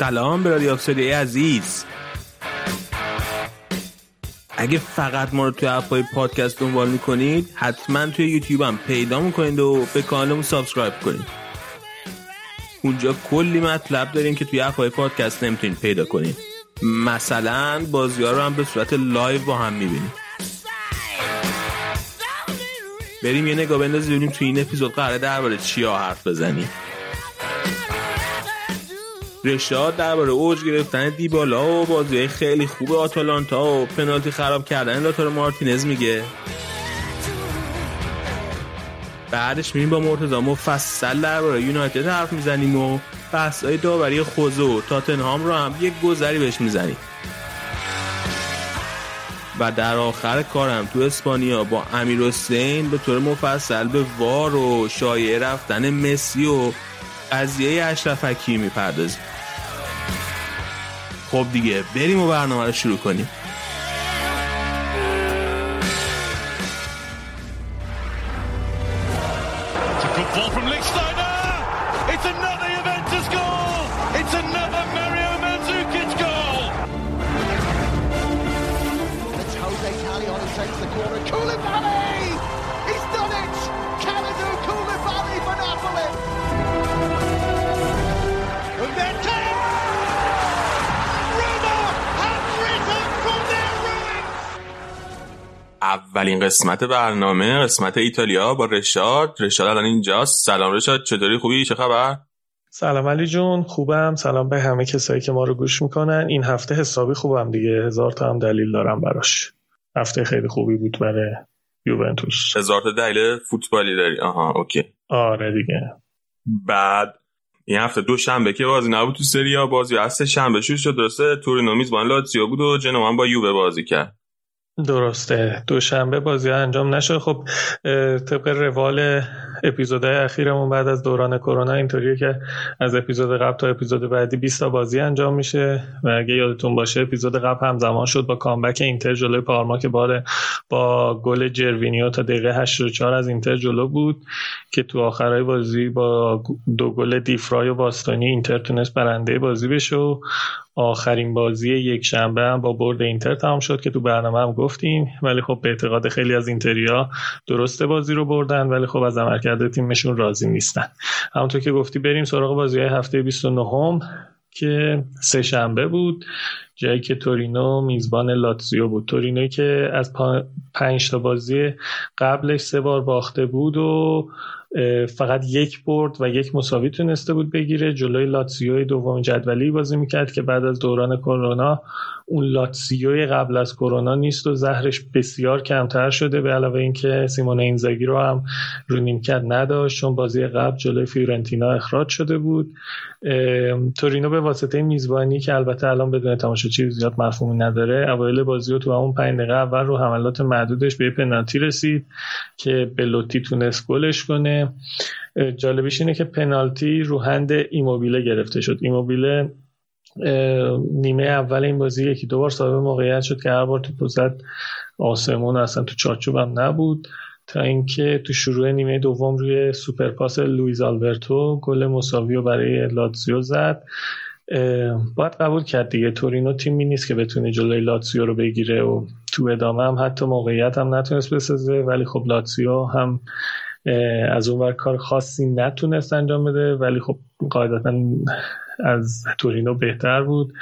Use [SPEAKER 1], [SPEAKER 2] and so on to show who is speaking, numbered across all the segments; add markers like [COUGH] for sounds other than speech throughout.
[SPEAKER 1] سلام به رادیو اپسودی عزیز. اگه فقط ما رو توی app های پادکست دنبال می‌کنید حتما توی یوتیوب هم پیدا می‌کنید و به کانالمون subscribe کنید. اونجا کلی مطلب داریم که توی app های پادکست نمی‌تونید پیدا کنید. مثلا بازی رو هم به صورت live با هم می‌بینید. بریم یه نگاه بندازیم ببینیم توی این اپیزود قراره درباره چیا حرف بزنیم. رشاد درباره اوج گرفتن دیبالا و بازی خیلی خوب آتالانتا و پنالتی خراب کردن لاتار مارتینز میگه. بعدش میریم با مرتضی مفصل درباره یونایتد حرف می‌زنیم و بحث داوری خوزه و تاتنهام رو هم یک گذری بهش می‌زنیم. و در آخر کارم تو اسپانیا با امیر حسین به طور مفصل به وار و شایعه رفتن مسی و قضیه اشرف حکیمی می‌پردازیم. خب دیگه بریم و برنامه رو شروع کنیم. قسمت برنامه قسمت ایتالیا با رشاد. رشاد الان اینجاست سلام رشاد چطوری؟ خوبی؟ چه خبر؟
[SPEAKER 2] سلام علی جون خوبم. سلام به همه کسایی که ما رو گوش می‌کنن. این هفته حسابی خوبم دیگه. هزار تا هم دلیل دارم براش. هفته خیلی خوبی بود برای یوونتوس.
[SPEAKER 1] هزار تا دلیل فوتبالی داری. آها اوکی.
[SPEAKER 2] آره دیگه.
[SPEAKER 1] بعد این هفته دو شنبه که بازی نبود تو سریا بازی از شنبه شروع شد. درسته؟ تورینو میزبان لاتزیو بود و جنوا با یووه بازی کرد.
[SPEAKER 2] درسته. دوشنبه بازی ها انجام نشد. خب طبق روال اپیزودهای اخیرمون بعد از دوران کرونا اینطوریه که از اپیزود قبل تا اپیزود بعدی 20 تا بازی انجام میشه و اگه یادتون باشه اپیزود قبل همزمان شد با کامبک اینتر جلوی پارما که باره با گل جروینیو تا دقیقه 84 از اینتر جلو بود که تو آخرای بازی با دو گل دیفرای و باستانی اینتر تونست برنده بازی بشه و آخرین بازی یک شنبه هم با برد اینتر تمام شد که تو برنامه هم گفتیم. ولی خب به اعتقاد خیلی از اینتریا درسته بازی رو بردن. ولی خب از عملکرد تیمشون راضی نیستن همونطور که گفتی بریم سراغ بازی های هفته 29 هم که سه شنبه بود جایی که تورینو میزبان لاتزیو بود تورینوی که از. پنج تا بازی قبلش سه بار باخته بود و فقط یک برد و یک مساوی تونسته بود بگیره جلوی لاتسیوی دوم جدولی بازی می‌کرد که بعد از دوران کرونا اون لاتسیوی قبل از کرونا نیست و زهرش بسیار کمتر شده به علاوه اینکه سیمون اینزاگی رو هم رو نیمکت نداشت چون بازی قبل جلوی فیورنتینا اخراج شده بود. تورینو به واسطه میزبانی که البته الان بدون تماشاچی زیاد مفهومی نداره اوایل بازی رو تو همون پنج دقیقه اول رو حملات معدودش به پنالتی رسید که بلوتی تونست گلش کنه. جالبیش اینه که پنالتی رو هند ایموبیله گرفته شد. ایموبیله نیمه اول این بازی یکی دو بار صاحب موقعیت شد که هر بار تو زد آسمون اصلا تو چارچوب هم نبود. تا اینکه تو شروع نیمه دوم روی سوپرپاس لویز آلبرتو گل مساوی رو برای لاتزیو زد. باید قبول کرد دیگه. تورینو تیمی نیست که بتونه جلوی لاتزیو رو بگیره و تو ادامه هم حتی موقعیت هم نتونست بسازه ولی خب لاتزیو هم از اون کار خاصی نتونست انجام بده. ولی خب قاعدتا از تورینو بهتر بود.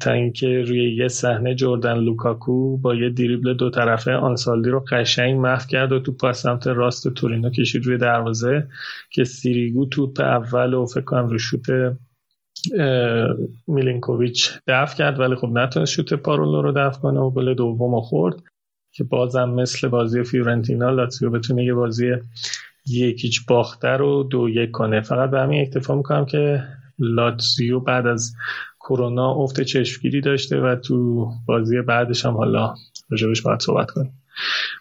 [SPEAKER 2] تا اینکه روی یه صحنه جردن لوکاکو با یه دریبل دو طرفه آنسالدی رو قشنگ محو کرد و توپ از سمت راست تورینو کشید روی دروازه که سیریگو توپ اول و فکر کنم رو شوت میلینکوویچ دفع کرد ولی خب نتونست شوت پارولو رو دفع کنه و گل دوم خورد که بازم مثل بازی فیورنتینا لاتزیو بتونه یه بازی یکیچ باخته رو دو یک کنه. فقط به همین اکتفا می‌کنم که لاتزیو بعد از کرونا افت چشمگیری داشته و تو بازی بعدش هم حالا راجبش باید صحبت کنیم.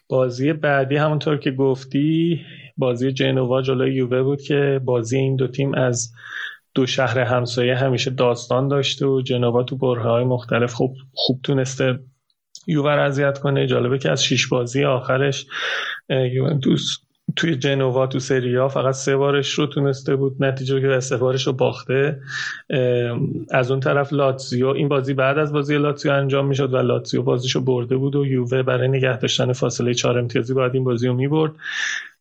[SPEAKER 2] بازی بعدی همونطور که گفتی بازی جنوا جلوی یووه بود که بازی این دو تیم از دو شهر همسایه همیشه داستان داشته و جنوا تو بره های مختلف خوب خوب تونسته یووه اذیت کنه. جالبه که از شیش بازی آخرش یوونتوس توی جنوا تو سریا فقط سه بارش رو تونسته بود نتیجه که سه بارش رو باخته. از اون طرف لاتزیو این بازی بعد از بازی لاتزیو انجام می‌شد و لاتزیو بازیشو برده بود و یووه برای نگه داشتن فاصله چهار امتیازی باید این بازی رو می‌برد.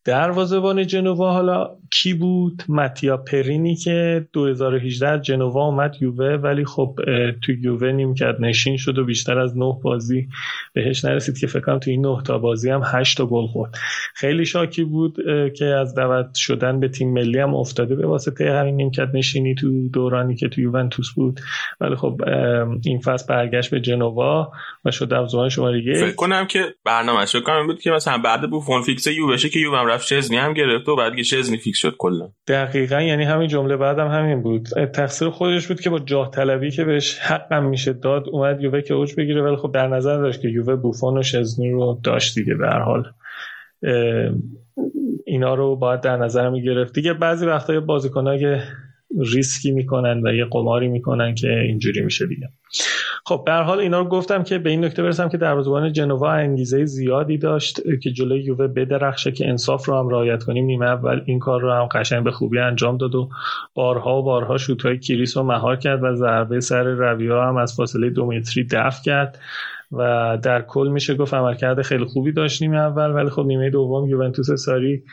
[SPEAKER 2] دروازه‌بان جنوا حالا کی بود؟ متیا پرینی که 2018 جنوا اومد یووه ولی خب تو یووه کرد نشین شد و بیشتر از نه بازی بهش نرسید که فکر کنم تو این نه تا بازی هم 8 تا گل خورد. خیلی شاکی بود که از دعوت شدن به تیم ملی هم افتاده به واسطه همین کرد نشینی تو دورانی که تو یوونتوس بود. ولی خب این فصل برگشت به جنوا و شد دروازه‌بان شماره یک.
[SPEAKER 1] فکر کنم که برنامه‌اش کنم بود که مثلا بعد بوفون فیکس یووه که یووه رفت شزنی هم گرفت و بعد که شزنی فیکس شد کلا.
[SPEAKER 2] دقیقا یعنی همین جمله بعدم همین بود. تقصیر خودش بود که با جاه طلبی که بهش حقم میشه داد اومد یووه که اوج بگیره. ولی خب در نظر داشت که یووه بوفون و شزنی رو داشت دیگه به هر حال. اینا رو باید در نظر می‌گرفت. دیگه بعضی وقتا بازیکن‌ها که ریسکی می‌کنن و یه قماری می‌کنن که اینجوری میشه دیگه. خب به حال اینا رو گفتم که به این نکته برسم که دروازه‌بان جنوا انگیزه زیادی داشت که جلوی یووه بدرخشه که انصاف رو هم رعایت کنیم. نیمه اول این کار رو هم قشنگ به خوبی انجام داد و بارها و بارها شوت‌های کریس رو مهار کرد و ضربه سر رویا هم از فاصله دو متری دفع کرد و در کل میشه گفت عملکرد خیلی خوبی داشت نیمه اول. ولی خب نیمه دوم یوونتوس ساری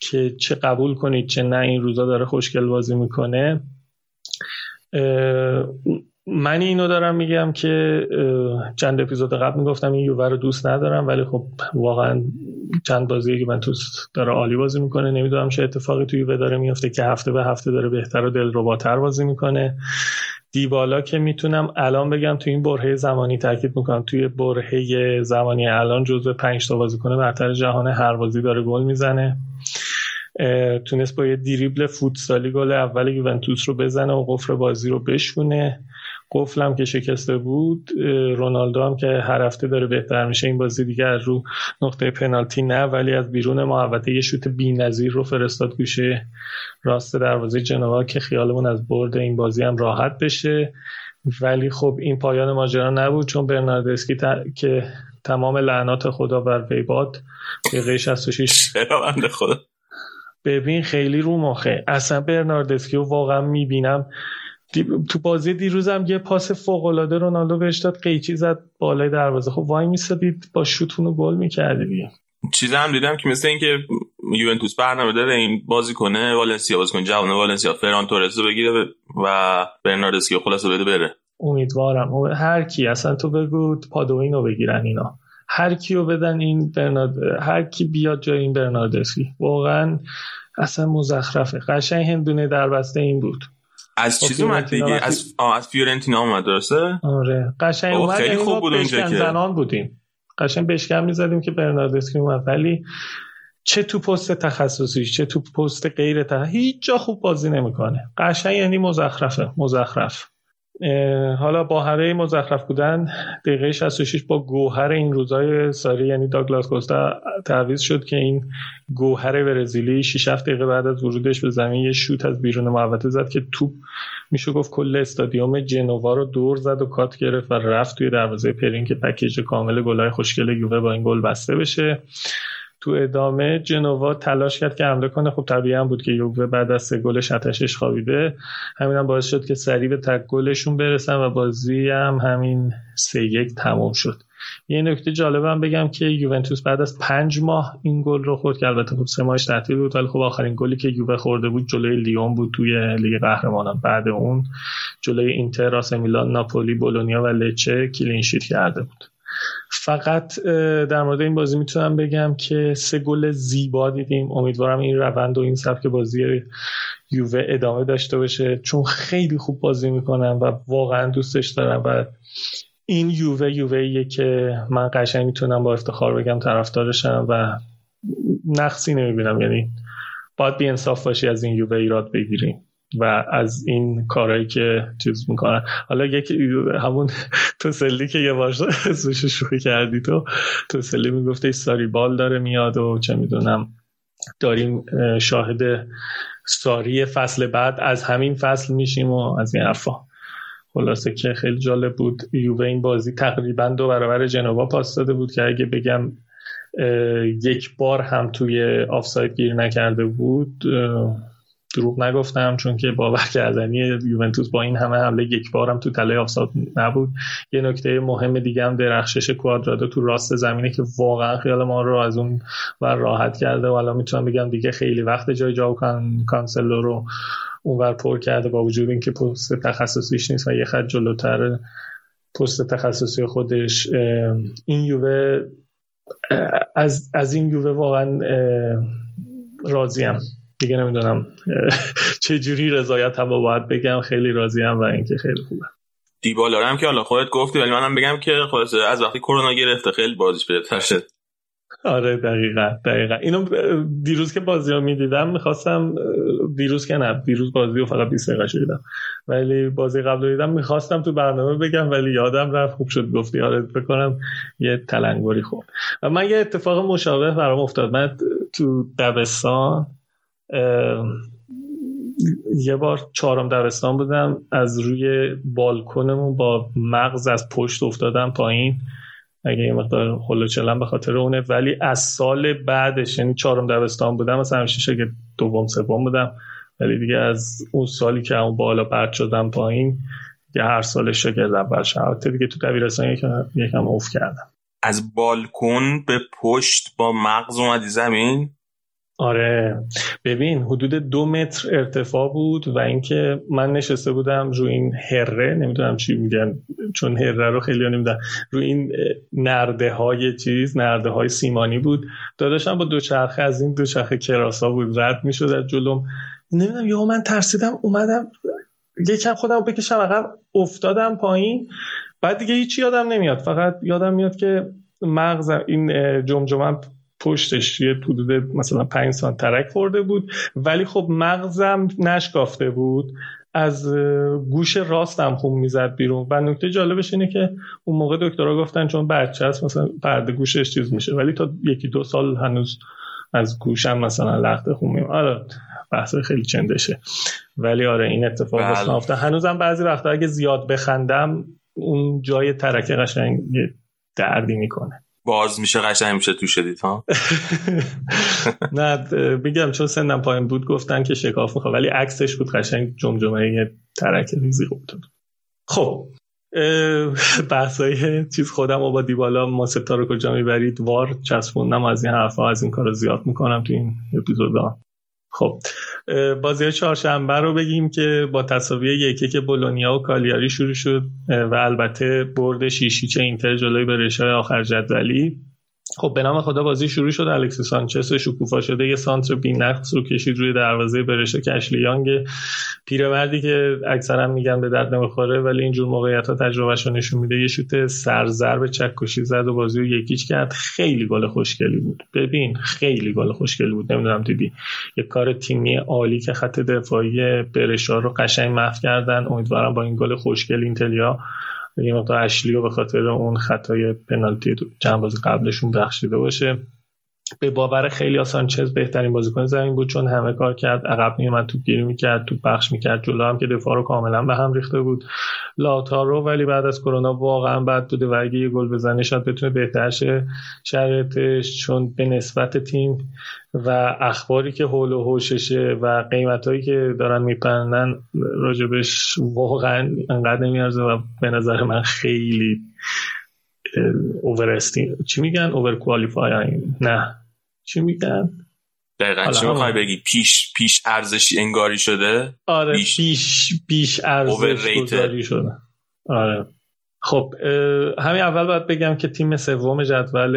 [SPEAKER 2] که چه قبول کنید چه نه این روزا داره خوشگل بازی می‌کنه. من اینو دارم میگم که چند اپیزود قبل می‌گفتم این یووه رو دوست ندارم ولی خب واقعا چند بازی یوونتوس داره عالی بازی می‌کنه. نمی‌دونم چه اتفاقی توی یووه داره میفته که هفته به هفته داره بهتر و دلرباتر بازی می‌کنه. دیبالا که می‌تونم الان بگم توی این برهه زمانی تاکید می‌کنم. توی برهه زمانی الان جزو 5 تا بازیکن برتر جهان هر بازی داره گل می‌زنه. تونست با یه دیریبل فوتسالی گل اول یوونتوس رو بزنه و قفر بازی رو بشونه قفلم که شکسته بود رونالدو هم که هر هفته داره بهتر میشه این بازی دیگه از رو نقطه پنالتی نه ولی از بیرون محوطه یه شوت بی‌نظیر رو فرستاد گوشه راست دروازه جنوا که خیالمون از برد این بازی هم راحت بشه. ولی خب این پایان ماجرا نبود چون برناردسکی که تمام لعنات خدا بر وی باد. دقیقه 66
[SPEAKER 1] خدا؟
[SPEAKER 2] ببین خیلی رو مخه. اصلا برناردسکی رو واقعا می‌بینم. تو بازی دیروزم یه پاس فوق العاده رونالدو بهش داد قیچی زد بالای دروازه. خب وای میسادید با شوتونو گل می‌کردی دیگه.
[SPEAKER 1] چیز هم دیدم که مثل اینکه یوونتوس برنامه داره این بازی کنه والنسیا بازی کنه جوان والنسیا فران تورس رو بگیره و برناردسکی خلاص بده بره.
[SPEAKER 2] امیدوارم. هر کی اصلا تو بگو پادوین رو بگیرن اینا. هر کی رو بدن این برنارد هر کی بیاد جای این برناردسکی. واقعا اصلا مزخرفه. قشنگ هندونه در بسته این بود.
[SPEAKER 1] از چیزی اومد دیگه؟ از از فیورنتینا اومد درسته؟
[SPEAKER 2] آره. قشنگ اومد
[SPEAKER 1] خیلی
[SPEAKER 2] یعنی
[SPEAKER 1] خوب بود اونجا که
[SPEAKER 2] زنان بودیم. قشنگ بشکم می‌زدیم که برناردسکی اومد. ولی چه تو پست تخصصی چه تو پست غیر تخصصی هیچ جا خوب بازی نمی‌کنه. قشنگ یعنی مزخرفه مزخرف. حالا با همه مزخرف بودن دقیقه 66 با گوهر این روزای ساری یعنی داگلاس کوستا تعویض شد که این گوهر برزیلی 6 7 دقیقه بعد از ورودش به زمین یه شوت از بیرون محوطه زد که توپ میشه گفت کل استادیوم جنوا رو دور زد و کات گرفت و رفت توی دروازه پرین که پکیج کامل گلای خوشگل یووه با این گل بسته بشه. تو ادامه جنوا تلاش کرد که حمله کنه. خب طبیعی بود که یووه بعد از سه گلش آتشش خوابیده. همین هم باعث شد که سریع به تک گلشون برسن و بازی هم همین سه یک تموم شد. یه نکته جالبم بگم که یوونتوس بعد از پنج ماه این گل رو خورد که البته خب سه ماهش تعطیل بود ولی خب آخرین گلی که یووه خورده بود جلوی لیون بود توی لیگ قهرمانان. بعد اون جلوی اینتر آس میلان ناپولی بولونیا و لچه clean sheet کرده بود. فقط در مورد این بازی می‌تونم بگم که سه گل زیبا دیدیم. امیدوارم این روند و این سبک بازی یووه ادامه داشته باشه. چون خیلی خوب بازی می‌کنم و واقعا دوستش دارم و این یووه یووه که من قشنگ می‌تونم با افتخار بگم طرفدارشم و نقصی نمی‌بینم. یعنی باید بی انصاف باشی از این یووه ایراد بگیریم و از این کارهایی که چیز می‌کنن. حالا یکی همون توسلی که یه بار سوش شوخی کردی تو توسلی می‌گفته ساری بال داره میاد و چه می‌دونم داریم شاهد ساری فصل بعد از همین فصل میشیم و از این حرفا. خلاصه که خیلی جالب بود. یووه این بازی تقریبا دو برابر جنوا پاس داده بود که اگه بگم یک بار هم توی آفساید گیر نکرده بود دروغ نگفتم چون که باور کردنی یوونتوس با این همه حمله یک بارم تو تله آفساید نبود. یه نکته مهم دیگه هم درخشش کوادرادو تو راست زمینه که واقعا خیال ما رو از اون ور راحت کرده و حالا می‌تونم بگم دیگه خیلی وقت جای جاو کانسلو رو اونور پر کرده با وجود اینکه پست تخصصیش نیست و یه خط جلوتر پست تخصصی خودش این یووه از, از این یووه واقعا راضیم. دیگه نمی‌دونم چه جوری رضایت هم باید بگم خیلی راضیم و اینکه خیلی خوبه.
[SPEAKER 1] دیبالا هم که حالا خودت گفتی ولی منم بگم که خلاص از وقتی کرونا گرفته خیلی بازیش بهتر شد.
[SPEAKER 2] آره دقیقا دقیقا. اینو دیروز که بازی ها می‌دیدم می‌خواستم دیروز که نه دیروز بازی رو فقط 20 دقیقه شدیدم ولی بازی قبل دیدم می‌خواستم تو برنامه بگم ولی یادم رفت خوب شد گفتی. آره بکنم یه تلنگوری خوب و من یه اتفاق مشابه برام افتاد. من تو دبستان یه بار چهارم دبستان بودم از روی بالکنمون با مغز از پشت افتادم پایین. اگه یه مقدار خلوچلم به خاطر اونه. ولی از سال بعدش یعنی چهارم دبستان بودم مثلا همیشه شاگرد دوم سوم بودم. ولی دیگه از اون سالی که اون بالا پرت شدم پایین یه هر سال شاگرد اول شهادت دیگه تو دبیرستان یکم یکم اوف کردم.
[SPEAKER 1] از بالکن به پشت با مغز اومدی زمین؟
[SPEAKER 2] آره. ببین حدود دو متر ارتفاع بود و اینکه من نشسته بودم رو این هره نمی‌دونم چی میگن چون هره رو خیلی نمی‌دونم رو این نرده های چیز نرده های سیمانی بود. داداشم با دوچرخه از این دوچرخه کراسا بود رد می‌شد از جلوم. نمی‌دونم یا من ترسیدم اومدم یکم خودم بکشم عقب افتادم پایین. بعد دیگه هیچی یادم نمیاد. فقط یادم میاد که مغز این جمجمم پشتش یه حدود مثلا 5 سانت ترک خورده بود. ولی خب مغزم نشکافته بود. از گوش راستم خون می‌زد بیرون. و نکته جالبش اینه که اون موقع دکترها گفتن چون بچه هست مثلا پرده گوشش چیز میشه. ولی تا یکی دو سال هنوز از گوشم مثلا لخت خون میاد آره بحث خیلی چندشه. ولی آره این اتفاق بله. افتاد. هنوزم بعضی وقتا اگه زیاد بخندم اون جای ترکه قشنگ دردی می‌کنه.
[SPEAKER 1] باز میشه قشنگ میشه تو شدید ها؟ [LAUGHS]
[SPEAKER 2] نه میگم چون سنم پایین بود گفتن که شکاف می‌خواد ولی عکسش بود قشنگ جمجمه ترک ریزی بود. خب بحثای چیز خودم و با دیبالا ما ستا رو کجا می‌برید؟ وار چسبوندم از این حرفا از این کار زیاد می‌کنم تو این اپیزودا خب بازی چهارشنبه رو بگیم که با تصاوی یکی که بولونیا و کالیاری شروع شد و البته برد شیشیچ اینتر جلوی برشای آخر جدولی. خب به نام خدا بازی شروع شد. الکسی سانچز شکوفا شده. یه سانتر نقص رو کشید روی دروازه برشه کشلی یانگ پیرمردی که اکثرا میگن به درد نمی‌خوره ولی اینجور موقعیت ها تجربهش نشون میده. یه شوت سرزر چکشی زد و بازی رو یکیچ کرد. خیلی گل خوشگلی بود. ببین خیلی گل خوشگلی بود. نمی‌دونم دیدی یه کار تیمی عالی که خط دفاعی برشا رو قشنگ محو کردن. امیدوارم با این گل خوشگل اینتلیا یه مقدار اشلی به خاطر اون خطای پنالتی چند بازی قبلشون بخشیده باشه. به باور خیلی سانچز بهترین بازیکن زمین بود چون همه کار کرد عقب میومد توپ گیری می‌کرد توپ پخش می‌کرد جلو هم که دفاع رو کاملا به هم ریخته بود. لاتارو ولی بعد از کرونا واقعا بد بوده و اگه یه گل بزنه شاید بتونه بهتر شه شرایطش چون به نسبت تیم و اخباری که حول و حوششه و قیمتهایی که دارن میپنن راجبش واقعا انقدر نمیارزه و به نظر من خیلی اوور چی میگن؟ اوور کوالیفای نه. چی میگن؟
[SPEAKER 1] دقیقا چی می‌خوای بگی؟ پیش پیش ارزشی انگاری شده؟
[SPEAKER 2] آره پیش پیش, پیش ارزش شده. آره. خب همین اول باید بگم که تیم سوم جدول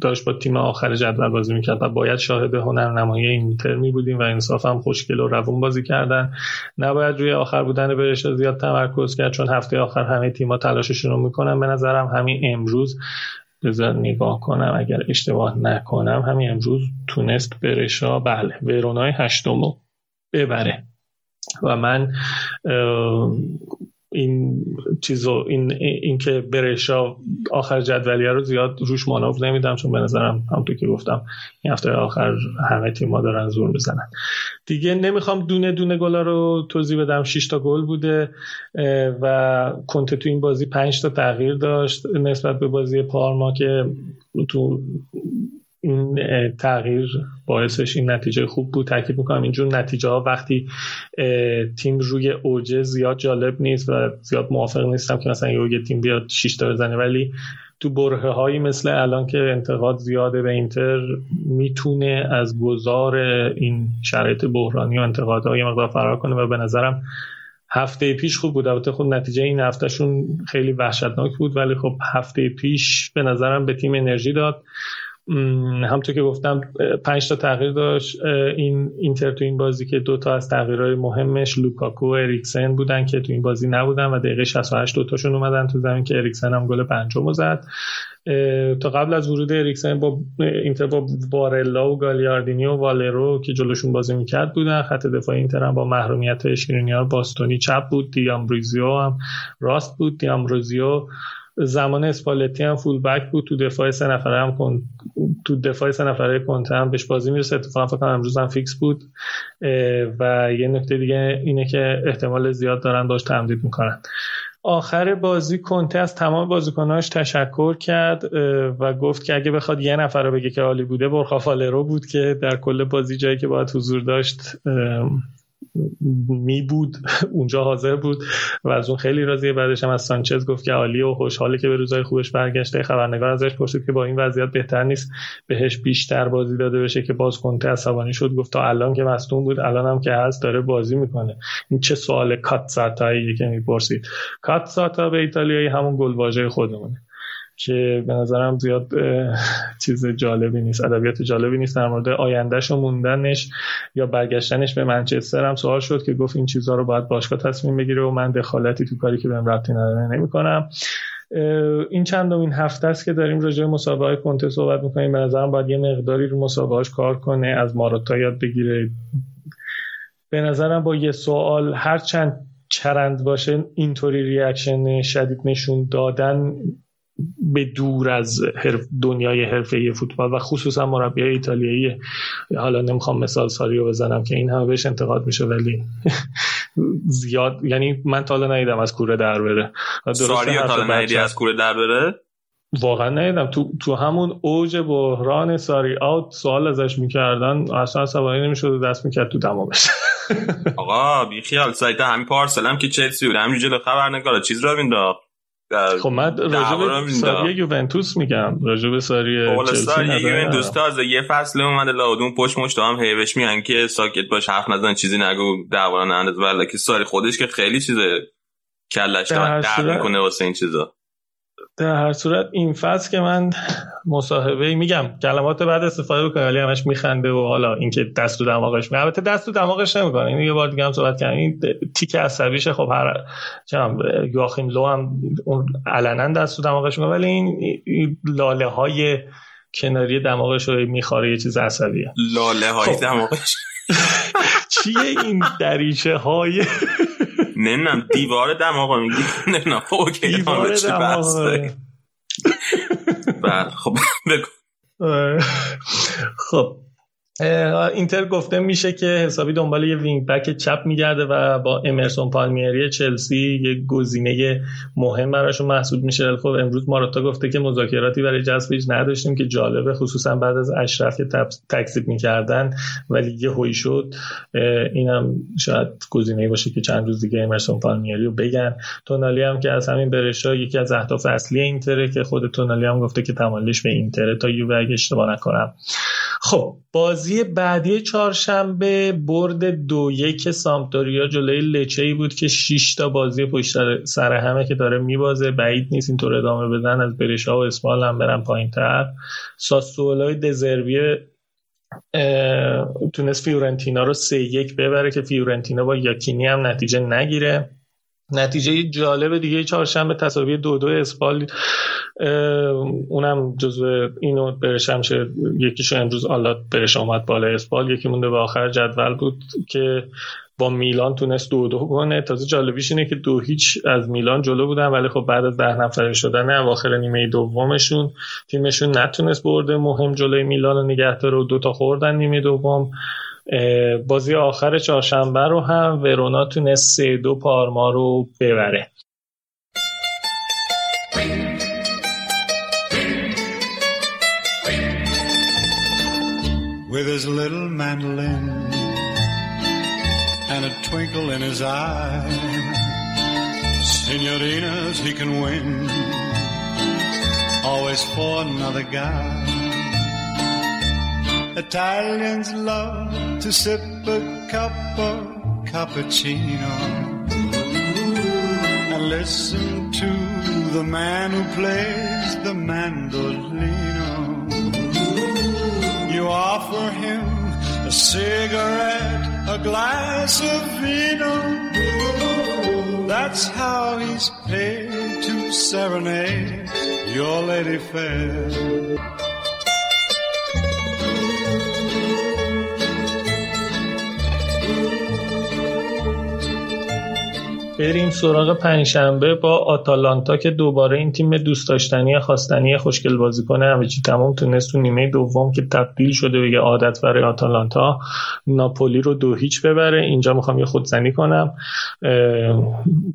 [SPEAKER 2] داشت با تیم آخر جدول بازی می‌کرد و باید شاهد هنرنمایی می بودیم و انصاف هم خوشگل و روون بازی کردن. نباید روی آخر بودن برش زیاد تمرکز کرد چون هفته آخر همه تیما تلاششون رو می‌کنن. به نظرم همین امروز بذار نگاه کنم اگر اشتباه نکنم همین امروز تونست برشا بله ورونای هشتمو ببره. و من این چیزو این این که برشا آخر جدولیه رو زیاد روش مانور نمیدم چون به نظرم همونطور که گفتم این هفته آخر همه تیم‌ها دارن زور می‌زنن. دیگه نمی‌خوام دونه دونه گلا رو توضیح بدم. 6 تا گل بوده و کنته تو این بازی 5 تا تغییر داشت نسبت به بازی پارما که تو این تغییر باعثش این نتیجه خوب بود. تاکید می‌کنم اینجور نتیجه ها وقتی تیم روی اوجه زیاد جالب نیست و زیاد موافق نیستم که مثلا یه تیم بیاد 6 تا بزنه. ولی تو بره هایی مثل الان که انتقاد زیاده به اینتر می‌تونه از گذار این شرایط بحرانی و انتقادهای مقدار فرار کنه و به نظرم هفته پیش خوب بود. البته خب نتیجه این هفتهشون خیلی وحشتناک بود ولی خب هفته پیش به نظرم به تیم انرژی داد. همطور که گفتم پنج تا تغییر داشت. این اینتر تو این بازی که دو تا از تغییرهای مهمش لوکاکو و اریکسن بودن که تو این بازی نبودن و دقیقه 68 دوتاشون اومدن تو زمین که اریکسن هم گل پنجم زد. تا قبل از ورود اریکسن با اینتر با بارلا و گالیاردینی و والرو که جلوشون بازی می‌کرد بودن. خط دفاع اینتر هم با محرومیت اشکرینیار باستونی چپ بود. دیامبروزیو هم راست بود. دیامبروزیو زمان اسپالتی هم فول بک بود. تو دفاع سه نفره هم کن... تو دفاع سه نفره کنته هم بهش بازی می‌رسه. اتفاقا فکر کنم امروز هم فیکس بود. و یه نکته دیگه اینه که احتمال زیاد دارن باش تمدید می‌کنن. آخر بازی کنته از تمام بازیکناش تشکر کرد و گفت که اگه بخواد یه نفر رو بگه که عالی بوده برخافالرو بود که در کل بازی جایی که باید حضور داشت می بود. [LAUGHS] اونجا حاضر بود و از اون خیلی راضیه. بعدش هم از سانچز گفت که عالی و خوشحاله که به روزای خوبش برگشته. خبرنگار ازش پرسید که با این وضعیت بهتر نیست. بهش بیشتر بازی داده بشه که باز کنته عصبانی شد. گفت تا الان که مصدوم بود الان هم که هست داره بازی می‌کنه. این چه سوال کاتساتایی که می‌پرسید. کاتساتا به ایتالیایی همون گلواژه خودمونه. که به نظرم زیاد چیز جالبی نیست ادبیات جالبی نیست در مورد آیندهش و موندنش یا برگشتنش به منچستر. هم سوال شد که گفت این چیزها رو باید باشگاه تصمیم بگیره و من دخالتی تو کاری که بهم ربطی نداره نمی‌کنم. این چندمین هفته است که داریم راجع به مسابقه کنته صحبت می‌کنیم. به نظرم باید یه مقداری رو مسابقهاش کار کنه از ماراتا یاد بگیره. به نظرم با یه سوال هر چند چرند باشه اینطوری ریاکشن شدید نشون دادن به دور از دنیای حرفه فوتبال و خصوصا مربی ایتالیایی. حالا نمی‌خوام مثال ساری رو بزنم که این همه بهش انتقاد میشه ولی [LAUGHS] زیاد یعنی من تا حالا ندیدم از کوره در بره.
[SPEAKER 1] ساری تا حالا از کوره در بره؟
[SPEAKER 2] واقعا ندیدم. تو تو همون اوج بحران ساری آوت سوال ازش می‌کردن. اصلا سواری نمی‌شد دست می‌کرد تو دماغش. [LAUGHS]
[SPEAKER 1] آقا بی خیال سایت همین پارسل که چلسی بود. همینجوری جلو خبرنگار چیز رو مینداخت
[SPEAKER 2] خب من راجب ساری یوونتوس میگم. راجب ساری چلسی
[SPEAKER 1] یوونتوس تازه یه فصل اومده لاودون پشت مشت هم هیوش میگن که ساکت باش حرف نزن چیزی نگو دعوا ننداز. ولی که ساری خودش که خیلی چیزه کلش درد می‌کنه واسه این چیزا.
[SPEAKER 2] در هر صورت این فصل که من مصاحبه میگم کلمات بعد استفاده بکنه ولی همش میخنده و حالا اینکه دست تو دماغش می البته دست تو دماغش نمی‌کنه. این یه بار دیگه هم صحبت کردیم این تیک عصبیشه. خب هر چم یواخیم لو هم اون علنا دست تو دماغش می‌کنه ولی این لاله های کناری دماغش رو می‌خوره یه چیز عصبیه.
[SPEAKER 1] لاله های خب. دماغش. [LAUGHS]
[SPEAKER 2] چیه این دریچه های
[SPEAKER 1] نمی‌دونم. دیوار دماغ میگی نمی‌دونم. خب اوکی دیوار دماغ بعد [LAUGHS] خب [LAUGHS] بگو.
[SPEAKER 2] خب اینتر گفته میشه که حسابی دنبال یه وینگ بک چپ میگرده و با امرسون پالمیری چلسی یه گزینه مهم براشون محسوب میشه. خب امروز ماراتا گفته که مذاکراتی برای جذبش نداشتیم که جالبه خصوصا بعد از اشرف که تکذیب می‌کردن ولی یه هوی شد. اینم شاید گزینه باشه که چند روز دیگه امرسون پالمیری رو بگن. تونالی هم که از همین برشا یکی از اهداف اصلی اینتره که خود تونالی هم گفته که تمایلش به اینتره تا اگه اشتباه نکنم. خب بازی بعدی چهارشنبه برد دو یک سامتوریا جلوی لچه ای بود که 6 تا بازی پشت سر همه که داره میبازه. بعید نیست اینطور ادامه بدن از برشا و اسمال هم برن پایین تر ساسولای دزروی تونست فیورنتینا رو سه یک ببره که فیورنتینا با یاکینی هم نتیجه نگیره. نتیجه جالب دیگه چهارشنبه تساوی دو دو اسپال اونم جزو اینو برشمشه یکیشو امروز آلات برش آمد بالا اسپال یکی مونده به آخر جدول بود که با میلان تونست دو دو کنه. تازه جالبیش اینه که دو هیچ از میلان جلو بودن ولی خب بعد از ده نفره شدن اواخر نیمه دومشون تیمشون نتونست برده مهم جلوی میلان رو نگه داره و دو تا خوردن نیمه دوم. بازی آخر چهارشنبه رو هم ورونا تونست سه دو پارما رو ببره
[SPEAKER 3] With his little mandolin and a twinkle in his eye, senorinas he can win, always for another guy. Italians love to sip a cup of cappuccino and listen to the man who plays the mandolino. You offer him a cigarette, a glass of vino. That's how he's paid to serenade your lady fair.
[SPEAKER 2] بریم سراغ پنجشنبه با آتالانتا که دوباره این تیم دوست داشتنی خواستنی خوشگل بازیکن همه چی تمام تونست تو نیمه دوم که تبدیل شده به عادت برای آتالانتا ناپولی رو دو هیچ ببره. اینجا می‌خوام یه خودزنی کنم.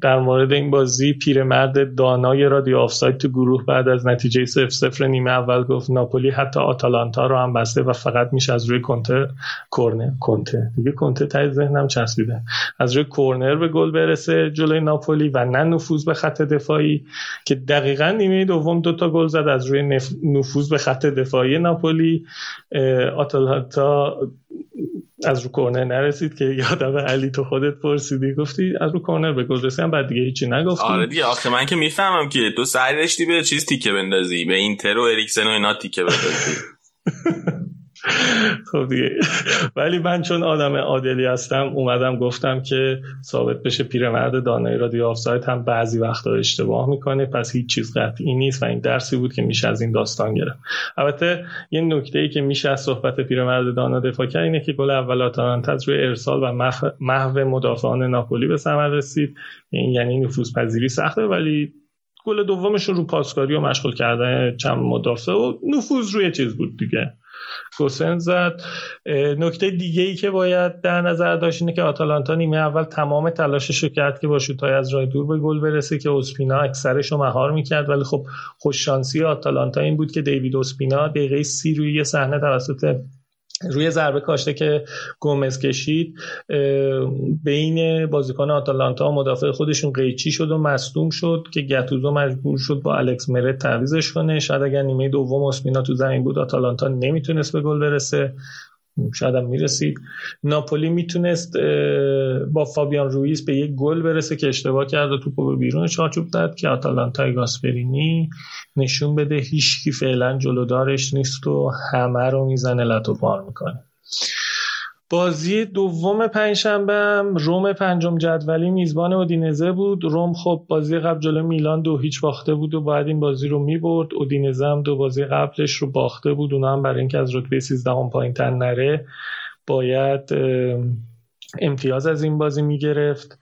[SPEAKER 2] در مورد این بازی پیرمرد دانای رادیو آفساید تو گروه بعد از نتیجه 0 0 نیمه اول گفت ناپولی حتی آتالانتا رو هم بسته و فقط میشه از روی کنته کورنر. کنته. دیگه کنته تای ذهنم چسبیده. از روی کورنر به گل برسه. جلوی ناپولی و نه نفوذ به خط دفاعی که دقیقا نیمه دوم دوتا گل زد از روی نفوذ به خط دفاعی ناپولی. آتالانتا از رو کورنر نرسید که یادم علی تو خودت پرسیدی گفتی از رو کورنر به گل رسیدم بعد دیگه هیچی نگفتی.
[SPEAKER 1] آره دیگه آخه من که می‌فهمم که تو سعی داشتی به چیز تیکه بندازی به اینتر و اریکسن و اینا تیکه بندازی. [LAUGHS]
[SPEAKER 2] خب دیگه. ولی من چون آدم عادلی هستم اومدم گفتم که ثابت بشه پیرمرد دانایی رادیو آفساید هم بعضی وقتا اشتباه می‌کنه پس هیچ چیز قطعی نیست و این درسی بود که میشه از این داستان گرفت. البته یه نکته ای که میشه از صحبت پیرمرد دانا دفاع کرد اینه که گل اول آتالانتا روی ارسال و محو مدافعان ناپولی به ثمر رسید. این یعنی نفوذ پذیری سخته ولی گل دومش رو پاسکاری و مشغول کردن چند مدافع و نفوذ روی چیز بود دیگه. گوسن زد. نکته دیگه ای که باید در نظر داشت اینه که آتالانتا نیمه اول تمام تلاشش رو کرد که با شوتای از راه دور به گل برسه که اسپینا اکثرش رو مهار می‌کرد. ولی خب خوششانسی آتالانتا این بود که دیوید اسپینا دقیقه سی روی یه صحنه توسط روی ضربه کاشته که گومز کشید بین بازیکن آتالانتا و مدافع خودشون قیچی شد و مصدوم شد که گتوزو مجبور شد با الکس مرت تعویزش کنه. شاید اگر نیمه دوم اسمینا تو زمین بود آتالانتا نمی‌تونست به گل برسه. شاید هم می‌رسید. ناپولی می‌تونست با فابیان رویز به یک گل برسه که اشتباه کرد و توپو به بیرون چارچوب داد که آتالانتا گاسپرینی نشون بده هیچکی فعلا جلودارش نیست و همه رو می‌زنه لطو پار می‌کنه. بازی دوم پنجشنبه هم روم پنجم جدولی میزبان اودینزه بود. روم خب بازی قبل جلو میلان دو هیچ باخته بود و بعد این بازی رو می‌برد. اودینزه هم دو بازی قبلش رو باخته بود. اونا هم برای اینکه از رتبه 13 هم پایین تر نره باید امتیاز از این بازی می‌گرفت.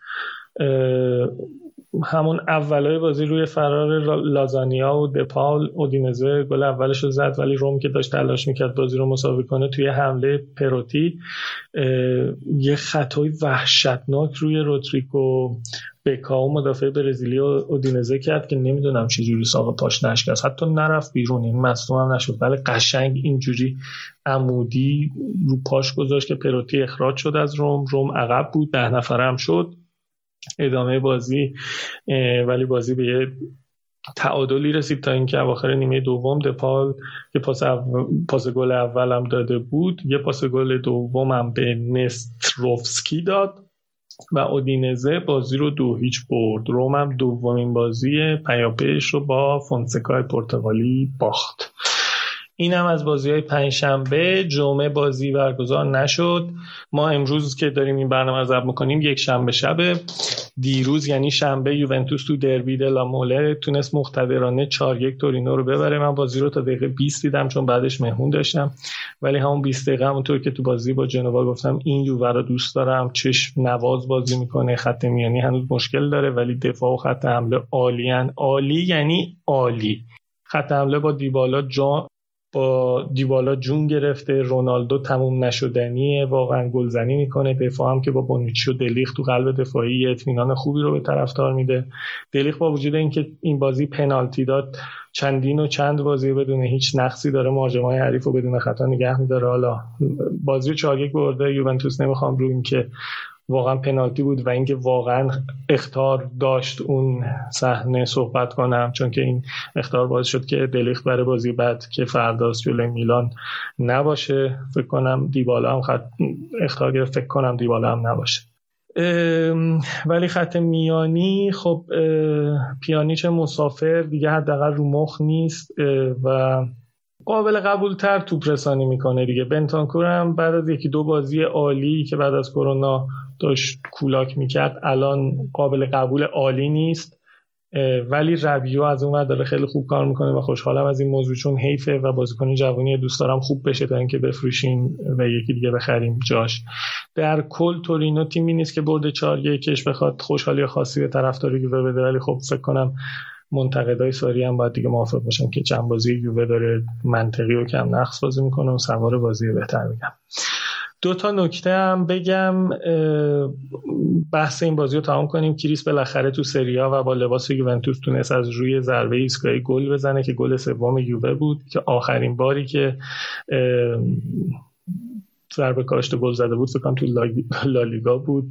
[SPEAKER 2] همون اولای بازی روی فرار لازانیا و دپال اودینزه گل اولش رو زد ولی روم که داشت تلاش می‌کرد بازی رو مساوی کنه توی حمله پروتی یه خطای وحشتناک روی روتریکو بکاو مدافع برزیلی اودینزه کرد که نمی‌دونم چجوری ساق پاش نشکست حتی نرفت بیرون این مصدوم هم نشد. ولی قشنگ اینجوری عمودی رو پاش گذاشت که پروتی اخراج شد از روم. روم عقب بود ده نفره هم شد. ادامه بازی ولی بازی به یه تعادلی رسید تا اینکه اواخر نیمه دوم دپال یه پاس, پاس گل اولم داده بود. یه پاس گل دومم به نستروفسکی داد و اودینزه بازی رو دو هیچ برد. روم هم دومین بازی پیاپیش رو با فونسکای پرتغالی باخت. این هم از بازی های پنجشنبه جمعه بازی برگزار نشد. ما امروز که داریم این برنامه رو ضبط می‌کنیم یک شنبه شبه دیروز یعنی شنبه یوونتوس تو دربی دلا موله تونست مقتدرانه 4 یک تورینو رو ببره. من بازی رو تا دقیقه 20 دیدم چون بعدش مهمون داشتم. ولی همون 20 دقیقه همونطور که تو بازی با جنوا گفتم این یووه رو دوست دارم. چشم نواز بازی می‌کنه خط میانی هنوز مشکل داره ولی دفاع و خط حمله عالیان عالی یعنی عالی. خط حمله با دیبالا جا با دیبالا جون گرفته رونالدو تموم نشدنیه واقعا گلزنی می‌کنه. دفاع هم که با بونیچی و دلیخ تو قلب دفاعی اطمینان خوبی رو به طرفدار میده. دلیخ با وجود اینکه این بازی پنالتی داد چندین و چند بازی بدون هیچ نقصی داره مهاجمای حریف رو بدون خطا نگه میداره. حالا بازی 4 یک برده یوونتوس نمی‌خوام رو اینکه واقعا پنالتی بود و اینکه واقعا اختار داشت اون صحنه صحبت کنم چون که این اختار باعث شد که دلیخت برای بازی بعد که فرداست جلوی میلان نباشه فکر کنم دیبالا هم خط اختار گرفت. فکر کنم دیبالا هم نباشه. ولی خط میانی خب پیانیچ مسافر دیگه حداقل رو مخ نیست و قابل قبول تر توپ رسانی می‌کنه دیگه. بنتانکور هم بعد از یکی دو بازی عالی که بعد از کرونا داشت کولاک می‌کرد. الان قابل قبول عالی نیست ولی رویو از اون داره خیلی خوب کار می‌کنه و خوشحالم از این موضوع چون حیفه و بازیکن جوانی دوست دارم خوب بشه تا اینکه بفروشیم و یکی دیگه بخریم جاش. در کل تورینو تیمی نیست که برد 4 یکش بخواد خوشحالی خاصی به طرفدار یووه بده ولی خب فکر کنم منتقدای ساری هم باید دیگه موافق باشن که چند بازی یووه داره منطقی و کم نقص بازی می‌کنه و سوار بازی بهتر میگم. دو تا نکته هم بگم بحث این بازی رو تمام کنیم. کریس بالاخره تو سریا و با لباس یوونتوس تونست از روی ضربه ایستگاهی گل بزنه که گل سوم یووه بود که آخرین باری که ضربه کاشت گل زده بود فکر تو لالیگا بود.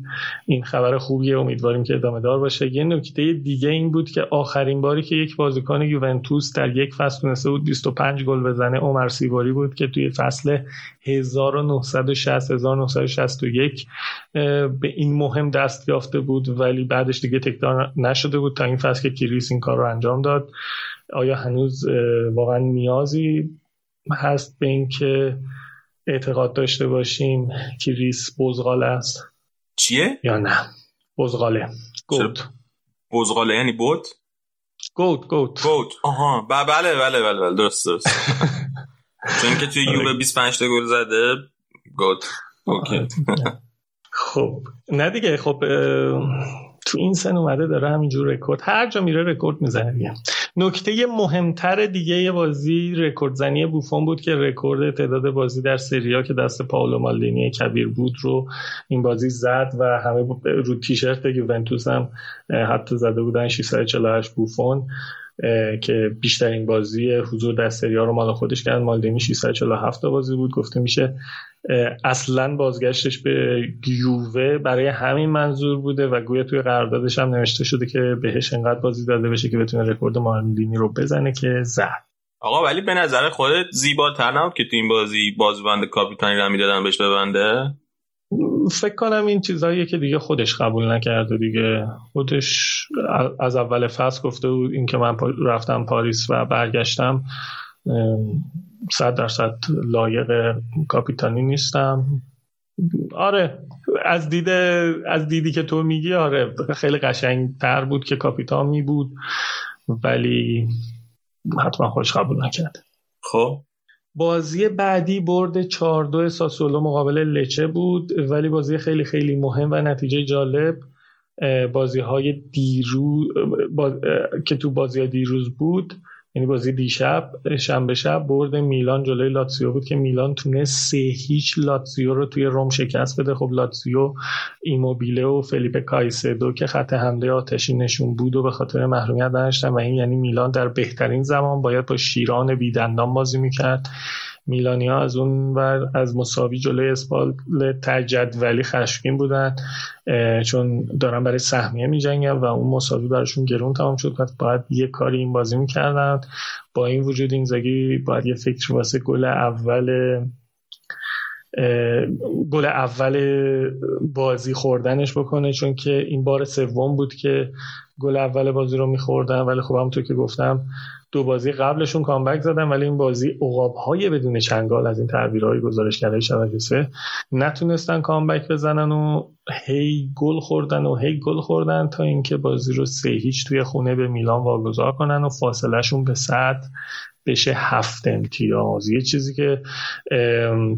[SPEAKER 2] این خبر خوبیه امیدواریم که ادامه دار باشه. یه نکته دیگه این بود که آخرین باری که یک بازیکن یوونتوس در یک فصل تونسته بود 25 گل بزنه عمر سیواری بود که توی فصل 1960 1961 به این مهم دست یافته بود ولی بعدش دیگه تکرار نشده بود تا این فصل که کریس این کار رو انجام داد. آیا هنوز واقعا نیازی هست به اینکه اعتقاد داشته باشیم که ریس بزغال است.
[SPEAKER 1] چیه؟
[SPEAKER 2] یا نه؟ بزغاله. گوت
[SPEAKER 1] بزغاله یعنی بوت؟
[SPEAKER 2] گوت گوت
[SPEAKER 1] گوت آها. بله بله بله بله, بله. درست درست. [LAUGHS] چون که توی یووه 25 تا گل زده good okay.
[SPEAKER 2] خب. نه دیگه خب تو این سن اومده داره همینجور رکورد. هر جا میره رکورد می‌زنه دیگه. نکته مهمتر دیگه زی رکورد زنی بوفون بود که رکورد تعداد بازی در سریا که دست پاولو مالدینی کبیر بود رو این بازی زد و همه رو تیشرت یوونتوس هم حتی زده بودن 648 بوفون که بیشترین بازی حضور در سریا رو مال خودش کرد. مالدینی 647 بازی بود. گفته میشه اصلا بازگشتش به یووه برای همین منظور بوده و گویا توی قراردادش هم نوشته شده که بهش انقدر بازی داده بشه که بتونه رکورد مالدینی رو بزنه که زد.
[SPEAKER 1] آقا ولی به نظر خودت زیباتر نبود که تو این بازی بازبند کاپیتانی رو می‌دادن بهش ببنده؟
[SPEAKER 2] فکر کنم این چیزهایی که دیگه خودش قبول نکرده دیگه. خودش از اول فصل گفته بود اینکه من رفتم پاریس و برگشتم. صد درصد لایق کاپیتانی نیستم. آره از دید از دیدی که تو میگی آره خیلی قشنگ تر بود که کاپیتان می بود ولی حتما خوش قبول نکرد.
[SPEAKER 1] خب.
[SPEAKER 2] بازی بعدی برد 4 2 ساسولو مقابل لچه بود ولی بازی خیلی خیلی مهم و نتیجه جالب بازی های دیرو که تو بازی دیروز بود یعنی بازی دیشب شنبه شب برد میلان جلوی لاتسیو بود که میلان تونست سه هیچ لاتسیو رو توی روم شکست بده. خب لاتسیو ایموبیله و فلیپ کایسدو که خط حمله آتشی نشون بود و به خاطر محرومیت داشتن و این یعنی میلان در بهترین زمان باید با شیران بیدندان بازی می‌کرد. میلانیا از اون و از مساوی جلوی اسپال ولی خشمگین بودن چون دارن برای سهمیه میجنگن و اون مساوی براشون گرون تمام شد. پس باید یه کاری این بازی می‌کردن. با این وجود این زگی باید یه فکر واسه گل اول گل اول بازی خوردنش بکنه چون که این بار سوم بود که گل اول بازی رو میخوردن. ولی خب همونطور که گفتم دو بازی قبلشون کامبک زدن ولی این بازی عقاب های بدون چنگال از این تعبیرهای گزارشگرای شبکه سه نتونستن comeback بزنن و هی گل خوردن و هی گل خوردن تا اینکه بازی رو سه هیچ توی خونه به میلان واگذار کنن و فاصلهشون با صدر بشه هفت امتیاز. یه چیزی که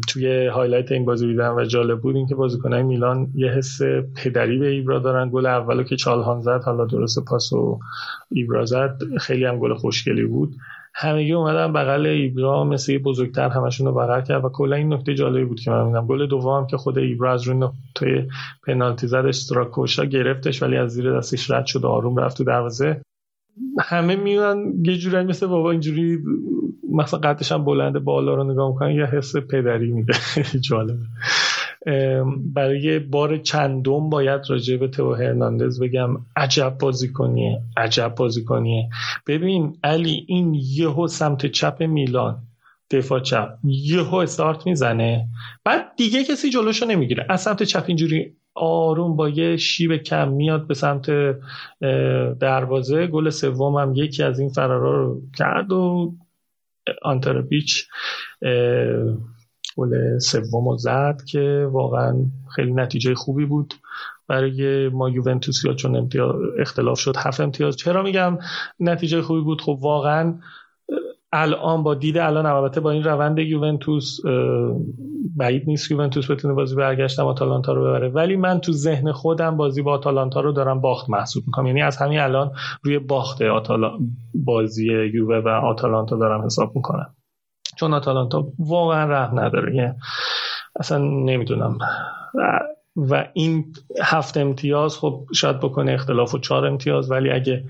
[SPEAKER 2] توی highlight این بازی دیدم و جالب بود این که بازیکنهای میلان یه حس پدری به ایبرا دارن. گل اولو که چالهان زد حالا درست پاس و ایبرا زد خیلی هم گل خوشگلی بود. همگی اومدن بغل ایبرا مثل بزرگتر همشون رو بغل کرد و کلا این نکته جالبی بود که من میدم گل دوم که خود ایبرا از روی نقطه پنالتی زد استراکوشا گرفتش ولی از زیر دستش رد شد آروم رفت تو دروازه. همه میان یه جوری مثل بابا اینجوری مثلا قدش هم بلنده بالا رو نگاه می‌کنن یه حس پدری میده. [LAUGHS] جالبه. برای بار چندم باید راجع به تو هرناندز بگم عجب بازیکنیه عجب بازیکنیه ببین علی این یهو سمت چپ میلان دفاع چپ یهو استارت می‌زنه بعد دیگه کسی جلوشو نمی‌گیره. از سمت چپ اینجوری آروم با یه شیب کم میاد به سمت دروازه. گل سوم هم یکی از این فرارا رو کرد و آنتر بیچ گل سوم رو زد که واقعا خیلی نتیجه خوبی بود برای ما یوونتوس یا چون اختلاف شد هفت امتیاز. چرا میگم نتیجه خوبی بود؟ خب واقعا الان با دید الان البته با این روند یوونتوس بعید نیست یوونتوس بتونه بازی برگشتم آتالانتا رو ببره. ولی من تو ذهن خودم بازی با آتالانتا رو دارم باخت محسوب می‌کنم. یعنی از همین الان روی باخت آتالا بازی یووه و آتالانتا دارم حساب می‌کنم. چون آتالانتا واقعا رحم نداره. یعنی اصلا نمی‌دونم. و این هفت امتیاز خب شاید بکنه اختلاف و چهار امتیاز ولی اگه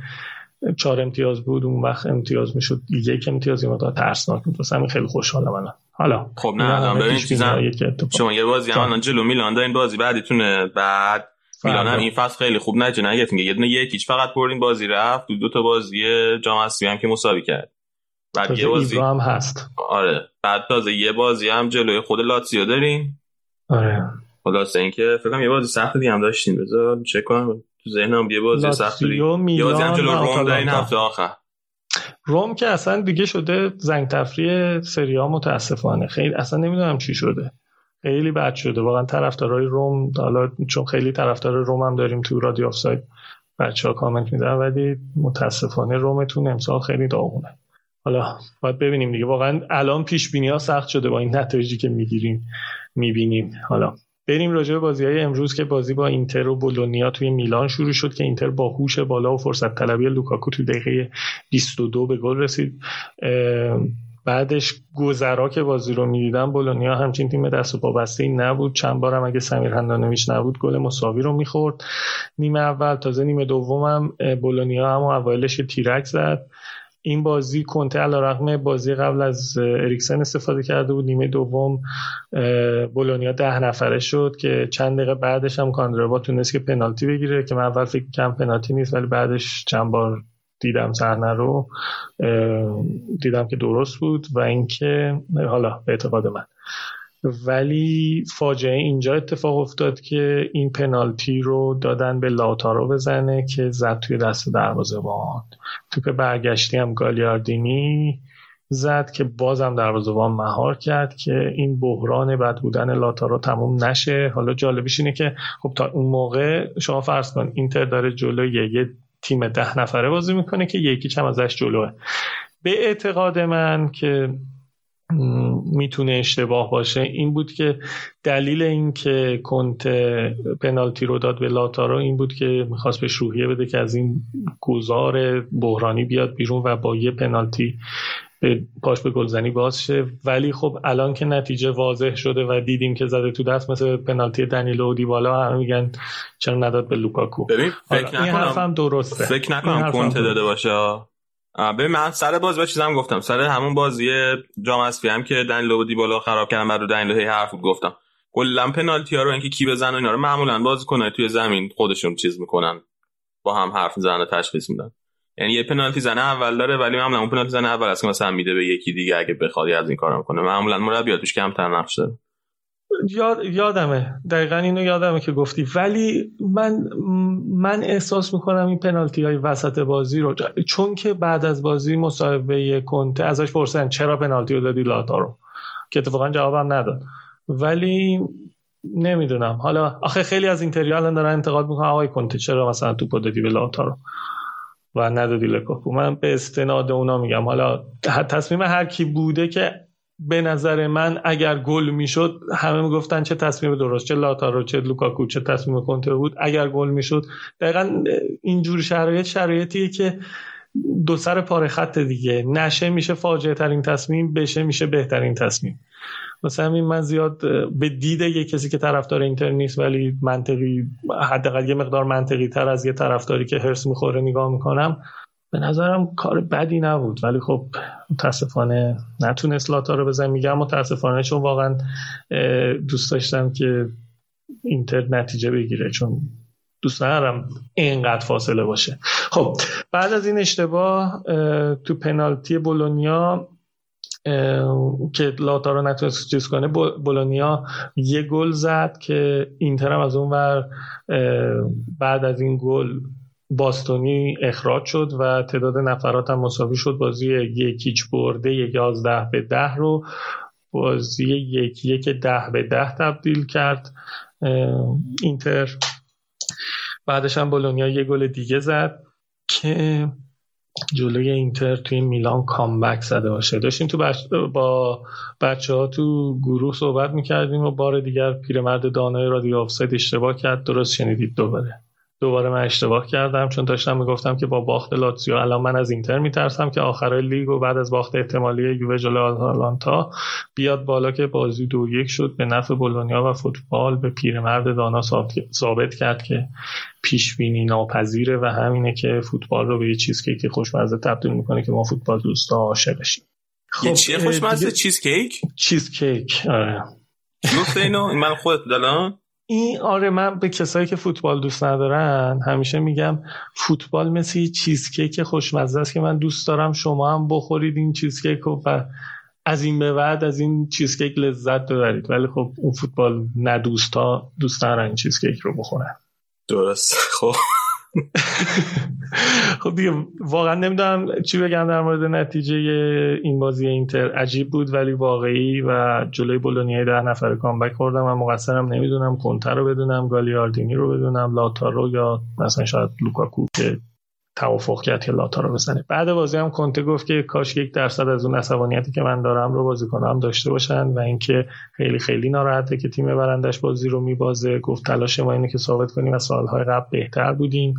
[SPEAKER 2] چهار امتیاز بود اون وقت امتیاز می‌شد. یک امتیاز یه مقدار ترسناک بود. همین خیلی خوشحالم من حالا
[SPEAKER 1] خب نه الان ببین چیزم شما یه بازی هم الان جلو میلان این بازی بعدیتونه. بعد میلان هم این فصل خیلی خوب نجه نگرفت یه دونه یکیچ فقط بردین بازی رفت. دو, دو تا بازی جام اسیایی هم که مساوی کرد.
[SPEAKER 2] بعد یه بازی هم هست.
[SPEAKER 1] آره. بعد تازه یه بازی هم جلوی خود لاتزیو داریم
[SPEAKER 2] آره.
[SPEAKER 1] خلاص اینکه فکر کنم یه بازی سخت دیگه هم داشتیم بذار چک کنم. تو ذهنم یه بازی سخت یه بازی هم جلو روم در این هفته آخر.
[SPEAKER 2] روم که اصلا دیگه شده زنگ تفریح سری ها متاسفانه. خیلی اصلا نمی‌دونم چی شده. خیلی بد شده. واقعا طرفدارای روم حالا چون خیلی طرفدار روم هم داریم تو رادیو آفساید بچه ها کامنت میدن ولی متاسفانه رومتون امسال خیلی داغونه. حالا باید ببینیم دیگه. واقعا الان پیش بینی ها سخت شده با این نتایجی که می‌گیریم می‌بینیم. حالا بریم راجع به بازی های امروز که بازی با اینتر و بولونیا توی میلان شروع شد که اینتر با هوش بالا و فرصت طلبی لوکاکو توی دقیقه 22 به گل رسید. بعدش گذرا که بازی رو می‌دیدم بولونیا همچین تیم دست و پا بسته نبود. چند بارم اگه سمیر هندانویچ نبود گل مساوی رو می‌خورد. نیمه اول تازه نیمه دومم بولونیا هم اوایلش تیرک زد. این بازی کنته علا رقم بازی قبل از اریکسن استفاده کرده بود. نیمه دوم بولونیا ده نفره شد که چند دقیقه بعدش هم کاندربا تونست که پنالتی بگیره که من اول فکر کم پنالتی نیست ولی بعدش چند بار دیدم صحنه رو دیدم که درست بود و اینکه حالا به اعتقاد من. ولی فاجعه اینجا اتفاق افتاد که این پنالتی رو دادن به لاتارو بزنه که زد توی دست دروازه بان توپ برگشتی هم گالیاردینی زد که بازم دروازه‌بان مهار کرد که این بحران بد بودن لاتارو تموم نشه. حالا جالبیش اینه که خب تا اون موقع شما فرض کن اینتر داره جلوی یه تیم ده نفره بازی می‌کنه که یکی چم ازش جلوه. به اعتقاد من که می‌تونه اشتباه باشه. این بود که دلیل این که کنت پنالتی رو داد به لاتارو این بود که می‌خواست بهش روحیه بده که از این گذار بحرانی بیاد بیرون و با یه پنالتی به پاش به گلزنی باز شه. ولی خب الان که نتیجه واضح شده و دیدیم که زده تو دست مثل پنالتی دنیلو و دیبالا همه میگن چرا نداد به لوکاکو.
[SPEAKER 1] ببین فکر
[SPEAKER 2] نکنم
[SPEAKER 1] درسته. فکر نکنم کنت داده باشه. به من سر بازی با چیزام گفتم. سر همون بازی جام اسفی هم که دنیلو و دیبالا خراب کردن بعد رو دنیلو هی حرف بود گفتم. کلا پنالتی ها رو اینکه کی بزنه اینا رو معمولا بازی کنه توی زمین خودشون چیز می‌کنن. با هم حرف و تشخیص میدن. یعنی یه پنالتی زنه اول داره ولی معمولا اون پنالتی زنه اول است که مثلا میده به یکی دیگه اگه بخواد از این کارو کنه معمولا مربیات کمتر نقش داره.
[SPEAKER 2] یاد یادمه. دقیقا اینو یادمه که گفتی. ولی من من احساس می‌کنم این پنالتی های وسط بازی رو چون که بعد از بازی مصاحبه کنته ازش پرسن چرا پنالتی رو دادی لاتارو که اتفاقا جوابم نداد. ولی نمی‌دونم. حالا آخه خیلی از اینتریا الان دارن انتقاد می‌کنن. آقای کنته چرا مثلا تو دادی به لاتارو و ندادی لوکاکو من به استناد اونا میگم. حالا تصمیم هر کی بوده که به نظر من اگر گل می‌شد همه می‌گفتن چه تصمیم درست چه لاتارو چه لوکاکو چه تصمیم کنته بود. اگر گل می‌شد دقیقا اینجور شرایط شرایطیه که دو سر پاره خط دیگه. نشه میشه فاجعه ترین تصمیم بشه میشه بهترین تصمیم. مثلا همین من زیاد به دید یه کسی که طرفدار اینتر نیست ولی منطقی حداقل یه مقدار منطقی تر از یه طرفداری که هرس می‌خوره نگاه می‌کنم به نظرم کار بدی نبود. ولی خب متاسفانه نتونست لاتا رو بزن میگم متاسفانه چون واقعا دوست داشتم که اینتر نتیجه بگیره. چون دوست ندارم اینقدر فاصله باشه. خب بعد از این اشتباه تو پنالتی بولونیا که لاتا رو نتونست چیز کنه بولونیا یه گل زد که اینتر هم از اون ور بعد از این گل باستونی اخراج شد و تعداد نفرات هم مساوی شد. بازی یکیچ برده یازده به ده رو بازی یک یک ده به ده تبدیل کرد. اینتر بعدش هم بولونیا یه گل دیگه زد که جلوی اینتر توی میلان کامبک زده باشه. داشتیم تو با بچه ها تو گروه صحبت می‌کردیم و بار دیگر پیرمرد دانای رادیو آفساید اشتباه کرد. درست شنیدید دوباره. دوباره من اشتباه کردم چون داشتم می‌گفتم که با باخت لاتزیو الان من از اینتر میترسم که آخر لیگ و بعد از باخت احتمالی یووه جلوی آتالانتا بیاد بالا که بازی دو یک شد. به نفع بولونیا و فوتبال به پیرمرد دانا ثابت کرد که پیش بینی ناپذیره و همینه که فوتبال رو به یه چیز که خوشمزه تبدیل می‌کنه که ما فوتبال دوستا عاشق بشیم.
[SPEAKER 1] خب چیه خوشمزه؟ چیز کیک؟
[SPEAKER 2] چیز کیک آره.
[SPEAKER 1] اینو؟ من خودت دلان
[SPEAKER 2] این آره من به کسایی که فوتبال دوست ندارن همیشه میگم فوتبال مثل چیزکیک خوشمزه است که من دوست دارم شما هم بخورید این چیزکیک و از این به بعد از این چیزکیک لذت ببرید. ولی خب اون فوتبال ندوست ها دوست دارن این چیزکیک رو بخورن.
[SPEAKER 1] درست. خب.
[SPEAKER 2] خب دیگه واقعا نمی‌دونم چی بگم در مورد نتیجه این بازی اینتر. عجیب بود ولی واقعی و جلوی بولونیای ده نفر کامبک خوردم و مقصرم نمی‌دونم کنتر رو بدونم گالیاردینی رو بدونم لاتارو یا مثلا شاید لوکاکو که توافق کرد که لاتا رو بزنه. بعد بازی هم کنته گفت که کاش یک درصد از اون عصبانیتی که من دارم رو بازی کنم داشته باشن و اینکه خیلی خیلی ناراحته که تیم برندش بازی رو میبازه. گفت تلاش ما اینه که ثابت کنیم از سالهای قبل بهتر بودیم.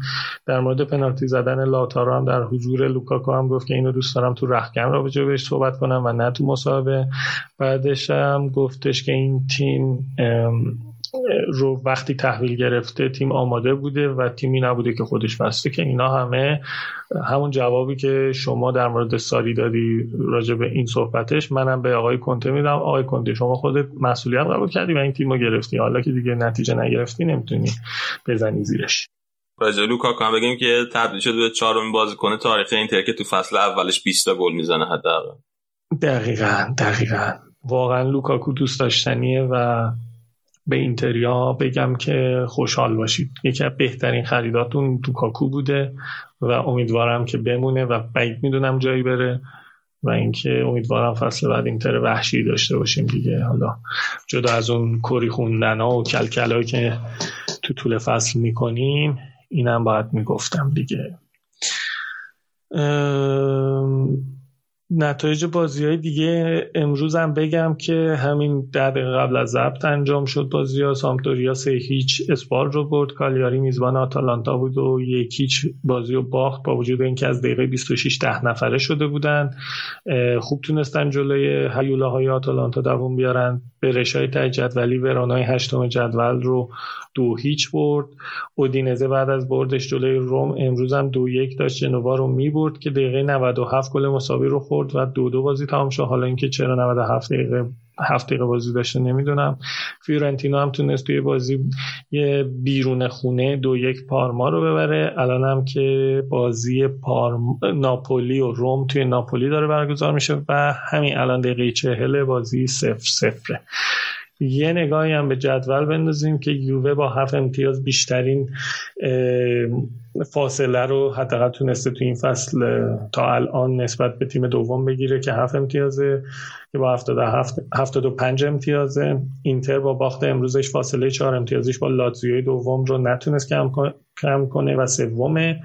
[SPEAKER 2] در مورد پنالتی زدن لاتارو هم در حضور لوکاکو هم گفت که اینو دوست دارم تو رو به بهش صحبت کنم و نه تو مصاحبه بعدش هم گفتش که این تیم رو وقتی تحویل گرفته تیم آماده بوده و تیمی نبوده که خودش بسته که اینا همه همون جوابی که شما در مورد ساری دادی راجع به این صحبتش منم به آقای کنته میدم. آقای کنته شما خودت مسئولیت قبول کردی و این تیم رو گرفتی. حالا که دیگه نتیجه نگرفتی نمی‌تونی بزنی زیرش.
[SPEAKER 1] راجع لوکاکو هم بگیم که تبدیل شده به چهارمین بازیکن تاریخی اینتر که تو فصل اولش 20 تا گل می‌زنه حداقل.
[SPEAKER 2] دقیقاً دقیقاً. واقعا لوکاکو دوست داشتنیه و به اینتریا بگم که خوشحال باشید. یکی از بهترین خریداتون لوکاکو بوده و امیدوارم که بمونه و بعید می‌دونم جایی بره و اینکه امیدوارم فصل بعد اینتر وحشی داشته باشیم دیگه. حالا جدا از اون کری خوندن ها و کلکلایی که تو طول فصل می‌کنیم اینم باید می‌گفتم دیگه. نتایج بازی های دیگه امروز هم بگم که همین دقیقه قبل از ضبط انجام شد بازی ها. سامتوریا سه هیچ اسپال رو برد کالیاری میزبان آتالانتا بود و یک هیچ بازی رو باخت با وجود اینکه از دقیقه 26 ده نفره شده بودن. خوب تونستن جلوی های آتالانتا دووم بیارن. به رشای تای جدولی ورانای هشتم جدول رو دو هیچ برد. اودینزه بعد از بردش جلوی روم امروز هم دو یک داشت. جنوا رو می برد که دقیقه 97 گل مساوی رو خورد و دو دو بازی تمام شد. حالا اینکه چرا 97 دقیقه هفت دقیقه بازی داشته نمی‌دونم. فیورنتینو هم تونست توی بازی یه بیرون خونه دو یک پارما رو ببره. الان هم که بازی پارم... ناپولی و روم توی ناپولی داره برگزار میشه و همین الان دقیقه چهل بازی صفر صفره. یه نگاهی هم به جدول بندازیم که یووه با هفت امتیاز بیشترین فاصله رو حداقل تونسته تو این فصل تا الان نسبت به تیم دوم بگیره که هفت امتیازه که با 75 امتیازه. اینتر با باخت امروزش فاصله چهار امتیازش با لاتزیوی دوم رو نتونست کم کنه و سومه.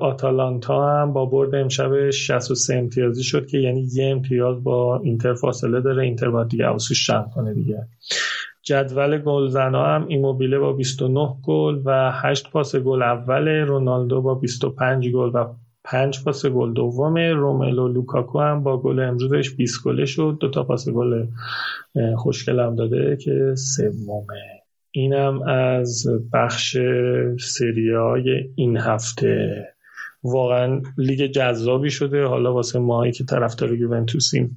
[SPEAKER 2] آتالانتا هم با برد امشب 63 امتیازی شد که یعنی یه امتیاز با اینتر فاصله داره. اینتر باید دیگه عوضش جمع کنه دیگه. جدول گلزنا هم ایموبیله با 29 گل و 8 پاس گل اول. رونالدو با 25 گل و 5 پاس گل دومه روملو لوکاکو هم با گل امروزش 20 گله شد. دو تا پاس گل خوشگل هم داده که سومه. اینم از بخش سریای این هفته. واقعا لیگ جذابی شده. حالا واسه ماهایی که طرفدار یوونتوسیم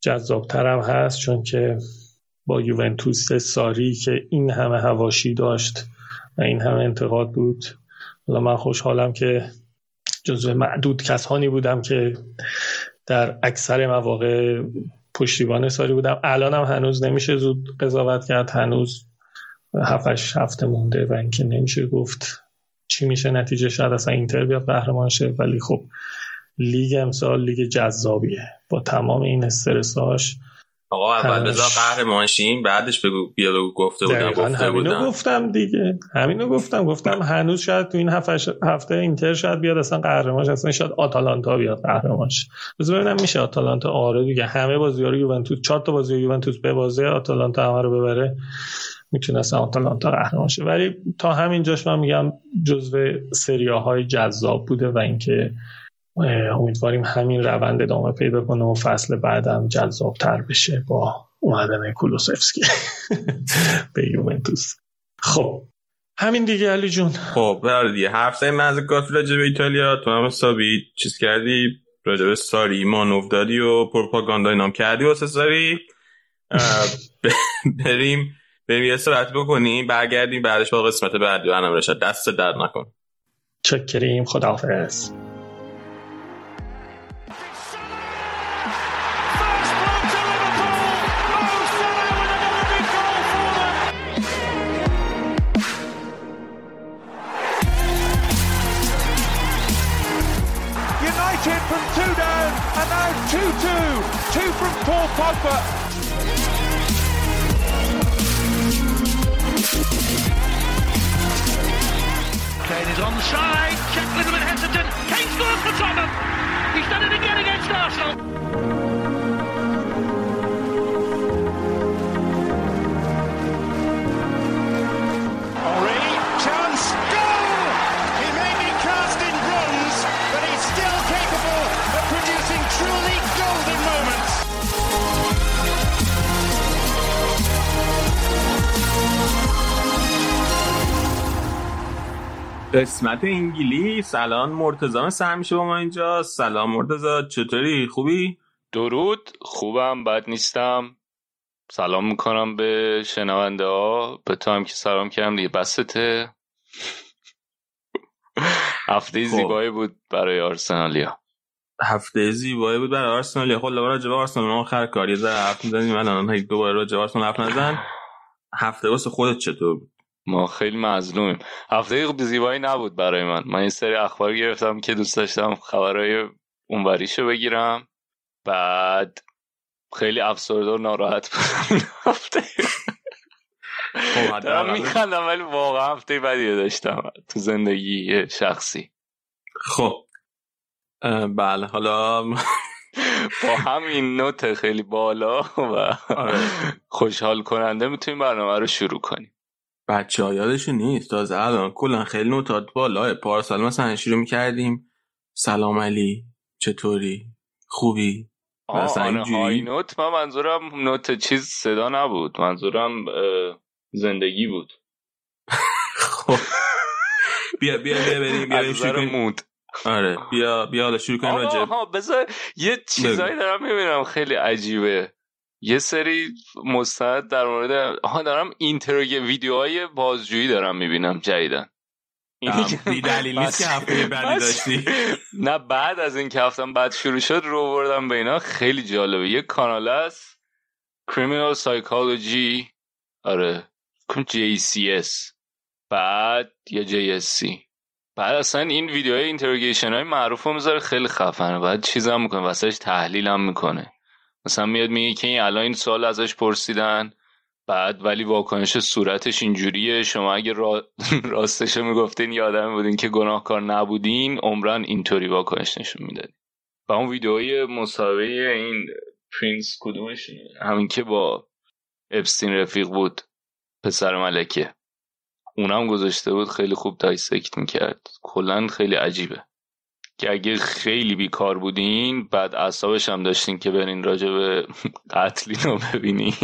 [SPEAKER 2] جذابتر هم هست چون که با یوونتوس ساری که این همه هواشی داشت و این همه انتقاد بود. حالا من خوشحالم که جزو معدود کسانی بودم که در اکثر مواقع پشتیبان ساری بودم. الانم هنوز نمیشه زود قضاوت کرد. هنوز هفتش هفته مونده و اینکه نمیشه گفت چی میشه نتیجه شاید اصلا اینتر بیاد قهرمان شه ولی خب لیگ امسال لیگ جذابیه. با تمام این استرساش
[SPEAKER 1] آقا اول بذار قهرمان شیم بعدش بگو بیا بگو گفته بودم گفته
[SPEAKER 2] همینو
[SPEAKER 1] بودم.
[SPEAKER 2] گفتم دیگه. همینو گفتم گفتم هنوز شاید تو این هفته اینتر شاید بیاد اصلا قهرمانش اصلا شاید آتالانتا بیاد قهرمانش. بذار ببینم میشه آتالانتا آره دیگه. همه بازی‌ها یوونتوس چهار تا بازی یوونتوس به بازی آتالانتا همه رو ببره. می‌تونه اصلا آتالانتا قهرمان شه. ولی تا همین جاش من میگم جزو سریاهای جذاب بوده و اینکه امیدواریم همین روند ادامه پیدا کنه و فصل بعدم جذابتر بشه با اومدن کولوسفسکی [LAUGHS] به یوونتوس. خب همین دیگه علی جون.
[SPEAKER 1] خب برای دیگه. حرف زدیم از کافی راجع ایتالیا. تو هم حسابی چیز کردی؟ راجع به ساری مانوف دادی و پروپاگاندا اینام کردی واسه ساری؟ [LAUGHS] بریم. بریم یه سرعت بکنیم برگردیم بعدش با قسمت بعدی برنامه رشد دست در نکن
[SPEAKER 2] چکریم خداحافظ
[SPEAKER 4] United from two down and now 2-2. Two from Paul Pogba.
[SPEAKER 1] قسمت انگلیس. الان مرتضی سر میشه با ما اینجا. سلام مرتضی چطوری؟ خوبی؟
[SPEAKER 5] درود. خوبم بد نیستم. سلام می‌کنم به شنونده ها. به تو هم که سلام کردم دیگه. بسته هفته زیبایی بود برای آرسنالیا.
[SPEAKER 1] هفته زیبایی بود برای آرسنال خب لبا راجع به آرسنال آخر کار. یه ذره حرف می‌زنیم. الان دوباره به آرسنال حرف نزن. هفته واسه خودت چطور بود؟
[SPEAKER 5] ما خیلی مظلومیم. هفته زیبایی نبود برای من. من این سری اخبار گرفتم که دوست داشتم خبرهای اونوریشو بگیرم. بعد خیلی افسرده و ناراحت بودم. [LAUGHS] هفته
[SPEAKER 1] خب
[SPEAKER 5] دارم میخندم ولی واقعا هفته بدی داشتم. تو زندگی شخصی.
[SPEAKER 1] خب. بله حالا [LAUGHS]
[SPEAKER 5] با همین نوت خیلی بالا و
[SPEAKER 1] آره. [LAUGHS]
[SPEAKER 5] خوشحال کننده می‌تونیم برنامه رو شروع کنیم.
[SPEAKER 1] بچه ها یادشون نیست. تازه الان کلا خیلی نوتات بالاه پارسال مثلا شروع می‌کردیم. سلام علی چطوری؟ خوبی؟ مثلا
[SPEAKER 5] آره
[SPEAKER 1] اینجوری؟
[SPEAKER 5] های نوت من منظورم نوت چیز صدا نبود. منظورم زندگی بود.
[SPEAKER 1] خب. بیا بیا بیا بریم بیا بریم
[SPEAKER 5] مود.
[SPEAKER 1] آره بیا بیا حالا شروع کنیم راجع
[SPEAKER 5] آها بذار یه چیزایی دارم می‌بینم خیلی عجیبه. یه سری مستند در مورد آها دارم اینتروگ ویدیوهای بازجویی دارم می‌بینم جدیدن
[SPEAKER 1] بی دلیل نیست که هفته بعدی داشتی.
[SPEAKER 5] نه بعد از این که هفتم بعد شروع شد رو بردم به اینا. خیلی جالبه. یه کانال است. Criminal psychology. آره. JCS بعد یا JSC بعد اصلا این ویدیوهای interrogation های معروف رو می‌ذاره. خیلی خفنه. بعد چیزم می‌کنه. واسهش تحلیل هم می‌کنه. مثلا میاد میگه که این الان این سوال ازش پرسیدن بعد ولی واکنش صورتش اینجوریه. شما اگه را... [LAUGHS] راستش می‌گفتین یه آدمی بودین که گناهکار نبودین عمراً اینطوری واکنش نشون می‌دادین. و اون ویدیوهای مصاحبه این prince کدومش؟ همین که با اپستین رفیق بود پسر ملکه. اونم گذاشته بود خیلی خوب دایسکت می‌کرد. کلا خیلی عجیبه. که اگه خیلی بیکار بودین بعد اعصابش هم داشتین که برین راجع به قتلین رو ببینین.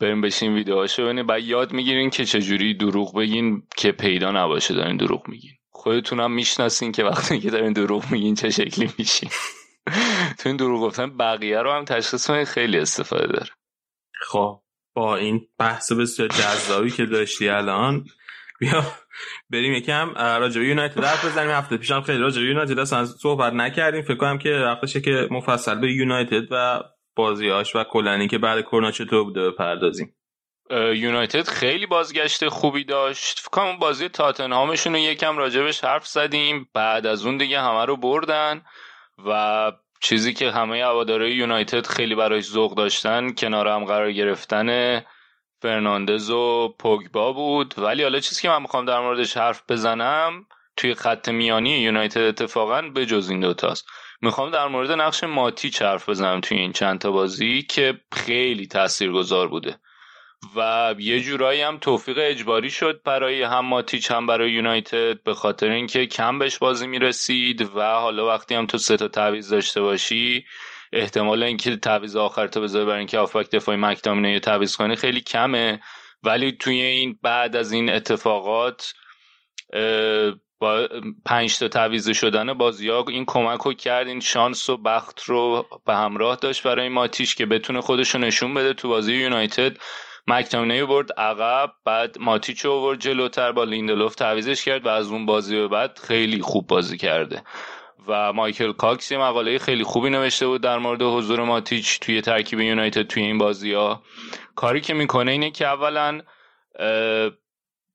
[SPEAKER 5] بریم بشین ویدیوهاشو ببینین. بعد یاد می‌گیرین که چجوری دروغ بگین که پیدا نباشه دارین دروغ میگین. خودتونم می‌شناسین که وقتی که دارین دروغ میگین چه شکلی میشین. تو این دروغ گفتن بقیه رو هم تشخیص خیلی استفاده داره.
[SPEAKER 1] خب با این بحث بسیار جذابی که داشتی الان بیا. بریم یکم راجع به یونایتد حرف بزنیم. هفته پیشم خیلی راجع به یونایتد اصلا صحبت نکردیم. فکر کنم که وقتشه که مفصل به یونایتد و بازیاش و کلا که بعد کرونا چطور بوده بپردازیم.
[SPEAKER 5] یونایتد خیلی بازگشت خوبی داشت. فکر کنم بازی تاتنهامشون رو یکم راجبش حرف زدیم. بعد از اون دیگه همه رو بردن و چیزی که همه هوادارهای یونایتد خیلی برایش ذوق داشتن کنار هم قرار گرفتن فرناندز و پوگبا بود. ولی حالا چیزی که من می‌خوام در موردش حرف بزنم توی خط میانی یونایتد اتفاقا به جز این دوتاست می‌خوام در مورد نقش ماتی حرف بزنم توی این چند تا بازی که خیلی تاثیرگذار بوده. و یه جورایی هم توفیق اجباری شد برای هم ماتیچ هم برای یونایتد به خاطر اینکه کم بهش بازی می‌رسید و حالا وقتی هم تو سه تا تعویض داشته باشی احتمال اینکه تعویض آخر تو بذاری برای اینکه آفاک دفاعی مکتامینه یا تعویض کنی خیلی کمه. ولی توی این بعد از این اتفاقات با پنج تا تعویض شدن بازی ها این کمک رو کرد این شانس و بخت رو به همراه داشت برای ماتیش که بتونه خودش رو نشون بده تو بازی یونایتد. مکتامینه برد عقب بعد ماتیچ رو برد جلوتر با لیندلوف تعویزش کرد و از اون بازی به بعد خیلی خوب بازی کرده. و مایکل کاکس یه مقاله خیلی خوبی نوشته بود در مورد حضور ماتیچ توی ترکیب یونایتد توی این بازی ها کاری که می‌کنه اینه که اولا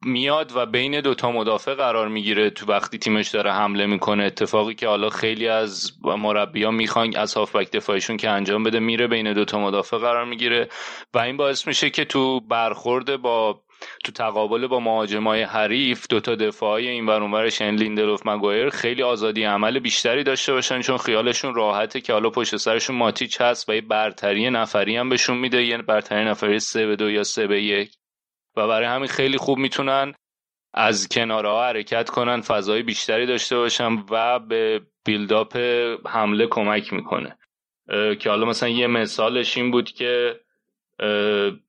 [SPEAKER 5] میاد و بین دوتا مدافع قرار می‌گیره. تو وقتی تیمش داره حمله می‌کنه اتفاقی که حالا خیلی از مربی ها می‌خوان از هافبک دفاعیشون که انجام بده میره بین دوتا مدافع قرار می‌گیره. و این باعث میشه که تو برخورد با تو تقابل با مهاجمای حریف دوتا دفاعی این ور اون ورش یعنی لیندلوف مگایر خیلی آزادی عمل بیشتری داشته باشن چون خیالشون راحته که حالا پشت سرشون ماتیچ هست و یه برتری نفری هم بهشون میده یعنی برتری نفری سه به دو یا سه به یک. و برای همین خیلی خوب می‌تونن از کنارها حرکت کنن فضای بیشتری داشته باشن و به بیلداپ حمله کمک می‌کنه. که حالا مثلا یه مثالش این بود که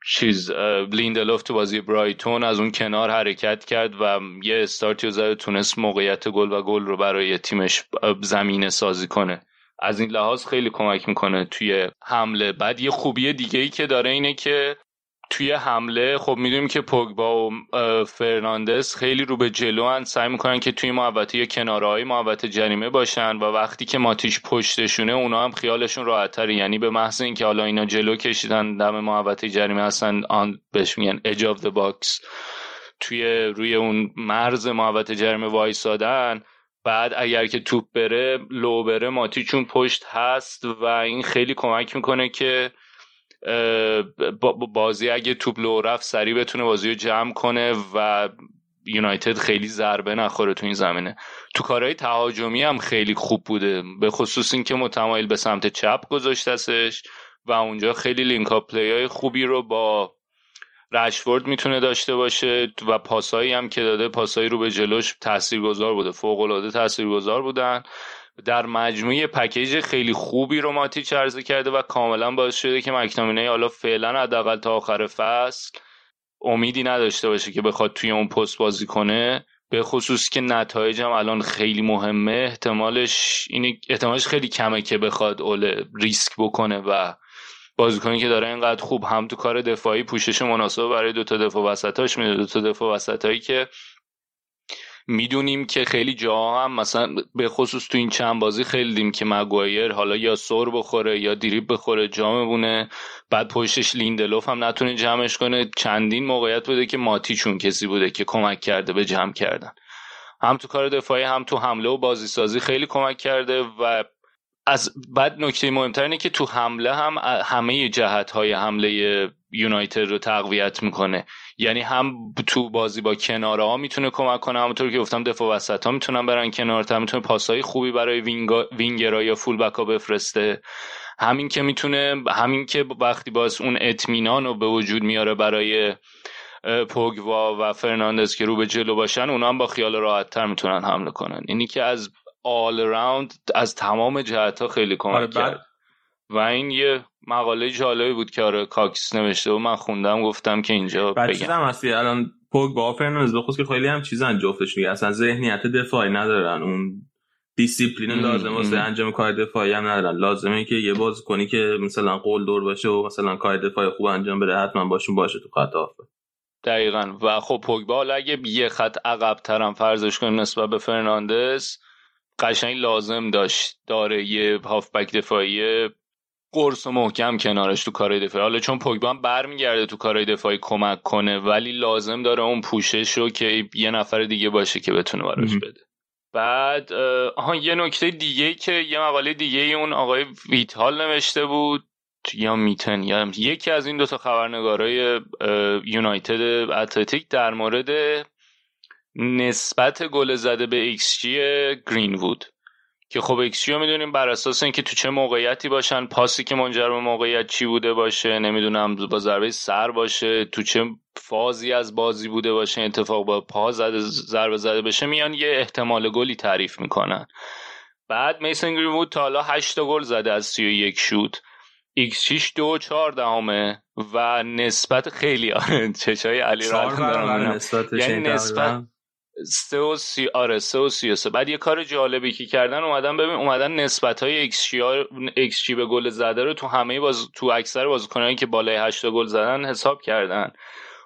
[SPEAKER 5] چیز لیندلوف تو بازی برایتون از اون کنار حرکت کرد و یه استارتی زد تونست موقعیت گل و گل رو برای تیمش زمینه سازی کنه. از این لحاظ خیلی کمک می‌کنه توی حمله. بعد یه خوبی دیگه ای که داره اینه که توی حمله خب می‌دونیم که پوگبا و فرناندز خیلی رو به جلو هن. سعی می‌کنن که توی محوطه یا کناره های محوطه جریمه باشن و وقتی که ماتیش پشتشونه اونا هم خیالشون راحتتره. یعنی به محض اینکه حالا اینا جلو کشیدن دم محوطه جریمه هستن آن بهش میگن اج اف باکس توی روی اون مرز محوطه جریمه وایسادن. بعد اگر که توپ بره لو بره ماتیچ اون پشت هست و این خیلی کمک می‌کنه که بازی اگه توپ لو رفت سریع بتونه بازی رو جمع کنه و یونایتد خیلی ضربه نخوره تو این زمینه. تو کارهای تهاجمی هم خیلی خوب بوده. به خصوص اینکه متمایل به سمت چپ گذاشتسش و اونجا خیلی link-up play های خوبی رو با رشفورد می‌تونه داشته باشه و پاسایی هم که داده پاسایی رو به جلوش تاثیرگذار بوده. فوق العاده تاثیرگذار بودن. در مجموعه پکیج خیلی خوبی رو ماتیچ عرضه کرده و کاملا باعث شده که مکتامینه حالا فعلا حداقل تا آخر فصل امیدی نداشته باشه که بخواد توی اون پست بازی کنه. به خصوص که نتایج هم الان خیلی مهمه. احتمالش این احتمالش خیلی کمه که بخواد اول ریسک بکنه و بازیکنی که داره اینقدر خوب هم تو کار دفاعی پوشش مناسب برای دوتا دفاع وسطاش میده. دوتا دفاع وسطایی که می‌دونیم که خیلی جاها هم مثلا به خصوص تو این چند بازی خیلی دیدیم که مگوایر حالا یا سر بخوره یا دریب بخوره جا بونه بعد پشتش لیندلوف هم نتونه جمعش کنه. چندین موقعیت بوده که ماتی چون کسی بوده که کمک کرده به جمع کردن. هم تو کار دفاعی هم تو حمله و بازی سازی خیلی کمک کرده و از بعد نکته مهمتر اینه که تو حمله هم همه جهت های حمله یونایتد رو تقویت می‌کنه. یعنی هم تو بازی با کناره ها می‌تونه کمک کنه همونطور که گفتم دفاع وسط ها می‌تونن برن کنار تا می‌تونه پاسهای خوبی برای وینگرا یا fullback ا بفرسته. همین که می‌تونه همین که وقتی باز اون اطمینان رو به وجود میاره برای پوگبا و فرناندز که رو به جلو باشن اونا هم با خیال راحت تر می‌تونن حمله کنن. اینه که از all-round از تمام جهت ها خیلی کمک آره کرد. و این یه مقاله جالبی بود که آره کاکس نوشته و من خوندم گفتم که اینجا
[SPEAKER 1] بگم. هم هستی؟ الان پوگ با فرناندز بخوز که خیلی هم چیزن جفتش میگه اصلا ذهنیت دفاعی ندارن. اون دیسیپلین لازم واسه انجام کار دفاعی هم ندارن. لازمه که یه بازیکنی که مثلا قلدر باشه و مثلا کار دفاعی خوب انجام بده حتما باشون باشه تو خط
[SPEAKER 5] دقیقا. و خب پوگبا اگه یه خط عقب ترم فرضش کنیم نسبت به فرناندز قشنگ لازم داشت. داره یه هافبک دفاعی قرص و محکم کنارش تو کارهای دفاعی. حالا چون پوگبا هم برمیگرده تو کارهای دفاعی کمک کنه ولی لازم داره اون پوشش رو که یه نفر دیگه باشه که بتونه براش بده. بعد آها یه نکته دیگه که یه مقاله دیگه اون آقای ویتال نوشته بود یا میتن یا یکی از این دوتا خبرنگارای یونایتد اتلتیک در مورد نسبت گل زده به ایکس جی گرین وود که خب ایکس رو می‌دونیم بر اساس اینکه تو چه موقعیتی باشن پاسی که منجر به موقعیت چی بوده باشه نمی‌دونم با ضربه سر باشه تو چه فازی از بازی بوده باشه اتفاق با پا زده ضربه زده بشه میان یه احتمال گلی تعریف می‌کنن. بعد میسن گرینوود تا حالا 8 گل زده از 31 شوت. ایکس 6 دو چهار دهمه و نسبت خیلی [LAUGHS] آره چشای علی
[SPEAKER 1] را
[SPEAKER 5] یعنی نسبت سه و سی آره سه و سی و سه. بعد یه کار جالبی که کردن اومدن ببین اومدن نسبت های ایکس جی به گل زده رو تو همه باز تو اکثر بازیکنانی که بالای 8 گل زدن حساب کردن.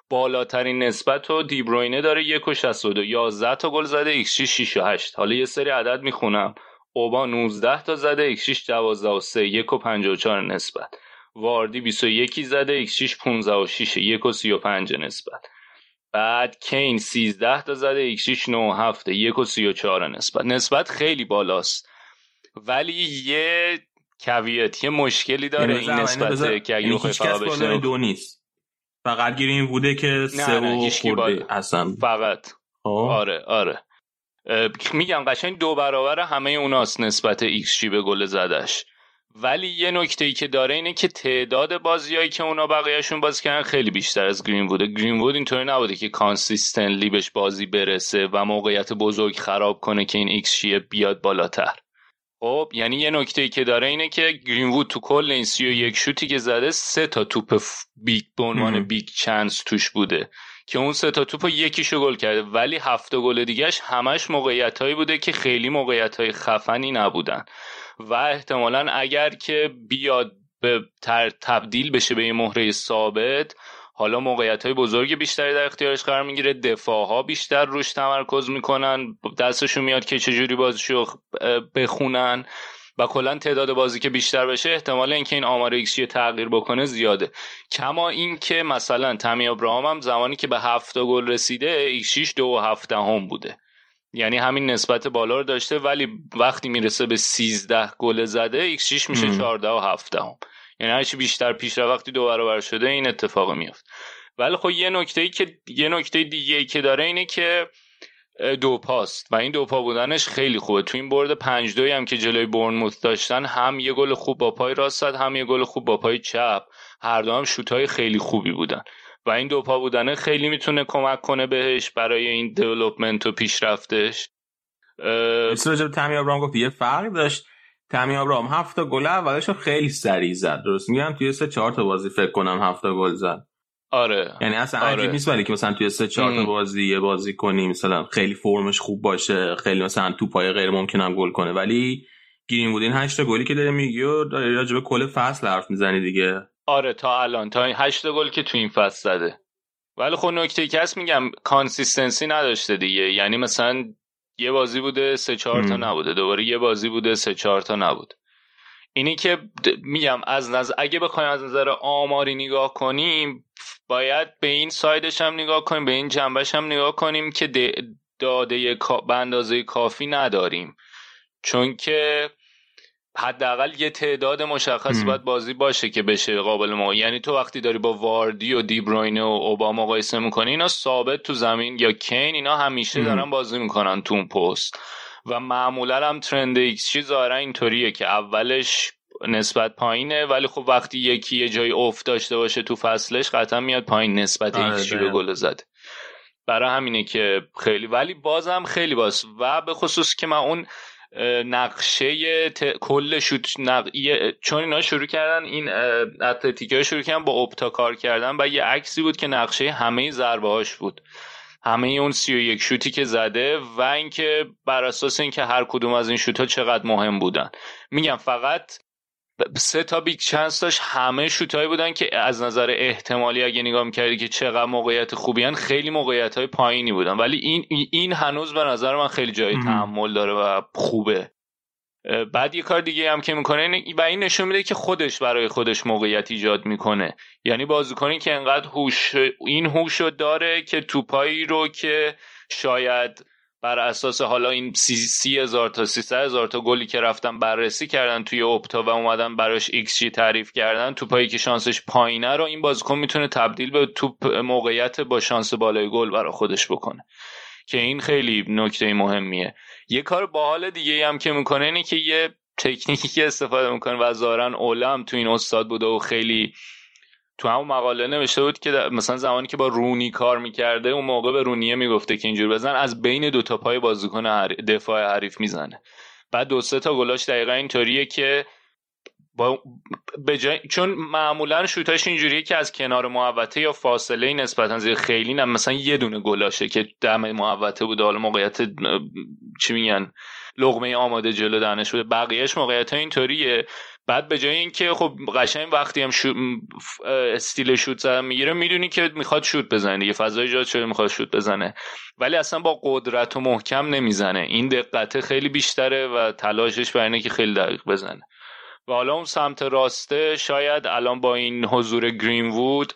[SPEAKER 5] بالاترین نسبت رو دیبروینه داره یک و 62 11 تا گل زده ایکس 6 و 8 حالا یه سری عدد می‌خونم. اوبا 19 تا زده xG ش 12 و 3 یک و 54 نسبت. واردی 21 زده xG ش 15 و 6 یک و 35 نسبت. بعد کین 13 تا زده xG ش 9 7 1 و 34 نسبت. نسبت خیلی بالاست. ولی یه caveat یه مشکلی داره این نسبت که اگه بخوای
[SPEAKER 1] فقط بشه دو نیست. فقط گیر این بوده که سه و خورده اصلا.
[SPEAKER 5] فقط. خب. آره آره. میگم قشنگ دو برابر همه اوناست نسبت ایکس جی به گل زدش ولی یه نکته ای که داره اینه که تعداد بازیایی که اونا بقیهشون بازی کردن خیلی بیشتر از گرین بوده گرین وود اینطوری نبوده که consistently بهش بازی برسه و موقعیت بزرگ خراب کنه که این ایکس بیاد بالاتر. خب یعنی یه نکته ای که داره اینه که گرین وود تو کل این سی و یک شوتی که زده سه تا توپ big به عنوان big chance توش بوده که اون سه تا توپ یکیشو گل کرده. ولی هفت گل دیگهش همش موقعیت هایی بوده که خیلی موقعیت های خفنی نبودن. و احتمالا اگر که بیاد به تبدیل بشه به یه مهره ثابت حالا موقعیت های بزرگ بیشتری در اختیارش قرار می‌گیره. دفاع ها بیشتر روش تمرکز می‌کنن. دستشون میاد که چجوری بازیشو بخونن. و کلا تعداد بازی که بیشتر بشه احتمال اینکه این آمار ایکس تغییر بکنه زیاده. کما اینکه مثلا تمی ابراهام هم زمانی که به هفت گل رسیده xG ش دو و هفت دهم بوده. یعنی همین نسبت بالا رو داشته ولی وقتی می‌رسه به 13 گل زده xG ش میشه 14 و 7 دهم. یعنی هرچی بیشتر پیش وقتی دو برابر شده این اتفاق میفت ولی خب یه نکته ای که یه نکته دیگه ای که داره اینه که دو پاست و این دو پا بودنش خیلی خوبه. تو این برد 5 دوی هم که جلوی بورنموث داشتن هم یه گل خوب با پای راست هم یه گل خوب با پای چپ. هر دو هم شوتای خیلی خوبی بودن. و این دو پا بودنه خیلی می‌تونه کمک کنه بهش برای این دیولپمنت و پیشرفتش.
[SPEAKER 1] مثل راجب تامی آبرام گفت یه فرق داشت. تامی آبرام هفت تا گل اولش خیلی سریع زد. درست میگم؟ توی سه چهار تا بازی فکر کنم هفت تا گل زد.
[SPEAKER 5] آره.
[SPEAKER 1] یعنی اصلا آره. عجیب نیست ولی که مثلا توی سه چهار تا بازی یه بازی کنی مثلا خیلی فرمش خوب باشه خیلی مثلا تو پای غیر ممکنم گل کنه. ولی گرین وود این هشت گلی که داره میگی و داری راجب کل فصل حرف می‌زنی دیگه.
[SPEAKER 5] آره تا الان. تا هشت گل که تو این فصل زده. ولی خب نکته که هست میگم consistency نداشته دیگه. یعنی مثلا یه بازی بوده سه چهار تا نبوده. دوباره یه بازی بوده سه چهار تا نبود. اینی که میگم از نظر اگه بخوایم از نظر آماری نگاه کنیم باید به این سایدش هم نگاه کنیم به این جنبش هم نگاه کنیم که داده به اندازه کافی نداریم. چون که حداقل یه تعداد مشخصی باید بازی باشه که بشه قابل ما یعنی تو وقتی داری با واردی و دیبروینه و اوباما مقایسه می‌کنی اینا ثابت تو زمین یا کین اینا همیشه دارن بازی می‌کنن تو اون پست. و معمولا هم trend xG ظاهرا اینطوریه که اولش نسبت پایینه ولی خب وقتی یکی یه جای افت داشته باشه تو فصلش قطعا میاد پایین نسبت ایکس به گل زده. برای همینه که خیلی ولی بازم خیلی باز و به خصوص که من اون نقشه کل شوت نق... چون اینا شروع کردن این اتلتیکا شروع کردن با اپتا کار کردن و یه عکسی بود که نقشه همه ضربه هاش بود. همه اون سی و یک شوتی که زده و اینکه بر اساس اینکه هر کدوم از این شوت ها چقدر مهم بودن. میگم فقط سه تا big chance داشت همه شوتایی بودن که از نظر احتمالی اگه نگاه می‌کردی که چقدر موقعیت خوبی هن خیلی موقعیت های پایینی بودن. ولی این این هنوز به نظر من خیلی جای تامل داره و خوبه. بعد یه کار دیگه هم که می‌کنه و این نشون میده که خودش برای خودش موقعیت ایجاد می‌کنه. یعنی بازیکنی که انقدر هوش این هوش داره که توپایی رو که شاید بر اساس حالا این سی, سی هزار تا سی هزار تا گلی که رفتن بررسی کردن توی اپتا و اومدن براش ایکس جی تعریف کردن توپایی که شانسش پایینه رو این بازیکن می‌تونه تبدیل به توپ موقعیت با شانس بالای گل برای خودش بکنه. که این خیلی نکته مهمیه. یه کار باحال دیگه هم که می‌کنه اینه که یه تکنیکی که استفاده می‌کنه و ظاهرا اولم تو این استاد بوده و خیلی تو همون مقاله نوشته بود که مثلا زمانی که با رونی کار می‌کرده اون موقع به رونیه می‌گفته که اینجور بزن از بین دو تا پای بازیکن دفاع حریف می‌زنه بعد دو سه تا گلاش دقیقا اینطوریه که با. چون معمولا شوتاش اینجوریه که از کنار محوطه یا فاصله نسبتا زیر خیلی نه مثلا یه دونه گلاشه که دم محوطه بوده حالا موقعیت چی میگن لغمه آماده جلو دهنش بوده بقیهش موقعیت اینطوریه بعد به جای اینکه خب قشنگ وقتی هم شو... استیل شوت زدن می‌گیره می‌دونی که می‌خواد شوت بزنه. دیگه فضای ایجاد شده می‌خواد شوت بزنه. ولی اصلا با قدرت و محکم نمی‌زنه. این دقت خیلی بیشتره و تلاشش بر اینه که خیلی دقیق بزنه. و حالا اون سمت راسته شاید الان با این حضور گرین وود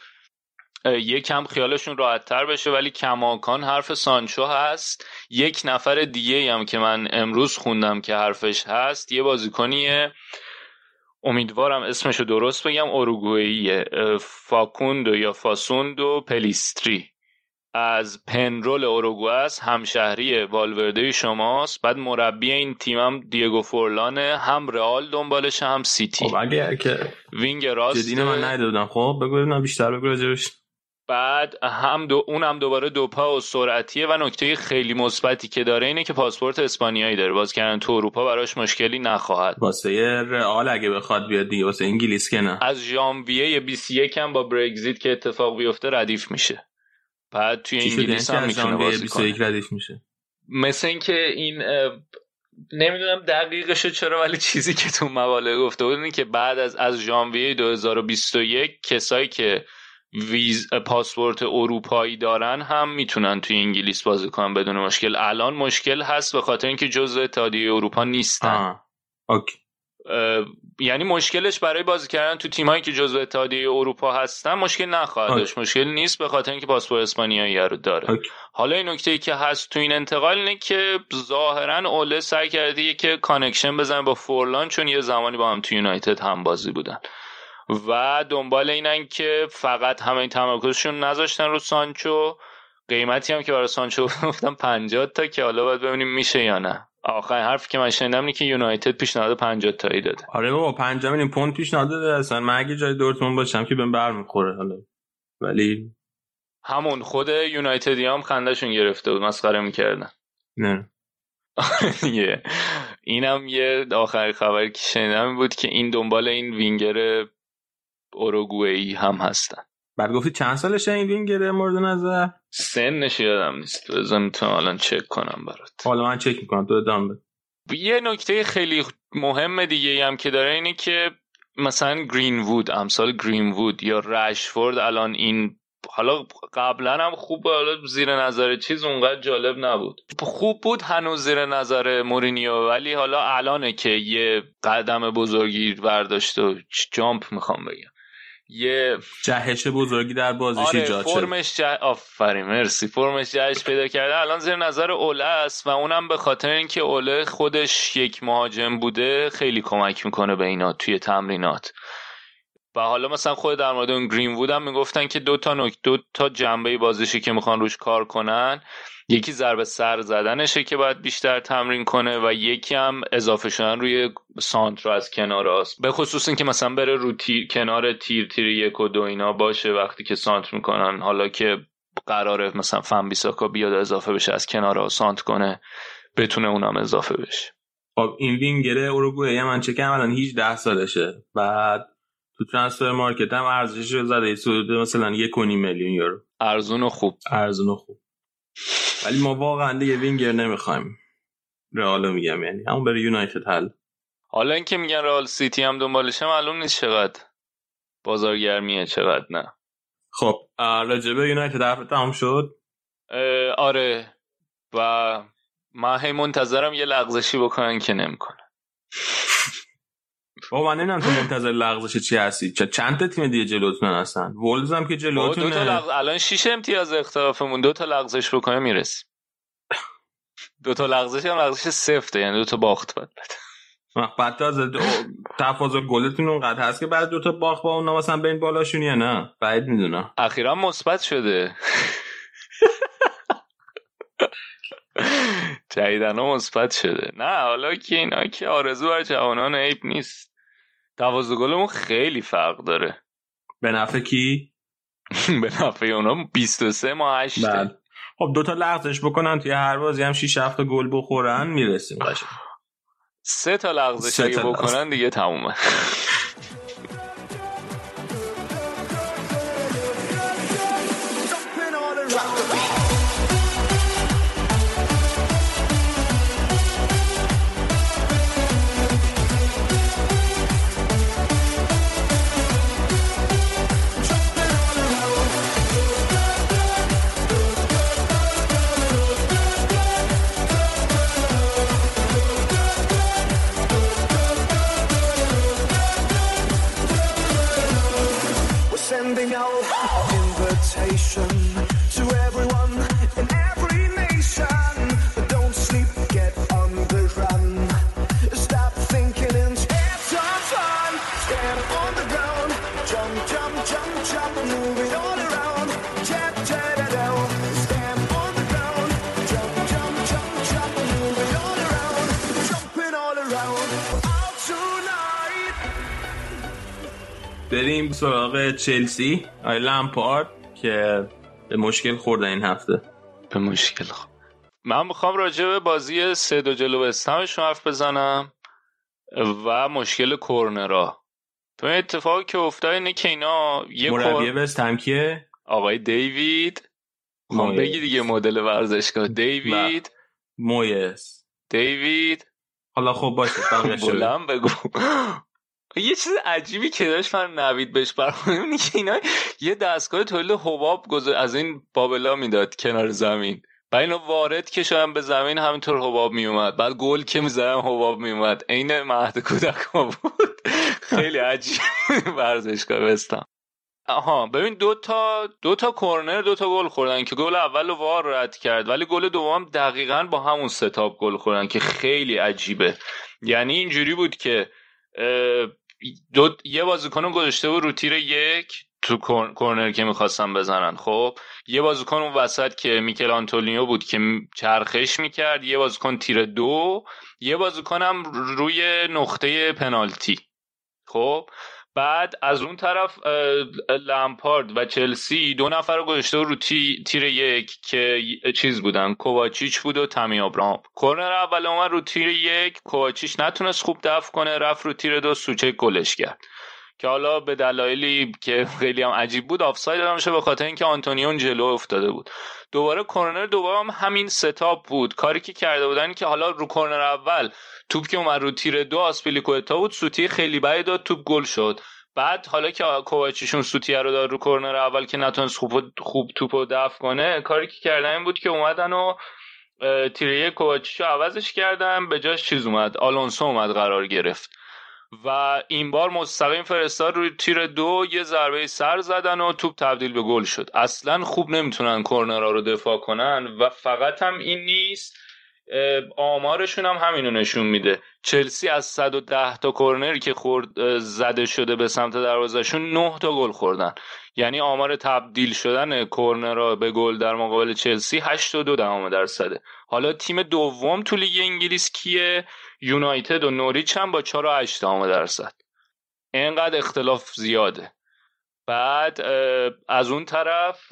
[SPEAKER 5] یکم خیالشون راحت تر بشه ولی کماکان حرف سانچو هست. یک نفر دیگه هم که من امروز خوندم که حرفش هست یه بازیکنیه امیدوارم اسمشو درست بگم اروگوئیه. فاکوندو یا فاسوندو پلیستری. از پنرول اوروگوئه‌ست همشهری والورده شماست. بعد مربی این تیمم دیگو فورلانه هم رئال دنبالش هم سیتی.
[SPEAKER 1] خب اگه که
[SPEAKER 5] wing راست.
[SPEAKER 1] جدی من ندیدم خب بگو بیشتر بگو راجبش
[SPEAKER 5] بعد هم دو اون هم دوباره دوپا و سرعتیه و نکته خیلی مثبتی که داره اینه که پاسپورت اسپانیایی داره. باز کردن تو اروپا براش مشکلی نخواهد.
[SPEAKER 1] واسه رئال اگه بخواد بیاد دیگه واسه انگلیس که نه.
[SPEAKER 5] از ژانویه 21 هم با برگزیت که اتفاق بیفته ردیف میشه. بعد توی انگلیس هم می‌تونه بازی کنه.
[SPEAKER 1] ردیف میشه.
[SPEAKER 5] مثل اینکه این نمی‌دونم دقیقش چرا ولی چیزی که تو مقاله گفته بود اینه که بعد از از ژانویه 2021 کسایی که ویز پاسپورت اروپایی دارن هم می‌تونن توی انگلیس بازی کنن بدون مشکل. الان مشکل هست به خاطر اینکه جزء اتحادیه اروپا نیستن.
[SPEAKER 1] اوکی.
[SPEAKER 5] یعنی مشکلش برای بازی کردن تو تیمایی که جزء اتحادیه اروپا هستن مشکل نخواهد داشت. مشکل نیست به خاطر اینکه پاسپورت اسپانیایی رو داره.
[SPEAKER 1] اوکی.
[SPEAKER 5] حالا این نکته ای که هست تو این انتقال اینه که ظاهرا اوله سعی کرده که connection بزنه با فورلان چون یه زمانی با هم تو یونایتد هم بازی بودن. و دنبال اینن که فقط همه این تمرکزشون نذاشتن رو سانچو. قیمتی هم که برای سانچو [LAUGHS] گفتم 50 تا که حالا باید ببینیم میشه یا نه. آخرین حرفی که من شنیدم اینه که یونایتد پیشنهاد 50 تایی داده.
[SPEAKER 1] آره بابا 5 میلیون پوند پیشنهاد داده. اصلا من اگه جای دورتموند باشم که بهم برمیخوره حالا. ولی
[SPEAKER 5] همون خود یونایتدی هم خندهشون گرفته بود مسخره می‌کردن.
[SPEAKER 1] نه. [LAUGHS]
[SPEAKER 5] یه. اینم یه آخری خبری که شنیدم بود که این دنبال این وینگر اوروگوئی هم هستن.
[SPEAKER 1] بعد گفتی چند سالشه این وینگر مورد نظر؟
[SPEAKER 5] سنش یادم نیست. بزن تو الان چک کنم برات.
[SPEAKER 1] حالا من چک می‌کنم تو ادام بده.
[SPEAKER 5] یه نکته خیلی مهم دیگه هم که داره اینه که مثلا گرین وود امثال گرین وود یا رشفورد الان این حالا قبلا هم خوب حالا زیر نظر چیز اونقدر جالب نبود. خوب بود هنوز زیر نظر مورینیو ولی حالا الانه که یه قدم بزرگی برداشت و جامپ می‌خوام بگم. یه
[SPEAKER 1] جهش بزرگی در بازیش
[SPEAKER 5] آره
[SPEAKER 1] ایجاد
[SPEAKER 5] فرمش جه... آفرین مرسی. فرمش جهش پیدا کرده. الان زیر نظر اوله است و اونم به خاطر اینکه اوله خودش یک مهاجم بوده خیلی کمک می‌کنه به اینا توی تمرینات. و حالا مثلا خود در مورد اون گرین وود هم می‌گفتن که دو تا نک... دو تا جنبه بازیشی که می‌خوان روش کار کنن یکی ضربه سر زدنشه که باید بیشتر تمرین کنه و یکی هم اضافه شدن روی سانتر از کنار است به خصوص اینکه مثلا بره رو تیر، کنار تیر تیر یک و دو اینا باشه وقتی که سانتر می‌کنن. حالا که قراره مثلا فن بیساکا بیاد اضافه بشه از کنار سانت کنه بتونه اونم اضافه بشه.
[SPEAKER 1] خب این وینگر اروگوئه من چه الان 18 سالشه. بعد تو Transfermarkt هم ارزشش رو زده. حدود مثلا یک و نیم میلیون یورو.
[SPEAKER 5] ارزون و خوب.
[SPEAKER 1] ارزون و خوب. ولی ما واقعا دیگه وینگر نمی‌خوایم. رئالو میگم یعنی. همون بره یونایتد حل.
[SPEAKER 5] حالا اینکه میگن رئال سیتی هم دنبالشه معلوم نیست چقدر بازارگرمیه چقدر نه.
[SPEAKER 1] خب راجبه یونایتد حرف تمام شد؟
[SPEAKER 5] آره. و من هی منتظرم یه لغزشی بکنن که نمی‌کنن. [LAUGHS]
[SPEAKER 1] با من نمی‌دونم تو منتظر لغزش چی هستی. چه چند تا تیم دیگه جلوتون هستن؟ وولز هم که
[SPEAKER 5] بابا دو تا لغز... الان شیش امتیاز اختلافمون. دو تا لغزش بکنه می‌رسیم؟ دو تا لغزش هم لغزش سفته یعنی دو تا باخت بعد
[SPEAKER 1] بعد. دو- تفاضل گلتون اونقدر هست که بعد دو تا باخت با اونا مثلا بین بالاشون یا نه؟ بعید می‌دونم.
[SPEAKER 5] اخیرا مثبت شده. [LAUGHS] جدیدن مثبت شده. نه حالا که اینا که آرزو بر جوانان عیب نیست. دوازده گلمون خیلی فرق داره.
[SPEAKER 1] به نفع کی؟ [LAUGHS]
[SPEAKER 5] به نفع اونا 23 ما 8
[SPEAKER 1] بله. خب دو تا لغزش بکنن توی هر بازی هم 6 7 گل بخورن می‌رسیم. قشنگ
[SPEAKER 5] سه تا لغزش
[SPEAKER 1] سه
[SPEAKER 5] اگه
[SPEAKER 1] تا لغزش.
[SPEAKER 5] بکنن دیگه تمومه. [LAUGHS]
[SPEAKER 1] بریم سراغ چلسی. آی لامپارد که به مشکل خورده این هفته.
[SPEAKER 5] به مشکل خب من می‌خوام راجع به بازی سه دو جلو استمشون حرف بزنم و مشکل کورنرا. تو این اتفاقی که افتاد اینه که اینا یه
[SPEAKER 1] مربی
[SPEAKER 5] کور...
[SPEAKER 1] کیه؟
[SPEAKER 5] آقای دیوید.
[SPEAKER 1] مویس.
[SPEAKER 5] بگی دیگه مدل ورزشگاه. دیوید.
[SPEAKER 1] مویس.
[SPEAKER 5] دیوید.
[SPEAKER 1] حالا خب باشه
[SPEAKER 5] بلند بگو. یه چیز عجیبی که داشت من نوید بهش برخورد اینه که اینا یه دستگاه تولید حباب گذار از این بابلا می‌داد کنار زمین. و اینو وارد که به زمین همینطور حباب میومد. بعد گل که می‌زدن حباب میومد. عین مهد کودک بود. خیلی عجیب ورزشگاه بستم. آها ببین دو تا دو تا کرنر دو تا گل خوردن که گل اول رو وار رد کرد. ولی گل دوم دقیقا با همون ستاپ گل خوردن که خیلی عجیبه. یعنی اینجوری بود که دو یه بازیکن گذاشته بود رو تیر یک تو کور- کورنر که می‌خواستن بزنن. خب یه بازیکن اون وسط که میکل آنتولینیو بود که چرخش می‌کرد یه بازیکن تیر دو یه بازیکن هم روی نقطه پنالتی. خب بعد از اون طرف لامپارد و چلسی دو نفر رو گذاشته رو تی- تیر یک که چیز بودن کوواچیچ بود و تامی ابراهام. کرنر اول اومد رو تیر یک کوواچیچ نتونست خوب دفع کنه رفت رو تیر دو سوچه گلش کرد. که حالا به دلایلی که خیلی هم عجیب بود آفساید داده میشه به خاطر اینکه آنتونیون جلو افتاده بود. دوباره کرنر دوباره هم همین setup بود. کاری که کرده بودن که حالا رو کرنر اول توپ که اومد رو تیر دو آسپیلیکوتا بود سوتی خیلی بعید داد توپ گل شد. بعد حالا که کوواچیشون سوتیه رو داد رو کرنر اول که نتونست خوب خوب توپو دفع کنه کاری که کردن این بود که اومدن و تیره کوواچیشو عوضش کردن به جاش چیز اومد آلونسو اومد قرار گرفت. و این بار مستقیم فرستاد روی تیر دو یه ضربه سر زدن و توپ تبدیل به گل شد. اصلا خوب نمی‌تونن کرنرها رو دفاع کنن و فقط هم این نیست آمارشون هم همینو نشون میده. چلسی از 110 تا کرنری که خورد زده شده به سمت دروازهشون 9 تا گل خوردن. یعنی آمار تبدیل شدن کرنرها به گل در مقابل چلسی 82 دهم درصده. حالا تیم دوم تو لیگ انگلیس کیه؟ یونایتد و نوریچ هم با 4 و درصد. اینقدر اختلاف زیاده. بعد از اون طرف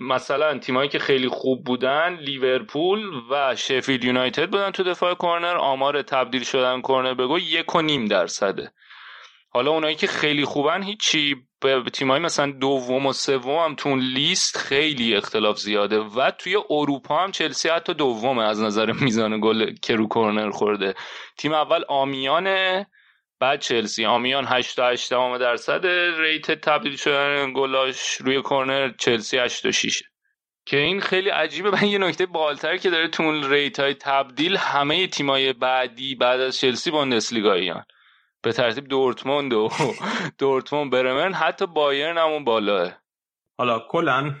[SPEAKER 5] مثلا تیمایی که خیلی خوب بودن لیورپول و شفیلد یونایتد بودن تو دفاع کرنر آمار تبدیل شدن کرنر بگو یک و نیم درصده. حالا اونایی که خیلی خوبن هیچی به تیمایی مثلا دوم و سوم هم تو لیست خیلی اختلاف زیاده. و توی اروپا هم چلسی حتی دومه از نظر میزان گل که رو کرنر خورده. تیم اول آمیانه بعد چلسی آمیان 88 درصد rate تبدیل شدن گلاش روی کرنر چلسی 86 که این خیلی عجیبه. من یه نکته بالتر که داره تو اون rate های تبدیل همه تیمای بعدی بعد از چلسی بوندسلیگاییان به ترتیب دورتموند و دورتموند برمن حتی بایرن همون بالاه.
[SPEAKER 1] حالا کلا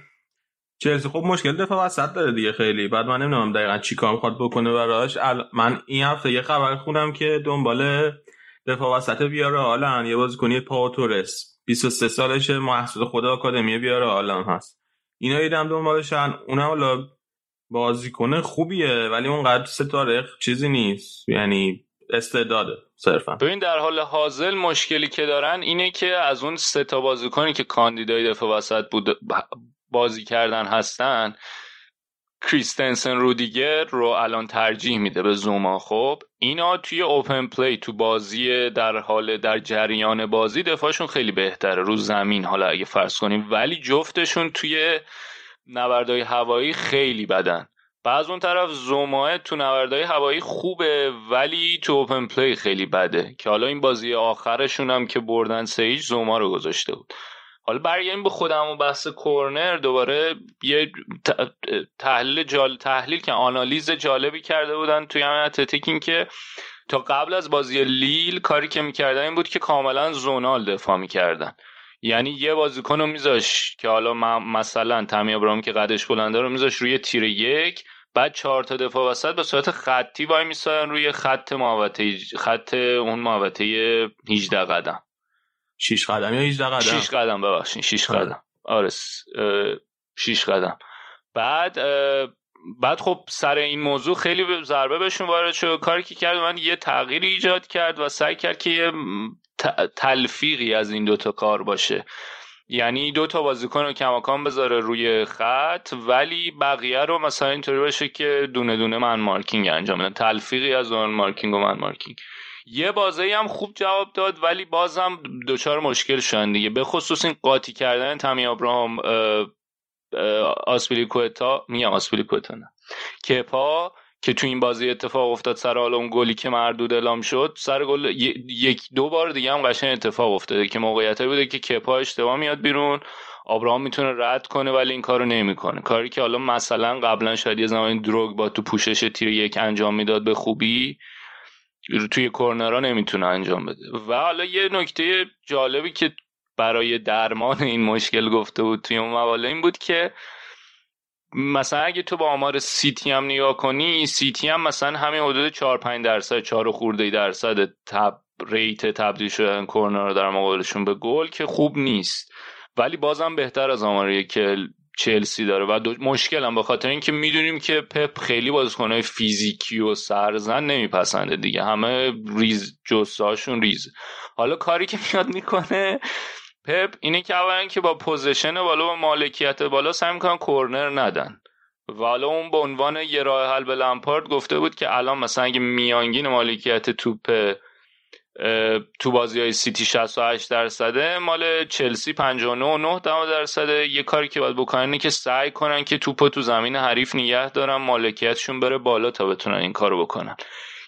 [SPEAKER 1] چلسی خب مشکل دفاع وسط داره دیگه خیلی. بعد من نمی‌دونم دقیقا چی کار می‌خواد بکنه براش. من این هفته یه خبر خونم که دنبال دفاع وسط بیاره آلن یه بازیکنی پاو تورس. 23 سالشه محصول خود آکادمی بیاره آلن هست. اینا دیدم دنبالشن. اونم حالا بازیکن خوبیه ولی اونقدر ستاره چیزی نیست. یعنی استعداده صرفا.
[SPEAKER 5] ببین در حال حاضر مشکلی که دارن اینه که از اون سه تا بازیکنی که کاندیدای دفاع وسط بود بازی کردن هستن کریستنسن رودیگر رو الان ترجیح میده به زوما. خب اینا توی open play تو بازی در حال در جریان بازی دفاعشون خیلی بهتره رو زمین. حالا اگه فرض کنیم ولی جفتشون توی نبردهای هوایی خیلی بدن. بعد از اون طرف زوماه تو نبردهای هوایی خوبه ولی تو open play خیلی بده. که حالا این بازی آخرشون هم که بردن سیج زوما رو گذاشته بود. حالا برگردیم به خودم و بحث کورنر. دوباره یه تحلیل جال... تحلیل که آنالیز جالبی کرده بودن توی همه اتلتیک این که تا قبل از بازی لیل کاری که می‌کردن این بود که کاملا زونال دفاع می‌کردن. یعنی یه بازیکن رو میذاش که حالا مثلا تامی ابراهیم که قدش بلنده رو میذاش روی تیر یک بعد چهار تا دفاع وسط به صورت خطی وای میساین روی خط محوطه خط اون محوطه 18 قدم.
[SPEAKER 1] 6 قدم یا 18 قدم؟
[SPEAKER 5] 6 قدم ببخشید 6 قدم. آره 6 قدم. بعد بعد خب سر این موضوع خیلی ضربه بهشون وارد شد. کاری که کرد من یه تغییری ایجاد کرد و سعی کرد که یه تلفیقی از این دوتا کار باشه. یعنی دو تا بازیکن رو کماکان بذاره روی خط ولی بقیه رو مثلا اینطوری باشه که دونه دونه من مارکینگ انجام بدن تلفیقی از اون مارکینگ و من مارکینگ. یه بازی هم خوب جواب داد ولی بازم دچار مشکل شدن دیگه. به خصوص این قاطی کردن تامی ابراهام آسپیلیکوتا میگم آسپیلیکوتا نه. کپا که تو این بازی اتفاق افتاد سر حال اون گلی که مردود اعلام شد سر گل یک دو بار دیگه هم قشنگ اتفاق افتاده که موقعیت بوده که کپا اشتباه میاد بیرون آبراهام می‌تونه رد کنه ولی این کارو نمی‌کنه. کاری که حالا مثلا قبلا شاید یه زمانی دروگ با تو پوشش تیر یک انجام می‌داد به خوبی توی کورنرا نمی‌تونه انجام بده. و حالا یه نکته جالبی که برای درمان این مشکل گفته بود توی اون مقاله این بود که مثلا اگه تو با آمار سیتی هم نگاه کنی سیتی هم مثلا همین حدود 4 5 درصد 4 خورده درصد تب rate تبدیل شدن کورنر در مقابلشون به گل که خوب نیست. ولی بازم بهتر از آماریه که چلسی داره. و مشکل هم به خاطر اینکه می‌دونیم که پپ خیلی بازیکنهای فیزیکی و سرزن نمیپسنده دیگه. همه ریز جثه‌اشون ریز. حالا کاری که میاد می‌کنه پپ اینه که اولا که با possession بالا و مالکیت بالا سعی می‌کنن کورنر ندن. و حالا اون به عنوان یه راه حل به لمپارد گفته بود که الان مثلا اگه میانگین مالکیت توپ تو بازی های سیتی 68 درصده مال چلسی 59 درصده. یه کاری که باید بکنن اینه که سعی کنن که توپو تو زمین حریف نگه دارن مالکیتشون بره بالا تا بتونن این کارو بکنن.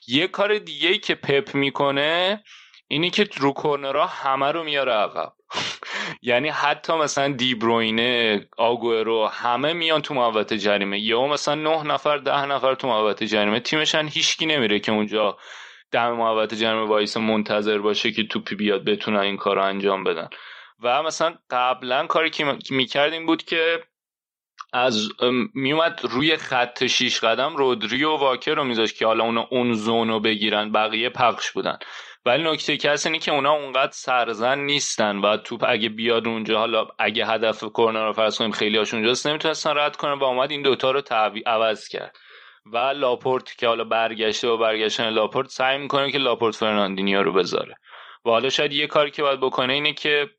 [SPEAKER 5] یه کار دیگه که پپ می‌کنه اینی که رو کورنرها همه رو میاره عقب. [LAUGHS] یعنی حتی مثلا دی‌بروینه آگورو همه میان تو محوطه جریمه. یا مثلا نه نفر ده نفر تو محوطه جریمه. تیمشن هیچکی نمیره که اونجا دم محوطه جریمه وایس منتظر باشه که توپی بیاد بتونن این کار رو انجام بدن. و مثلا قبلا کاری که می‌کردیم بود که از میومد روی خط شیش قدم رودری و واکر رو میذاشت که حالا اونا اون zone رو بگیرن بقیه پخش بودن. ولی نکته کسی اینه که اونا اونقدر سرزن نیستن و توپ اگه بیاد اونجا حالا اگه هدف کورنر رو فرض کنیم خیلی هاش اونجاست نمی‌تونستن رد کنن و اومد این دوتا رو عوض کرد. و لاپورت که حالا برگشته و برگشتن لاپورت سعی می‌کنه که لاپورت فرناندینیو رو بذاره. و حالا شاید یه کاری که باید بکنه اینه که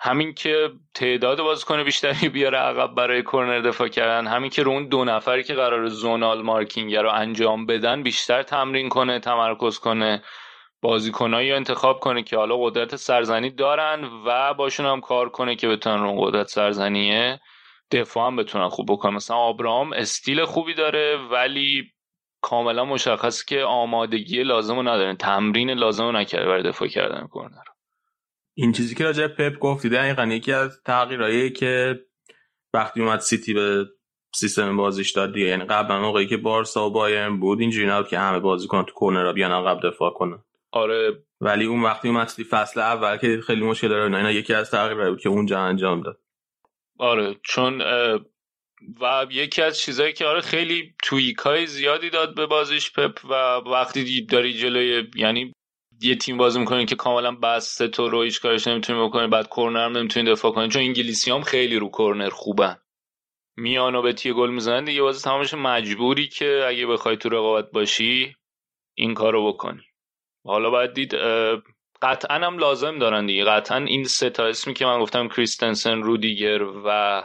[SPEAKER 5] همین که تعداد بازیکن بیشتری بیاره عقب برای کورنر دفاع کردن همین که رو اون دو نفری که قرار زونال مارکینگ رو انجام بدن بیشتر تمرین کنه تمرکز کنه بازیکنایی انتخاب کنه که حالا قدرت سرزنی دارن و باشون هم کار کنه که بتونن اون قدرت سرزنیه. دفاع هم بتونن خوب بکنن. مثلا آبراهام استیل خوبی داره ولی کاملا مشخص که آمادگی لازم رو نداره. تمرین لازم رو نکرده برای دفاع کردن کورنر.
[SPEAKER 1] این چیزی که راجع پپ گفتی دقیقا یکی از تغییرهایی که وقتی اومد سیتی به سیستم بازیش داد دیگه. یعنی قبلا موقعی که بارسا و بایرن بود اینجوری نبود که همه بازیکن تو کورنر بیان عقب دفاع کنن.
[SPEAKER 5] آره.
[SPEAKER 1] ولی اون وقتی اومد فصل اول که خیلی مشکل داره اینا یکی از تغییرهایی بود که اونجا انجام داد.
[SPEAKER 5] آره چون و یکی از چیزهایی که آره خیلی توییک های زیادی داد به بازیش پپ و وقتی داری جلوی یعنی یه تیم بازی می‌کنین که کاملا بسته تو رو هیچ کارش نمی‌تونی بکنی بعد کورنر نمی‌تونی دفاع کنی چون انگلیسی هم خیلی رو کورنر خوبن. میان و به تیه گل می‌زنن دیگه بازی تمامش مجبوری که اگه بخوای تو رقابت باشی این کارو بکنی. حالا باید دید قطعا هم لازم دارن دیگه. قطعا این سه تا اسمی که من گفتم کریستنسن رودیگر و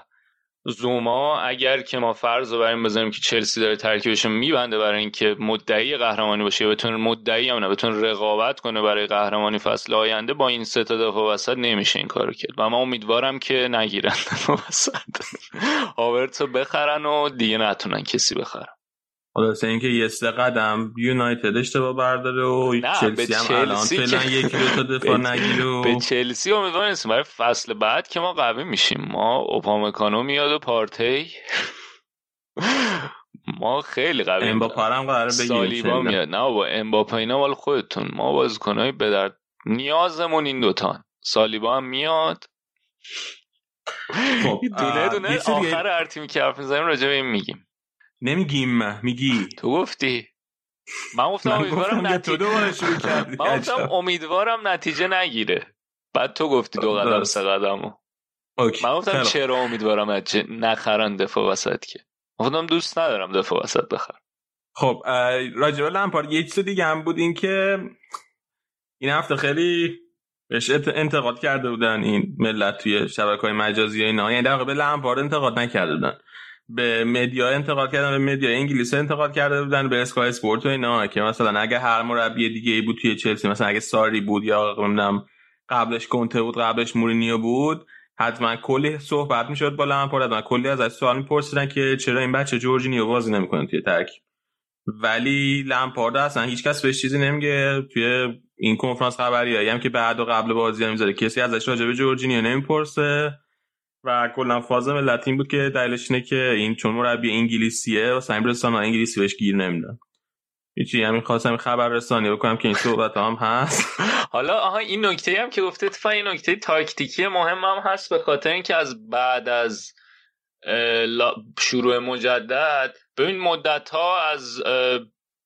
[SPEAKER 5] زوما اگر که ما فرض رو بریم بزنیم که چلسی داره ترکیبش میبنده برای اینکه مدعی قهرمانی باشه بتونه مدعی هم نه بتونه رقابت کنه برای قهرمانی فصل آینده با این سه تا دفاع وسط نمیشه این کارو کرد. و من امیدوارم که نگیرن وسط. [LAUGHS] هاورتس بخرن و دیگه نتونن کسی بخرن.
[SPEAKER 1] حالا اینکه یه سه قدم یونایتد اشتباه برداره و چلسی هم الان فعلا یکی دو تا دفاع [LAUGHS] نگیره و
[SPEAKER 5] به چلسی امیدوار نیستم برای فصل بعد که ما قوی میشیم. ما اوپامکانو میاد و پارتی [LAUGHS] ما خیلی قوی
[SPEAKER 1] امباپه هم قراره بگیریم
[SPEAKER 5] سالیبا میاد. نه با امباپه اینا مال خودتون. ما بازیکنای به درد نیازمون این دوتان سالیبا هم میاد.
[SPEAKER 1] خب [LAUGHS]
[SPEAKER 5] دونه دونه آخر هر تیمی که حرف می‌زنیم راجع به این میگیم.
[SPEAKER 1] نمیگیم میگی.
[SPEAKER 5] تو گفتی. من گفتم امیدوارم نتیجه من گفتم امیدوارم نتیجه نگیره. بعد تو گفتی دو قدم سه قدمو. من گفتم چرا امیدوارم نتیجه نخرن دفاع وسط که؟ گفتم دوست ندارم دفاع وسط بخر
[SPEAKER 1] خب راجبه لمپارد یه چیز دیگه هم بود این که این هفته خیلی بهش انتقاد کرده بودن این ملت توی شبکه های مجازی اینا. یعنی در واقع به لامپارد انتقاد نکرده بودن. به media انتقاد کردن به media انگلیس انتقاد کرده بودن به اسکای اسپورت و اینا. که مثلا اگه هر مربی دیگه ای بود توی چلسی مثلا اگه ساری بود یا نمی‌دونم قبلش کنته بود قبلش مورینیو بود حتما کلی صحبت می‌شد با لامپارد حتما کلی از سوال میپرسیدن که چرا این بچه جورجینیو بازی نمی‌کنه توی ترکیب ولی لامپارد اصلا هیچکس بهش چیزی نمیگه توی این کنفرانس خبریایی هم که بعد و قبل بازی هم می‌ذاره. کسی ازش راجع به جورجینیو نمی‌پرسه. و کلا فاز ملت این بود که دلیلش اینه که این چون مربی انگلیسیه و سعی رسانه انگلیسی بهش گیر نمیدن. هیچی همین خواستم خبر رسانی بکنم که این صحبت هم هست. [LAUGHS]
[SPEAKER 5] حالا آها این نکته هم که گفته اتفاقا این نکته تاکتیکی مهم هم هست به خاطر اینکه از بعد از شروع مجدد ببین مدت ها از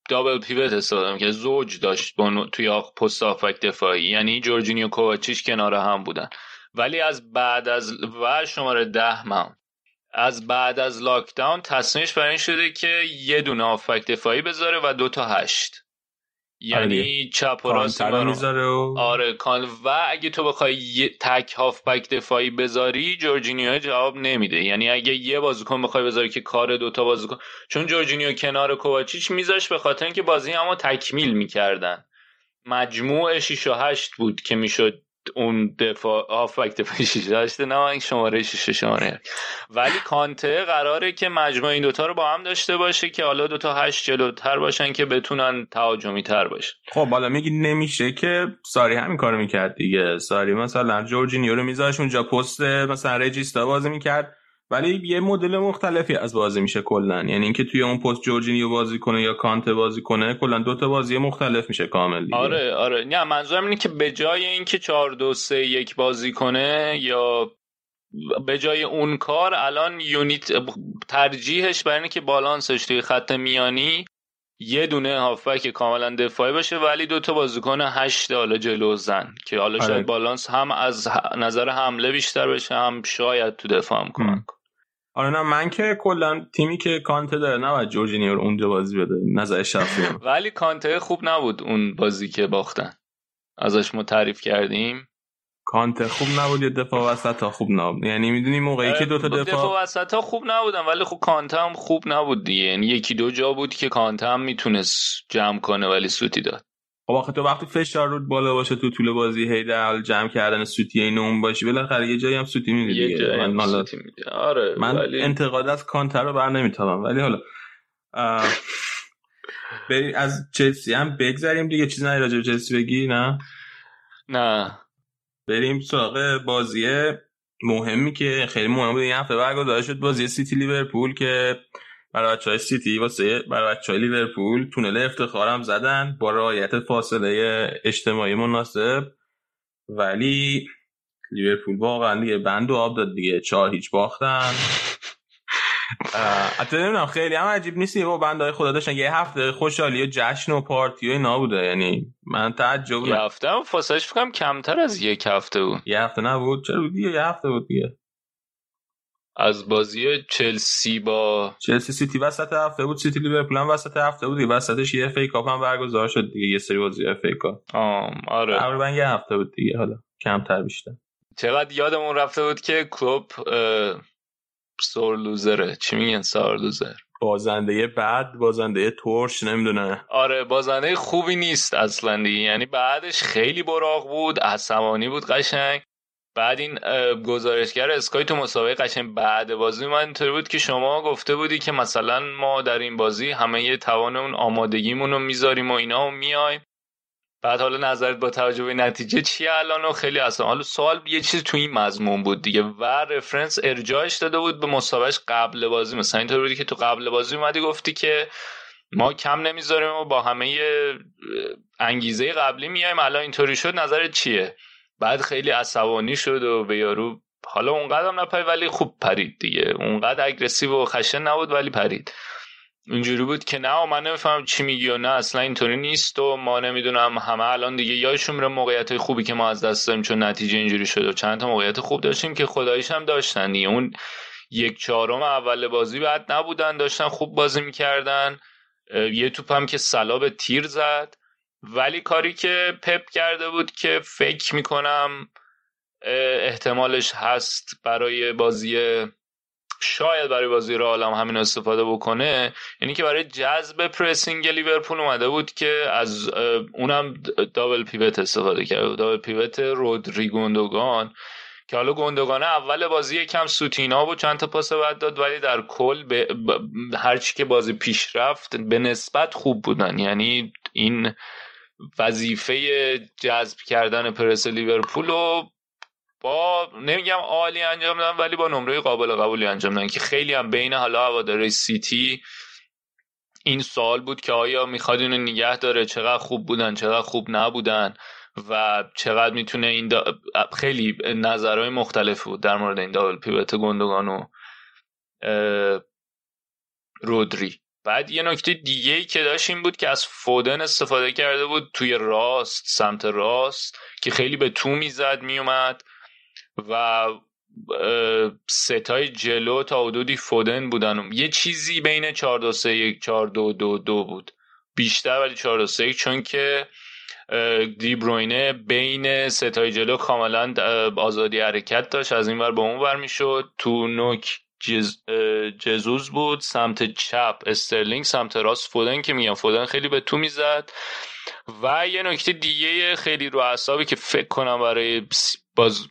[SPEAKER 5] دابل پیوت استفاده که زوج داشت توی پست آفک دفاعی. یعنی جورجینیو کوواچیش کنار هم بودن. ولی از بعد از و شماره ده ماونت از بعد از لاکداون تصمیمش برای این شده که یه دونه آفک دفاعی بذاره و دو تا هشت. یعنی چپ و راست
[SPEAKER 1] و...
[SPEAKER 5] آره کان و اگه تو بخوای یه تک هافبک دفاعی بذاری جورجینیو جواب نمیده. یعنی اگه یه بازیکن بخوای بذاری که کار دوتا بازیکن چون جورجینیو کنار کوواچیچ میذاش به خاطر اینکه بازی اما تکمیل می‌کردن. مجموع 6 و 8 بود که می‌شد اون دفاع هافبک دفاع داشته نه این شماره شیشه شماره ولی کانته قراره که مجموع این دوتا رو با هم داشته باشه که حالا دوتا هشت جلوتر باشن که بتونن تهاجمی تر باشن.
[SPEAKER 1] خب حالا میگی نمیشه که ساری همین کارو می‌کرد دیگه. ساری مثلا جورجینیو رو میذاش اونجا پست مثلا رجیستا بازی می‌کرد. ولی یه مدل مختلفی از بازی میشه کلا یعنی اینکه توی اون پست جورجینیو بازی کنه یا کانته بازی کنه کلا دو تا بازی مختلف میشه کامل دیگه.
[SPEAKER 5] آره آره نه منظورم اینه که به جای اینکه 4 2 3 1 بازی کنه یا به جای اون کار الان یونیت ترجیحش برای اینه که بالانسش توی خط میانی یه دونه هافبک کاملا دفاعی باشه ولی دو تا بازیکن هشت حالا جلو زن که حالا
[SPEAKER 1] آره.
[SPEAKER 5] شاید بالانس هم از نظر حمله بیشتر بشه هم شاید تو دفاع هم کمک کنه.
[SPEAKER 1] آره نه من که کلا تیمی که کانته داره نباید جورجینیو رو اونجا بازی بده نظر شخصی [LAUGHS]
[SPEAKER 5] ولی کانته خوب نبود اون بازی که باختن. ازش ما تعریف کردیم.
[SPEAKER 1] کانته خوب نبود یا دفاع وسط ها خوب نبود. یعنی می‌دونی موقعی که دو تا
[SPEAKER 5] دفاع,
[SPEAKER 1] دفاع
[SPEAKER 5] وسط ها خوب نبودن ولی خب کانته هم خوب نبود دیگه. یعنی یکی دو جا بود که کانته هم می‌تونست جمع کنه ولی سوتی داد.
[SPEAKER 1] خب آخه تو وقتی فشار رود بالا باشه تو طول بازی هی در حال جمع کردن سوتی این اون باشی بالاخره یه جایی هم سوتی میدی
[SPEAKER 5] یه جایی
[SPEAKER 1] من حالا
[SPEAKER 5] سوتی میده آره
[SPEAKER 1] من
[SPEAKER 5] ولی
[SPEAKER 1] انتقاد از کانتر رو بر نمیتابم. ولی حالا اه، بری از چلسی هم بگذریم دیگه. چیزی نه راجع به چلسی بگی نه؟
[SPEAKER 5] نه.
[SPEAKER 1] بریم سراغ بازی مهمی که خیلی مهم بود این هفته. برگزار شد بازی سیتی لیورپول که برای بچه های سیتی واسه برای بچه های لیورپول. تونل افتخارم زدن. با رعایت فاصله اجتماعی مناسب. ولی لیورپول واقعا دیگه بند و آب داد دیگه. چهار هیچ باختن. حتی نمی‌دونم خیلی هم عجیب نیست با بندهای خدا داشتن. یه هفته خوشحالی و جشن و پارتی و اینا بوده. یعنی من تعجب
[SPEAKER 5] یه هفته هم فاصلش فکرم کمتر از یک هفته بود.
[SPEAKER 1] یه هفته نبود. چرا دیگه یه هفته بود دیگه.
[SPEAKER 5] از بازی چلسی با
[SPEAKER 1] چلسی سیتی وسط هفته بود سیتی لیورپول هم وسط هفته بود وسطش یه FA Cup هم برگزار شد دیگه یه سری بازی FA
[SPEAKER 5] Cup. آره.
[SPEAKER 1] تقریبا یه هفته بود دیگه حالا کمتر بیشتر.
[SPEAKER 5] چقدر یادمون رفته بود که کلوب sore loser ه. چی میگن sore loser؟
[SPEAKER 1] بازنده بعد بازنده ترش نمی‌دونه
[SPEAKER 5] آره بازنده خوبی نیست اصلا دیگه. یعنی بعدش خیلی براق بود عصبانی بود قشنگ. بعد این گزارشگر اسکای تو مسابقه قشنگ بعد بازی من اینطوری بود که شما گفته بودی که مثلا ما در این بازی همه یه توان اون آمادگیمون رو می‌ذاریم و اینا و میایم بعد حالا نظرت با توجه به نتیجه چیه الان و خیلی اصلا؟ حالا سوال یه چیز تو این مضمون بود دیگه. و رفرنس ارجاعش داده بود به مسابقهش قبل بازی. مثلا اینطور بودی که تو قبل بازی اومدی گفتی که ما کم نمی‌ذاریم و با همه انگیزه قبلی میایم الان اینطوری شد نظرت چیه؟ بعد خیلی عصبانی شد و به یارو حالا اونقدر هم نپرید ولی خوب پرید دیگه. اونقدر اگرسیو و خشن نبود ولی پرید. اینجوری بود که نه من نمیفهم چی میگی و نه اصلا اینطوری نیست و ما نمی‌دونم همه الان دیگه یادشون میره موقعیت خوبی که ما از دست دادیم چون نتیجه اینجوری شد و چند تا موقعیت خوب داشتیم که خداییش هم داشتن دیگه. اون یک چهارم اول بازی بعد نبودن داشتن خوب بازی می‌کردن. یه توپ هم که سلا به تیر زد. ولی کاری که پپ کرده بود که فکر می‌کنم احتمالش هست برای بازی شاید برای بازی رو عالم همین استفاده بکنه یعنی که برای جذب پرسینگ لیورپول اومده بود که از اونم دابل پیوت استفاده کرده دابل پیوت رودری گوندوگان که حالا گوندوگان اول بازی یکم سوتینا بود چند تا پاس بعد داد ولی در کل به هرچی که بازی پیش رفت به نسبت خوب بودن. یعنی این وظیفه جذب کردن پرس لیورپول رو با نمیگم عالی انجام دادن ولی با نمره قابل قبولی انجام دادن که خیلی هم بین حالا هواداره سیتی این سوال بود که آیا می‌خواد اینو نگه داره چقدر خوب بودن چقدر خوب نبودن و چقدر می‌تونه این دا... خیلی نظرهای مختلف بود در مورد این دابل پیوت گندگان و رودری. بعد یه نکته دیگه ای که داشت این بود که از فودن استفاده کرده بود توی راست سمت راست که خیلی به تو می‌زد میومد و ستای جلو تا حدودی فودن بودن. یه چیزی بین 4 2 3 1 4 2 2 2 بود. بیشتر ولی 4 2 3 1 چون که دی بروینه بین ستای جلو کاملا آزادی حرکت داشت. از این ور به اون ور می‌شد. تو نوک جز... جزوز بود سمت چپ استرلینگ سمت راست فودن که میگم فودن خیلی به تو می‌زد. و یه نکته دیگه خیلی رو اعصابی که فکر کنم برای باز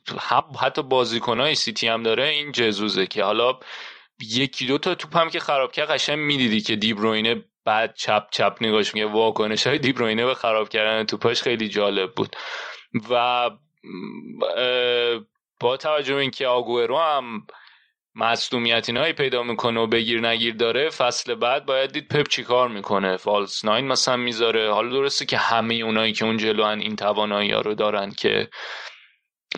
[SPEAKER 5] حتی بازیکنهای سیتی هم داره این جزوزه که حالا یکی دو تا توپ هم که خراب کرد قشنگ می‌دیدی که دیبروینه بعد چپ چپ نگاش میگه واکنش های دیبروینه به خراب کردن توپاش خیلی جالب بود. و با توجه به اینکه آگورو هم مصدومیت اینایی پیدا می‌کنه و بگیر نگیر داره فصل بعد باید دید پپ چی کار می‌کنه. false nine مثلا می‌ذاره. حالا درسته که همه اونایی که اون جلوان این توانایی ها رو دارن که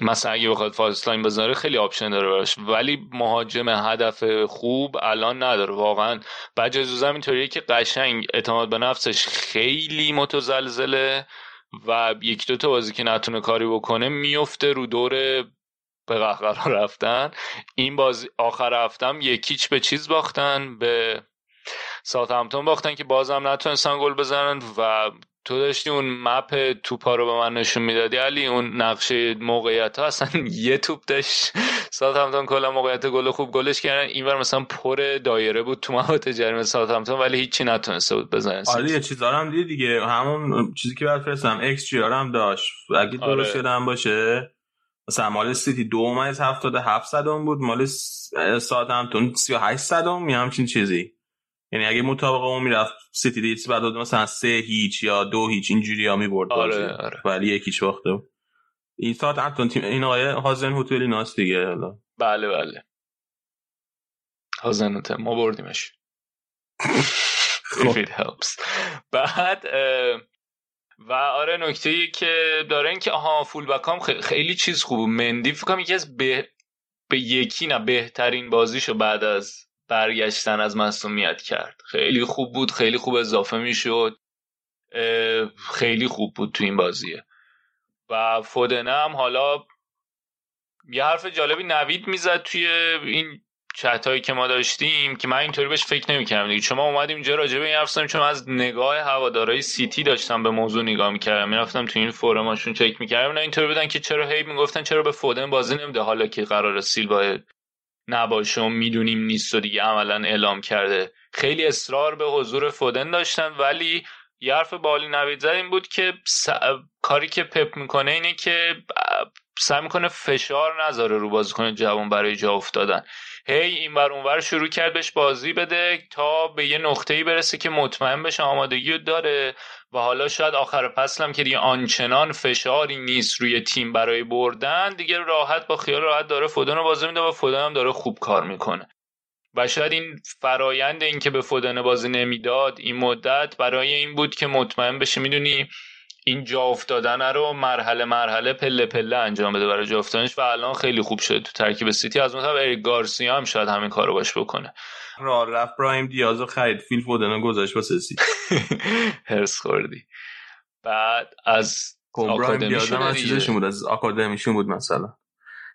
[SPEAKER 5] مثلا اگه بخواد false nine بذاره خیلی option داره براش. ولی مهاجم هدف خوب الان نداره. واقعا بعد ژسوس اینطوریه که قشنگ اعتماد به نفسش خیلی متزلزله و یک دو تا بازی که نتونه کاری بکنه میفته رو دور به قهقرا رفتن. این بازی آخر هفتم یکیچ به چیز باختن؟ به ساعت همتون باختن که بازم نتونستن گل بزنن و تو داشتی اون مپ توپا رو به من نشون می‌دادی. علی اون نقشه موقعیت ها اصلا [LAUGHS] یه توپ داشت. ساعت همتون کلا موقعیت گل خوب گلش کردن. اینور مثلا پر دایره بود تو محوطه جریمه ساعت همتون ولی هیچی نتونسته بود بزنن
[SPEAKER 1] آره یه هم دیدی دیگه. همون چیزی که بعد فرستم. ایکس جی هم داشت. اگه درست آره. باشه. مثلا مال سیتی دو از هفتاد هفت صدم بود مال ساعت همتون سی و هشت صدم یه همچین چیزی. یعنی اگه مطابق اون می‌رفت سیتی دیتس بعد مثلا سه هیچ یا دو هیچ اینجوری ها می‌برد
[SPEAKER 5] آره آره.
[SPEAKER 1] ولی یکیش باخته بود این ساعت همتون تیم این آقای هازن هوتولی ناست دیگه حالا.
[SPEAKER 5] بله بله. هازن هوتل ما بردیمش. [LAUGHS] if it helps. بعد و آره نکته ای که داره این که آها فول بکام خیلی چیز خوب مندی فکر یکی از به... به یکی نه بهترین بازیشو بعد از برگشتن از مصومیت کرد. خیلی خوب بود خیلی خوب اضافه می‌شد. خیلی خوب بود تو این بازیه. و فودنه هم حالا یه حرف جالبی نوید می‌زد توی این چت هایی که ما داشتیم که من اینطوری بهش فکر نمی‌کردم دیگه. چون ما اومدیم اینجا راجع به این حرف چون از نگاه هوادارهای سیتی داشتم به موضوع نگاه می‌کردم. می‌رفتم تو این فورماشون چک می‌کردم. نه اینطوری بودن که چرا هی می‌گفتن چرا به فودن بازی نمیده؟ حالا که قرار سیلوا نباشه و می‌دونیم نیست و دیگه عملا اعلام کرده. خیلی اصرار به حضور فودن داشتن ولی یه حرف بالی نوید این بود که کاری که پپ می‌کنه اینه که سعی می‌کنه فشار نذاره رو بازیکن جوان برای جا افتادن. هی بر اونور شروع کرد بهش بازی بده تا به یه نقطه‌ای برسه که مطمئن بشه آمادگی داره و حالا شاید آخر فصل که دیگه آنچنان فشاری نیست روی تیم برای بردن دیگه راحت با خیال راحت داره فودن رو بازی میده و فودن هم داره خوب کار می‌کنه. و شاید این فرایند این که به فودن بازی نمی‌داد این مدت برای این بود که مطمئن بشه می‌دونی این جا افتادن رو مرحله مرحله پله پله انجام بده برای جا افتادنش و الان خیلی خوب شده تو ترکیب سیتی از مثلا اریک گارسیا هم شاید همین کارو باش بکنه.
[SPEAKER 1] رئال رفت براهیم دیازو خرید. فیل فودن گذاشت واسه سیتی. [LAUGHS]
[SPEAKER 5] حرص خوردی. بعد از
[SPEAKER 1] آکادمیشون از چیزشون بود از آکادمیشون بود مثلا.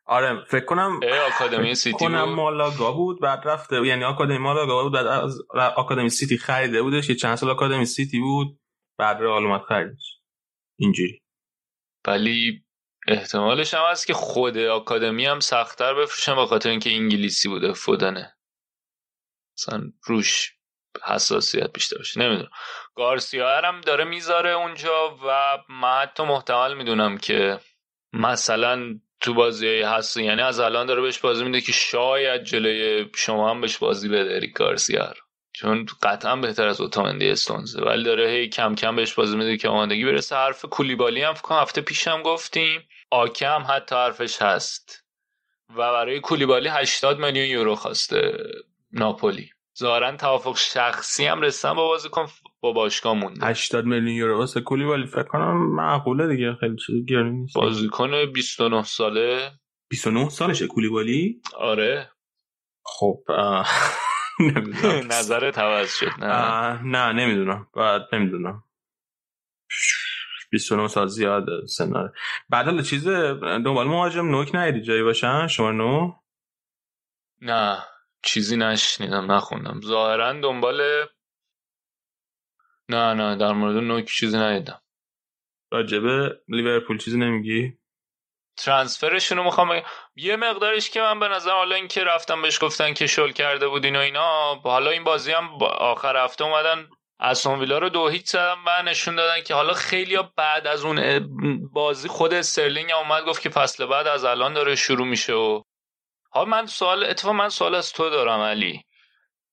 [SPEAKER 1] آره فکر کنم
[SPEAKER 5] آکادمی سیتی
[SPEAKER 1] کنم مالاگا بود بعد رفته یعنی آکادمی مالاگا بود بعد از آکادمی سیتی خریده بودش یه چند سال آکادمی سیتی بود بعد رئال اومد خریدش. اینجوری.
[SPEAKER 5] ولی احتمالش هم هست که خود آکادمی هم سختتر بفروشن به خاطر اینکه انگلیسی بوده فودنه. مثلا روش حساسیت بیشتر باشه نمی‌دونم. گارسیا هم داره می‌ذاره اونجا و من حتی محتمل می‌دونم که مثلا تو بازی هست یعنی از الان داره بهش بازی میده که شاید جلوی شما هم بهش بازی بده اریک گارسیا چون قطعا بهتر از اوتامندی استونزه ولی داره هی کم کم بهش بازی میده که آمادگی برسه. حرف کولیبالی هم فکر هفته پیشم گفتیم. آکم حتی حرفش هست. و برای کولیبالی 80 میلیون یورو خواسته ناپولی. ظاهرا توافق شخصی هم رسن با بازیکن با باشگاه مونده.
[SPEAKER 1] 80 میلیون یورو واسه کولیبالی فکر کنم معقوله دیگه. خیلی چیز گرونی نیست.
[SPEAKER 5] بازیکن 29 ساله.
[SPEAKER 1] 29 سالشه کولیبالی؟
[SPEAKER 5] آره.
[SPEAKER 1] خب [LAUGHS]
[SPEAKER 5] نظر عوض شد
[SPEAKER 1] نه. نه نمی‌دونم. بعد نمی‌دونم. 29 سال زیاد سناره بعد حالا چیز دنبال مهاجم نوک نیدی جایی باشن؟ شما نو؟
[SPEAKER 5] نه چیزی نشنیدم نخوندم. ظاهرا دنبال نه نه در مورد نوک چیزی ندیدم.
[SPEAKER 1] راجبه لیورپول چیزی نمیگی؟
[SPEAKER 5] transfer شون رو می‌خوام یه مقدارش که من به نظر حالا این که رفتم بهش گفتن که شل کرده بود این و اینا حالا این بازی هم آخر هفته اومدن استون ویلا رو دو هیچ زدن و نشون دادن که حالا خیلی بعد از اون بازی خود استرلینگ اومد گفت که فصل بعد از الان داره شروع میشه و حالا من سوال اتفاقا من سوال از تو دارم علی.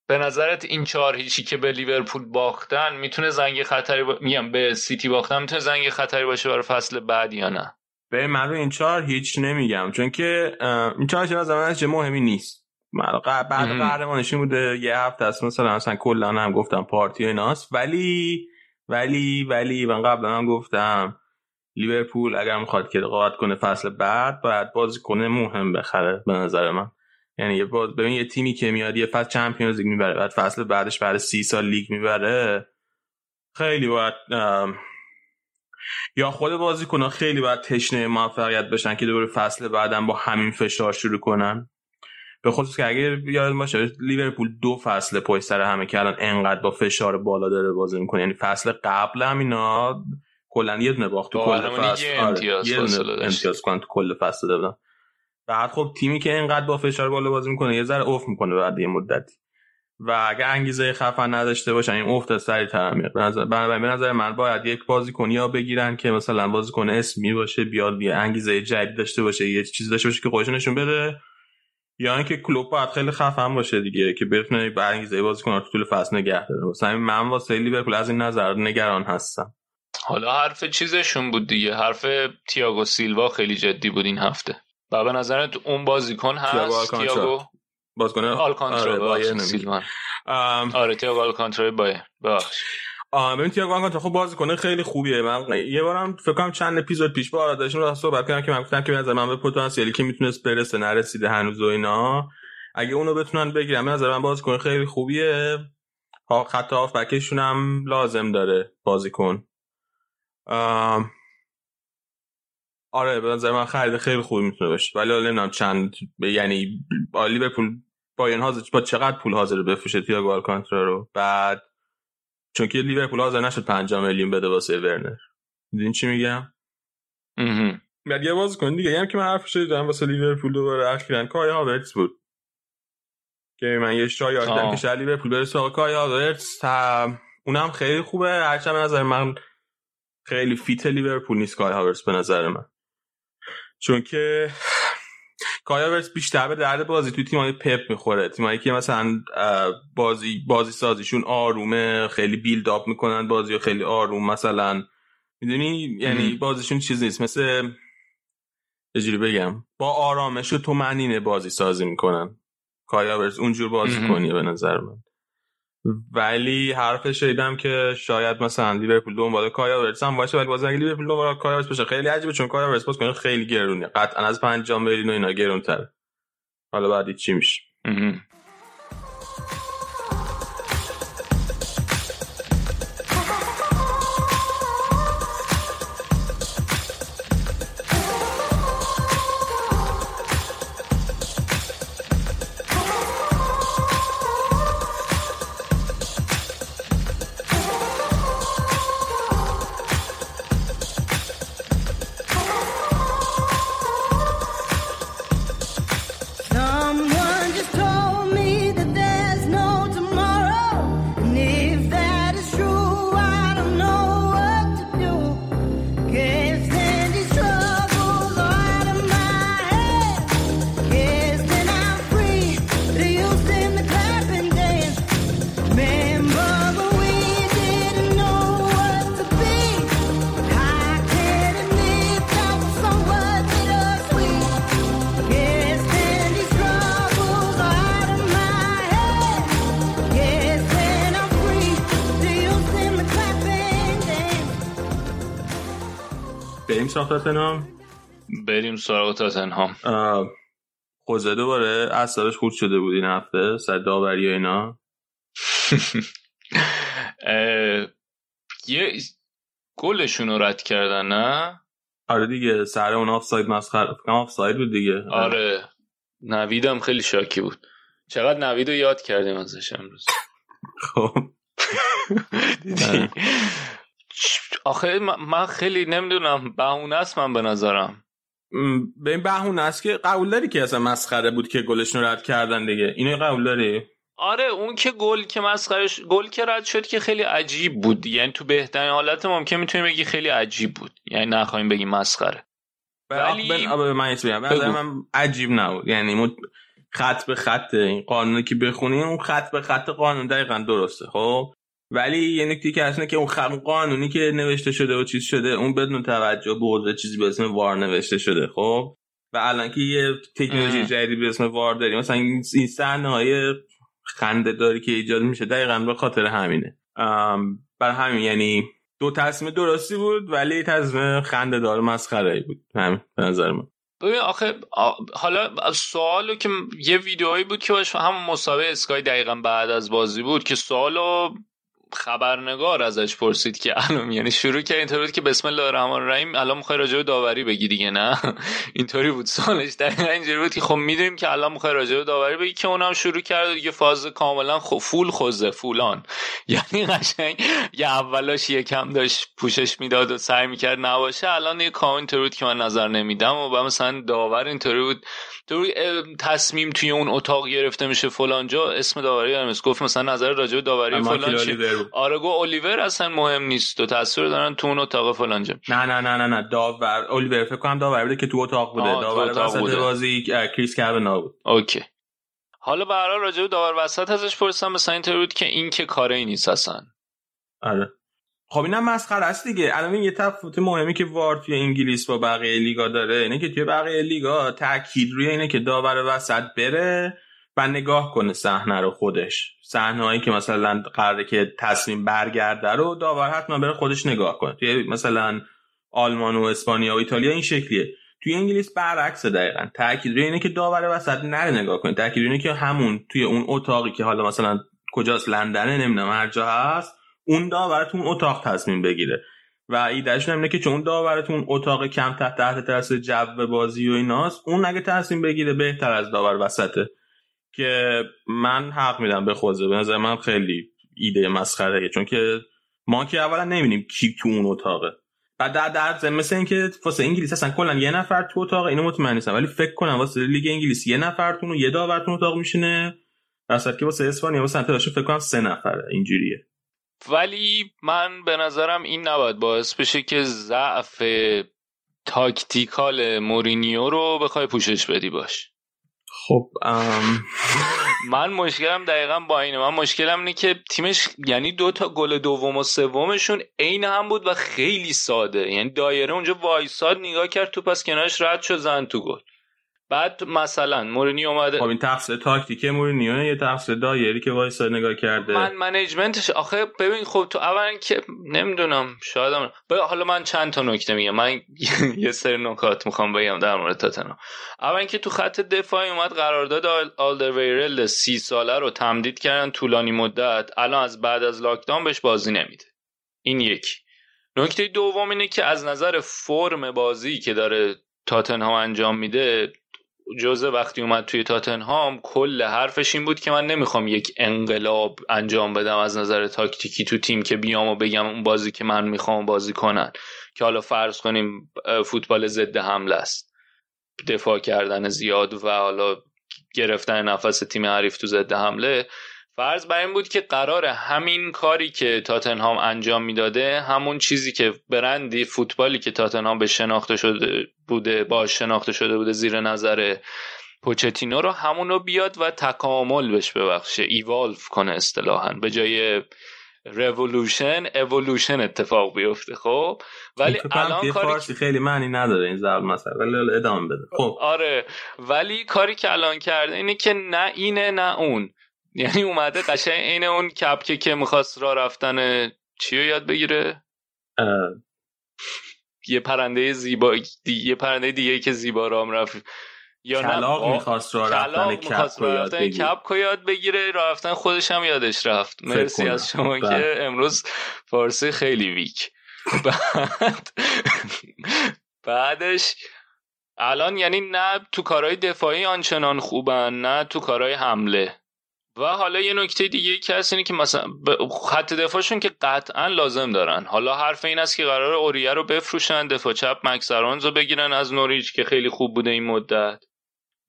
[SPEAKER 5] به نظرت این چهار هیچی که به لیورپول باختن می‌تونه زنگ خطری با... میگم به سیتی باختن می‌تونه زنگ خطری باشه برای فصل بعد یا نه؟
[SPEAKER 1] به من رو این چهار هیچ نمیگم چون که این چهار چه زمان چه مهمی نیست. بعد قهرمانشی بوده یه هفته است مثلا مثلا کلا هم گفتم پارتی ایناست ولی ولی ولی من قبلا هم گفتم لیورپول اگر می‌خواد که رقابت کنه فصل بعد باید بازی کنه مهم بخره به نظر من. یعنی یه باز ببین یه تیمی که میاد یه فصل چمپیونز لیگ می‌بره بعد فصل بعدش بعد سی سال لیگ می‌بره خیلی باید یا خود بازیکن‌ها خیلی باید تشنه موفقیت بشن که دوباره فصل بعدم با همین فشار شروع کنن. به خصوص که اگه یاد باشه لیورپول دو فصل پشت سر همه که الان انقدر با فشار بالا داره بازی می‌کنه. یعنی فصل قبل هم اینا کلا یه دونه باخت تو کل فصل.
[SPEAKER 5] امتیاز,
[SPEAKER 1] آره. امتیاز تو کل فصل دادن بعد خب تیمی که اینقدر با فشار بالا بازی می‌کنه یه ذره افت می‌کنه بعد یه مدتی. و اگه انگیزه خفن نداشته باشن این افت سریعتر میاد. به نظر به نظر من باید یک بازیکن یا بگیرن که مثلا بازیکن اسمی باشه بیاد یه انگیزه جدید داشته باشه یه چیزی داشته باشه که خودش نشون بده. یا اینکه کلوب باید خیلی خفن باشه دیگه که بتونه به انگیزه بازیکن تو طول فصل نگه داره. مثلا من واسه لیورپول از این نظر نگران هستم.
[SPEAKER 5] حالا حرف چیزشون بود دیگه. حرف تییاگو سیلوا خیلی جدی بود این هفته. و به نظرت اون بازیکن هست؟ تییاگو
[SPEAKER 1] بازیکن
[SPEAKER 5] آلکانترا آره سیلوان آره تییاگو آلکانترا بایر ببخش
[SPEAKER 1] آه ببین تییاگو آلکانترا خب بازیکن خیلی خوبیه. من یه بارم فکر کنم چند اپیزود پیش با آرادشون رو صحبت کردم که من گفتم که نظر من به پتانسیلی که می‌تونست برسه نرسیده هنوز و اینا. اگه اونو بتونن بگیرن به نظر من بازیکن خیلی خوبیه. ها خط بکشون هم لازم داره بازیکن. آره به نظر من خرید خیلی خوبی می‌تونه باشه. ولی نمی‌دونم چند یعنی لیورپول بایرن حاضر با چقدر پول حاضر بفروشه تییاگو آلکانترا رو؟ بعد چون که لیورپول حاضر نشد 5 میلیون بده واسه ورنر. میدین چی میگم؟ بعد یه کن دیگه. هم که من حرفش دادم واسه لیورپول دوباره اخیراً. کای هاورتس بود. که من یه شایعه داشتم که شاید لیورپول بره سراغ کای هاورتس اونم خیلی خوبه. هرچند به نظر من خیلی fit لیورپول نیست کای هاورتس به نظر من. چون که کایاورس بیشتر به درد بازی توی تیمای پپ می‌خوره. تیمایی که مثلا بازی بازی سازیشون آرومه خیلی بیلد اپ می‌کنن بازی و خیلی آروم مثلا می‌دونی؟ یعنی بازیشون چیز نیست. مثل یه بگم با آرامش و تو منینه بازی سازی می‌کنن. کایاورس اونجور بازی کنیه به نظر من. ولی حرفش شنیدم که شاید مثلا لیورپول دنبال کایا ورس هم باشه ولی باز اگه لیورپول دنبال کایا ورس باشه خیلی عجیبه چون کایا ورس کنه خیلی گرونه قطعا از 5 میلیون و اینا گرونتره. حالا بعد چی میشه؟ تاتنهام؟
[SPEAKER 5] بریم سراغ تاتنهام.
[SPEAKER 1] خوزه دوباره اثرش خود شده بود این هفته سر داوری و اینا. [LAUGHS]
[SPEAKER 5] یه گلشون رو رد کردن نه؟
[SPEAKER 1] آره دیگه سر اون آفساید مسخره آفساید بود دیگه.
[SPEAKER 5] آره. نویدم خیلی شاکی بود. چقدر نوید رو یاد کردیم ازش امروز. [LAUGHS]
[SPEAKER 1] خب. [LAUGHS]
[SPEAKER 5] آخه من خیلی نمی‌دونم بهونه است من به نظرم.
[SPEAKER 1] به این بهونه است که قبول داری که اصلا مسخره بود که گلشون رد کردن دیگه؟ اینو قبول داری؟
[SPEAKER 5] آره اون که گل که مسخرش گل که رد شد که خیلی عجیب بود. یعنی تو بهترین حالت ممکن می‌تونیم بگی خیلی عجیب بود. یعنی نخواهیم بگیم مسخره.
[SPEAKER 1] ولی
[SPEAKER 5] ولی
[SPEAKER 1] من من من عجیب نبود. یعنی مت... خط به خط این قانونی که بخونی اون خط به خط قانون دقیقا درسته خب؟ ولی یه نکته که هست که اون خ- قانونی که نوشته شده و چیز شده اون بدون توجه به عضو چیزی به اسم وار نوشته شده خب؟ و الان که یه تکنولوژی. جدیدی به اسم وار داریم مثلا این صحنه های خنده داری که ایجاد میشه دقیقا به خاطر همینه. بر همین یعنی دو تصمیم درستی بود ولی تصمیم خنده دار مسخره ای بود. همین به نظر من.
[SPEAKER 5] ببین آخه حالا سوالو که یه ویدئویی بود که باش همون مسابقه اسکای دقیقا بعد از بازی بود که سوالو خبرنگار ازش پرسید که الان یعنی شروع کرد اینطوری بود که بسم الله الرحمن الرحیم الان می‌خوای راجع به داوری بگی دیگه نه؟ [LAUGHS] اینطوری بود سوالش دقیقا اینجوری بود که خب می‌دونیم که الان می‌خوای راجع به داوری بگی که اونم شروع کرد دیگه فاز کاملا خب فول خوزه فولان. [LAUGHS] یعنی قشنگ یه اولاش یکم داشت پوشش می‌داد و سعی می‌کرد نباشه الان یه کامنت اینطوری بود که من نظر نمیدم و مثلا داور اینطوری بود. تو تصمیم توی اون اتاق گرفته میشه فلان جا اسم داوری هم گفت مثلا نظر راجع به داوری فلان
[SPEAKER 1] الیور.
[SPEAKER 5] آره گو الیور اصلا مهم نیست. و تصویر دارن تو اون اتاق فلان
[SPEAKER 1] نه نه نه نه نه. داور الیور فکر کنم داور بوده که تو اتاق بوده.
[SPEAKER 5] تو
[SPEAKER 1] داور
[SPEAKER 5] اتاق
[SPEAKER 1] وسط
[SPEAKER 5] بوده.
[SPEAKER 1] بازی کریس کاوانا بود.
[SPEAKER 5] OK. حالا به هر راجع به داور وسط ازش پرسیدم. مثلا اینطوری بود که این که کاری نیست اصلا.
[SPEAKER 1] آره. خب اینم مسخره است دیگه. الان این یه تفاوت مهمی که VAR توی انگلیس با بقیه لیگا داره اینه که توی بقیه لیگا تاکید روی اینه که داور وسط بره. و نگاه کنه صحنه رو خودش. صحنه هایی که مثلا قراره که تصمیم برگرده رو داور حتما بره خودش نگاه کنه. توی مثلا آلمان و اسپانیا و ایتالیا این شکلیه. توی انگلیس برعکس دقیقا. تاکید روی اینه که داور وسط نره نگاه کنه. تاکید اینه که همون توی اون اتاقی که حالا مثلا کجاست؟ لندنه نمی‌دونم هر جا هست اون داور تو اون اتاق تصمیم بگیره. و ایدهشون هم اینه که چون اون داور تو اون اتاق کم تحت تحت تاثیر جو بازی و ایناست اون اگه تصمیم بگیره بهتر از داور وسطه. که من حق میدم به خوزه به نظر من خیلی ایده مسخره. چون که ما که اولا نمی‌دونیم کی تو اون اتاقه. بعد در در مثل اینکه واسه انگلیس اصلا کلا یه نفر تو اتاق اینو مطمئن نیستم. ولی فکر کنم واسه لیگ انگلیس یه نفر تو و یه داور تو اتاق میشینه. در که واسه اسپانیا واسه international فکر کنم سه نفره. اینجوریه.
[SPEAKER 5] ولی من به نظرم این نباید باعث بشه که ضعف tactical مورینیو رو بخوای پوشش بدی باش.
[SPEAKER 1] خب ام...
[SPEAKER 5] من مشکلم دقیقا با اینه. من مشکلم اینه که تیمش یعنی دو تا گل دوم و سومشون عین هم بود و خیلی ساده. یعنی دایر اونجا وایساد نگاه کرد تو پس کنارش رد شد زد تو گل. بعد مثلا مورینیو اومده
[SPEAKER 1] خب این تقصیر تاکتیک مورینیو یا تقصیر دایری که وایسا نگاه کرده.
[SPEAKER 5] من management ش آخه ببین خب تو اولا که نمی‌دونم شاید هم... حالا من چند تا نکته میگم. من [LAUGHS] یه سری نکات می‌خوام بگم در مورد تاتنهام. اولا که تو خط دفاعی اومد قرارداد آل- آلدرویرل سی ساله رو تمدید کردن طولانی مدت. الان از بعد از لاکداون بهش بازی نمیده. این یکی. نکته دوم اینه که از نظر فرم بازی که داره تاتنهام انجام میده جزء وقتی اومد توی تاتنهام کل حرفش این بود که من نمی‌خوام یک انقلاب انجام بدم از نظر تاکتیکی تو تیم که بیام و بگم اون بازی که من می‌خوام بازی کنن. که حالا فرض کنیم فوتبال ضد حمله است. دفاع کردن زیاد و حالا گرفتن نفس تیم حریف تو ضد حمله. فرض بر این بود که قرار همین کاری که تاتنهام انجام می‌داده همون چیزی که برندی فوتبالی که تاتنهام به شناخته شده بوده باش شناخته شده بوده زیر نظر پوچتینو رو همون رو بیاد و تکامل بهش ببخشه ایوالف کنه اصطلاحا. به جای رولوشن اولوشن اتفاق بیفته خب؟ ولی الان کاری
[SPEAKER 1] فارسی خیلی معنی نداره این ضرب مثلا ولی ادامه بده. خب.
[SPEAKER 5] آره ولی کاری که الان کرده اینه که نه اینه نه اون. یعنی اومده قشنگ عین اون کپکه که می‌خواست راه رفتن چی رو یاد بگیره؟ یه پرنده زیبا. یه پرنده دیگه که زیبا رام رفت یا
[SPEAKER 1] کلاق می‌خواست
[SPEAKER 5] کلاق
[SPEAKER 1] رفتن کپ یاد
[SPEAKER 5] رفتن
[SPEAKER 1] بگیره.
[SPEAKER 5] کپ یاد بگیره. راه رفتن خودش هم یادش رفت. مرسی. از شما
[SPEAKER 1] بله.
[SPEAKER 5] که امروز فارسی خیلی ویک. [LAUGHS] بعد بعدش الان یعنی نه تو کارهای دفاعی آنچنان خوبن نه تو کارهای حمله. و حالا یه نکته دیگه که هست اینه که مثلا خط دفاعشون که قطعا لازم دارن. حالا حرف این است که قرار اوریه رو بفروشن دفاع چپ مکس آرونز رو بگیرن از نوریچ که خیلی خوب بوده این مدت.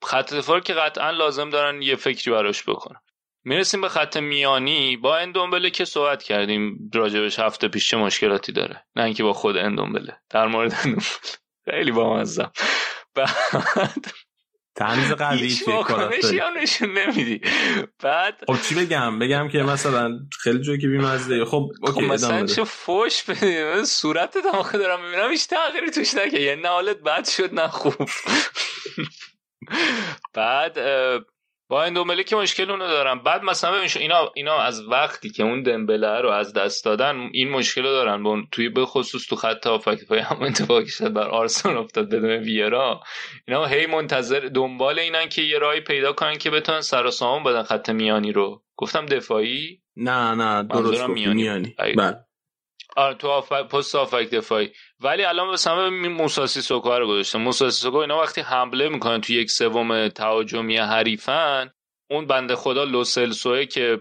[SPEAKER 5] خط دفاع که قطعا لازم دارن یه فکری براش بکنن. می‌رسیم به خط میانی. با اندومبله که صحبت کردیم راجبش هفته پیش چه مشکلاتی داره. نه اینکه با خود اندومبله. در مورد اندومبله. خیلی بامزم بعد
[SPEAKER 1] تنز قوی
[SPEAKER 5] هیچ واکنشی هم نشون نمیدی. بعد
[SPEAKER 1] خب چی بگم؟ بگم که مثلا خیلی جوکی بیمزده خب
[SPEAKER 5] خب
[SPEAKER 1] اوکی
[SPEAKER 5] مثلا
[SPEAKER 1] ادامه بده.
[SPEAKER 5] چه فوش بدی؟ صورت آخه دارم می‌بینم هیچ تغییری توش نکرد. یعنی نه حالت بد شد نه خوب. [LAUGHS] بعد با این دومله که مشکل اونو دارم بعد مثلا ببین اینا اینا از وقتی که اون دمبله رو از دست دادن این مشکل رو دارن. با توی به خصوص تو خط هافک پای هم اتفاقی شد بر آرسنال افتاد بدون ویرا. اینا هی منتظر دنبال اینن که یه راهی پیدا کنن که بتونن سر و سامون بدن خط میانی رو. گفتم دفاعی؟
[SPEAKER 1] نه نه درست
[SPEAKER 5] میانی.
[SPEAKER 1] میانی. بله.
[SPEAKER 5] آره تو آفک پست آفک دفاعی. ولی الان مثلا موساسی سوکا رو گذاشتم. موساسی سوکا اینا وقتی حمله می‌کنن تو یک سوم تهاجمی حریفن اون بنده خدا لوسلسوه که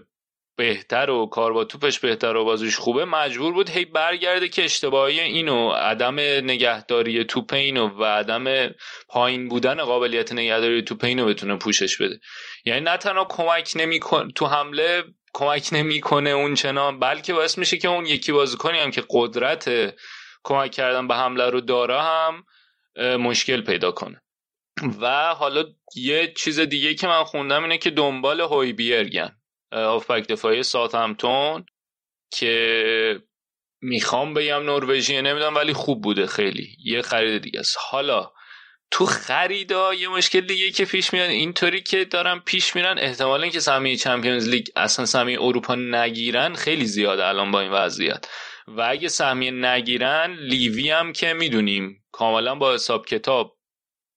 [SPEAKER 5] بهتر و کار با توپش بهتر و بازیش خوبه مجبور بود هی برگرده که اشتباهی اینو عدم نگهداری توپ اینو و عدم پایین بودن قابلیت نگهداری توپ اینو بتونه پوشش بده. یعنی نه تنها کمک نمیکن تو حمله کمک نمی‌کنه اون چنان بلکه باعث میشه که اون یکی بازیکنی هم که قدرت کمک کردن به حمله رو داره هم مشکل پیدا کنه. و حالا یه چیز دیگه که من خوندم اینه که دنبال هوی بیرگن آفبک دفاعی سات همتون که می‌خوام بگم نروژیه نمی‌دونم ولی خوب بوده خیلی. یه خرید دیگه است. حالا تو خریدا یه مشکل دیگه که پیش میاد اینطوری که دارن پیش میرن احتمال اینکه سهمیه چمپیونز لیگ اصلا سهمیه اروپا نگیرن خیلی زیاده الان با این وضعیت. و اگه سهمیه نگیرن لیوی هم که می‌دونیم کاملا با حساب کتاب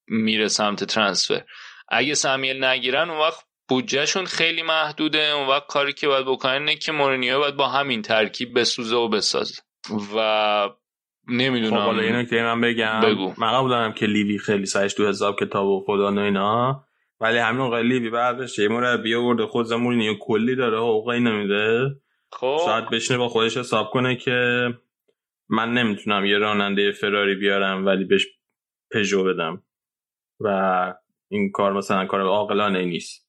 [SPEAKER 5] میره سمت ترانسفر اگه سهمیه نگیرن اون وقت بودجهشون خیلی محدوده. اون وقت کاری که باید بکنن اینه که مورینیو باید با همین ترکیب بسوزه و بسازه. و
[SPEAKER 1] خب
[SPEAKER 5] نمی‌دونم
[SPEAKER 1] حالا این نکته من بگم.
[SPEAKER 5] بگو.
[SPEAKER 1] من قبول دارم که لیوی خیلی سعیش تو حساب کتاب و فلان و اینا ولی همین موقع لیوی بعدش یه مربی آورده خود زمورینیو کلی داره حقوقی نمیده
[SPEAKER 5] خب.
[SPEAKER 1] شاید بشینه با خودش حساب کنه که من نمی‌تونم یه راننده فراری بیارم ولی بهش پژو بدم و این کار مثلا کار عاقلانه نیست.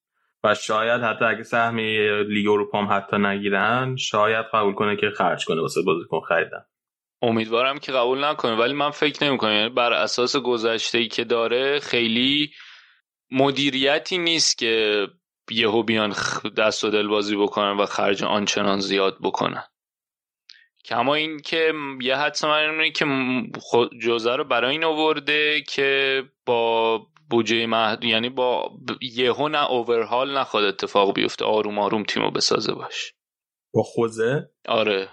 [SPEAKER 1] و شاید حتی اگه سهمیه لیگ اروپا هم حتی نگیرن شاید قبول کنه که خرج کنه واسه بازیکن خریدن.
[SPEAKER 5] امیدوارم که قبول نکنه ولی من فکر نمی‌کنم. یعنی بر اساس گذشته ای که داره خیلی مدیریتی نیست که یهو بیان دست و دل بازی بکنن و خرج آنچنان زیاد بکنن. کما این که یه حدس من اینه که جوزه رو برای این آورده که با بودجه محدود یعنی با یهو نه اوورهال نخواد اتفاق بیفته آروم آروم تیمو بسازه باش.
[SPEAKER 1] با خوزه؟
[SPEAKER 5] آره.